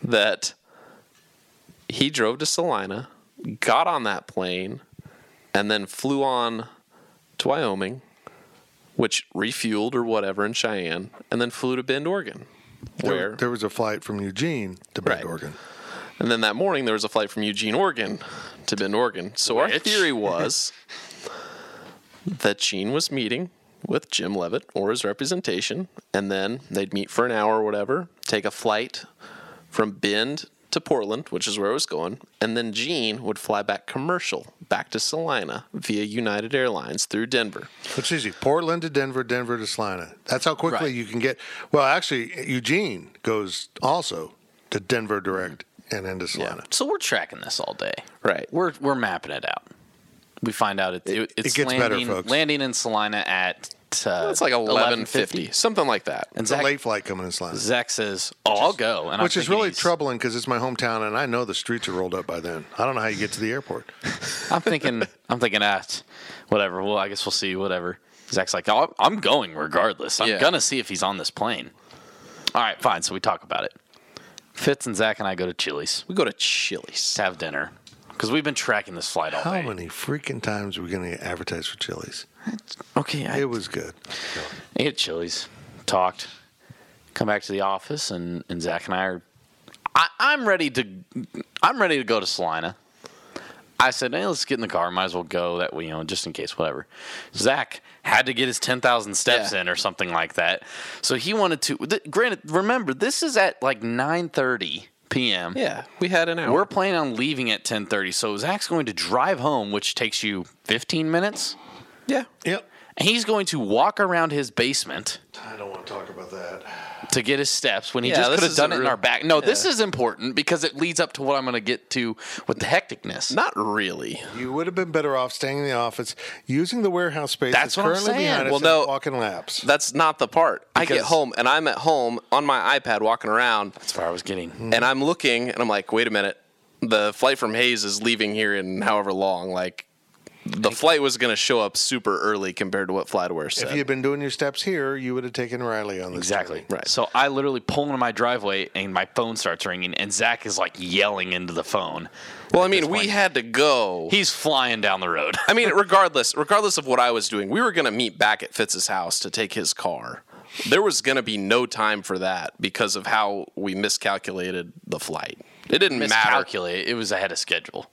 that he drove to Salina, got on that plane, and then flew on to Wyoming, which refueled or whatever in Cheyenne, and then flew to Bend, Oregon. Where There, there was a flight from Eugene to Bend, Right. Oregon. and then that morning there was a flight from Eugene, Oregon to Bend, Oregon. So our theory was that Gene was meeting with Jim Leavitt or his representation, and then they'd meet for an hour or whatever, take a flight from Bend to Portland, which is where I was going, and then Gene would fly back commercial back to Salina via United Airlines through Denver. It's easy. Portland to Denver, Denver to Salina. That's how quickly Right. you can get. Well, actually, Eugene goes also to Denver direct and into Salina. So we're tracking this all day. Right. We're we're mapping it out. We find out it, it, it's gets better, landing, folks. landing in Salina at uh, It's like 1150, something like that. And It's a late flight coming in Salina. Zach says, "Oh, I'll go," and I'm Which is really he's- troubling because it's my hometown and I know the streets are rolled up by then. I don't know how you get to the airport. I'm thinking, I'm thinking, ah, whatever. Well, I guess we'll see. Whatever. Zach's like, oh, I'm going regardless. I'm Yeah. gonna see if he's on this plane. All right, fine. So we talk about it. Fitz and Zach and I go to Chili's We go to Chili's. to have dinner because we've been tracking this flight all day. How day. many freaking times are we going to advertise for Chili's? Okay, I It was good. ate at Chili's, talked, come back to the office, and, and Zach and I are. I, I'm ready to. I'm ready to go to Salina. I said, hey, let's get in the car. Might as well go. That way, you know, just in case, whatever. Zach had to get his 10,000 steps Yeah. in or something like that. So he wanted to. Th- granted, remember, this is at like 9:30 p.m. Yeah, we had an hour. We're planning on leaving at 10:30. So Zach's going to drive home, which takes you 15 minutes. yeah. Yep. And he's going to walk around his basement I don't want to talk about that. to get his steps when he Yeah, just could have done a it in our back. No, this is important because it leads up to what I'm going to get to with the hecticness. Not really. You would have been better off staying in the office, using the warehouse space That's that's, what I'm saying. behind us, Well, and no. walking laps. That's not the part. I get home and I'm at home on my iPad walking around That's where I was getting. Hmm. and I'm looking and I'm like, wait a minute. The flight from Hays is leaving here in however long. Like, the flight was going to show up super early compared to what FlightAware said. if you had been doing your steps here, you would have taken Riley on this. Exactly. journey. Right. So I literally pull into my driveway and my phone starts ringing, and Zach is like yelling into the phone. well, I mean, we had to go. He's flying down the road. I mean, regardless, regardless of what I was doing, we were going to meet back at Fitz's house to take his car. There was going to be no time for that because of how we miscalculated the flight. It didn't matter. Miscalculate. It was ahead of schedule.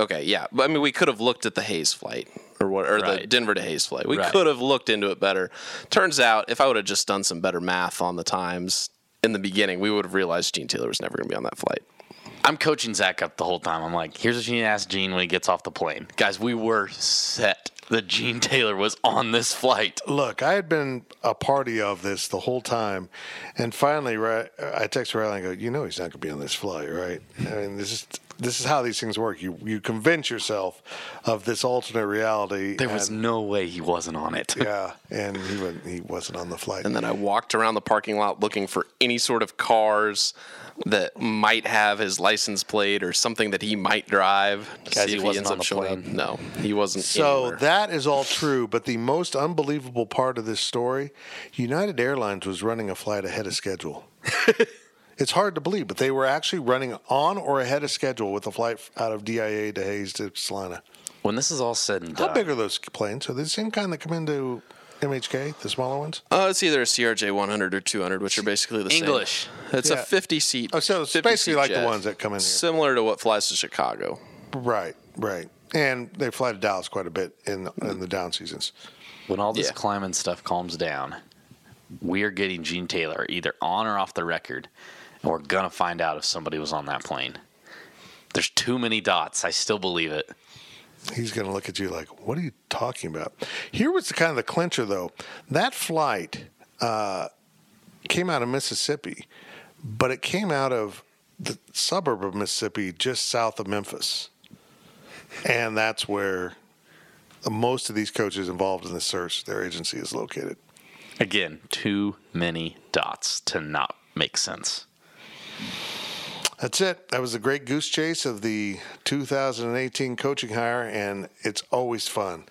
Okay, yeah, but I mean, we could have looked at the Hays flight or what, or the Denver to Hays flight. We Right. could have looked into it better. Turns out, if I would have just done some better math on the times in the beginning, we would have realized Gene Taylor was never going to be on that flight. I'm coaching Zach up the whole time. I'm like, here's what you need to ask Gene when he gets off the plane. Guys, we were set that Gene Taylor was on this flight. Look, I had been a party of this the whole time, and finally, right, I text Riley and go, "You know, he's not going to be on this flight, right?" I mean, this is this is how these things work. You you convince yourself of this alternate reality. There was no way he wasn't on it. yeah, and he wasn't, he wasn't on the flight. And then I walked around the parking lot looking for any sort of cars that might have his license plate or something that he might drive. to Guys, see he if wasn't ends on up the showing up. plane. No, he wasn't. So anywhere. that is all true, but the most unbelievable part of this story, United Airlines was running a flight ahead of schedule. it's hard to believe, but they were actually running on or ahead of schedule with a flight out of DIA to Hays to Salina. When this is all said and done, How big are those planes? Are they the same kind that come into MHK, the smaller ones? Uh, it's either a CRJ 100 or 200, which are basically the English. same. English. It's Yeah. a 50 seat. Oh, so it's 50 basically seat like the ones that come in here. Similar to what flies to Chicago. Right, right. And they fly to Dallas quite a bit in in the down seasons. when all this Yeah. climbing stuff calms down, we are getting Gene Taylor either on or off the record, and we're gonna find out if somebody was on that plane. There's too many dots. I still believe it. He's going to look at you like, "What are you talking about?" Here was the kind of the clincher, though. That flight uh, came out of Mississippi, but it came out of the suburb of Mississippi, just south of Memphis, and that's where most of these coaches involved in the search, their agency is located. Again, too many dots to not make sense. That's it. That was the great goose chase of the 2018 coaching hire, and it's always fun.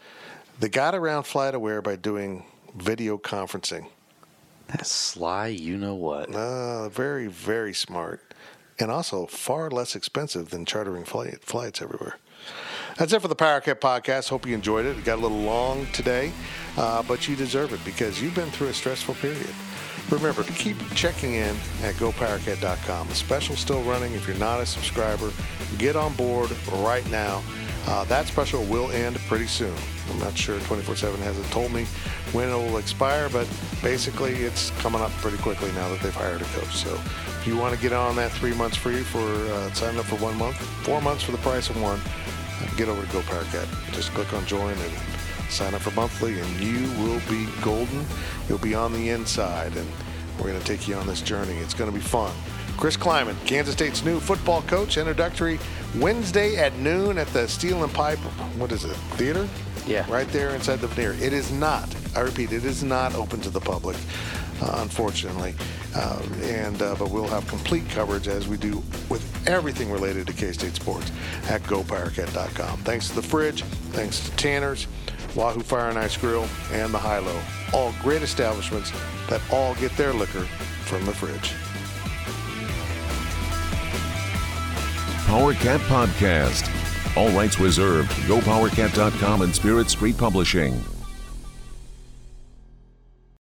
They got around flight aware by doing video conferencing. That's sly, you know what? Uh, very, very smart, and also far less expensive than chartering flight, flights everywhere. That's it for the Power Cat podcast. Hope you enjoyed it. It got a little long today, uh, but you deserve it because you've been through a stressful period. Remember to keep checking in at gopowercat.com. The special's still running. If you're not a subscriber, get on board right now. Uh, that special will end pretty soon. I'm not sure 24 7 hasn't told me when it will expire, but basically it's coming up pretty quickly now that they've hired a coach. So if you want to get on that three months free for uh, sign up for one month, four months for the price of one, get over to GoPowerCat. Just click on join and sign up for monthly, and you will be golden. You'll be on the inside, and we're going to take you on this journey. It's going to be fun. Chris Klieman, Kansas State's new football coach, introductory Wednesday at noon at the Steel and Pipe. What is it? Theater? Yeah. Right there inside the Vanier. It is not. I repeat, it is not open to the public, uh, unfortunately. Uh, and uh, but we'll have complete coverage as we do with everything related to K-State sports at GoPowerCat.com. Thanks to the fridge. Thanks to Tanner's. Wahoo Fire and Ice Grill, and the High Low. All great establishments that all get their liquor from the fridge. Power Cat Podcast. All rights reserved. GoPowerCat.com and Spirit Street Publishing.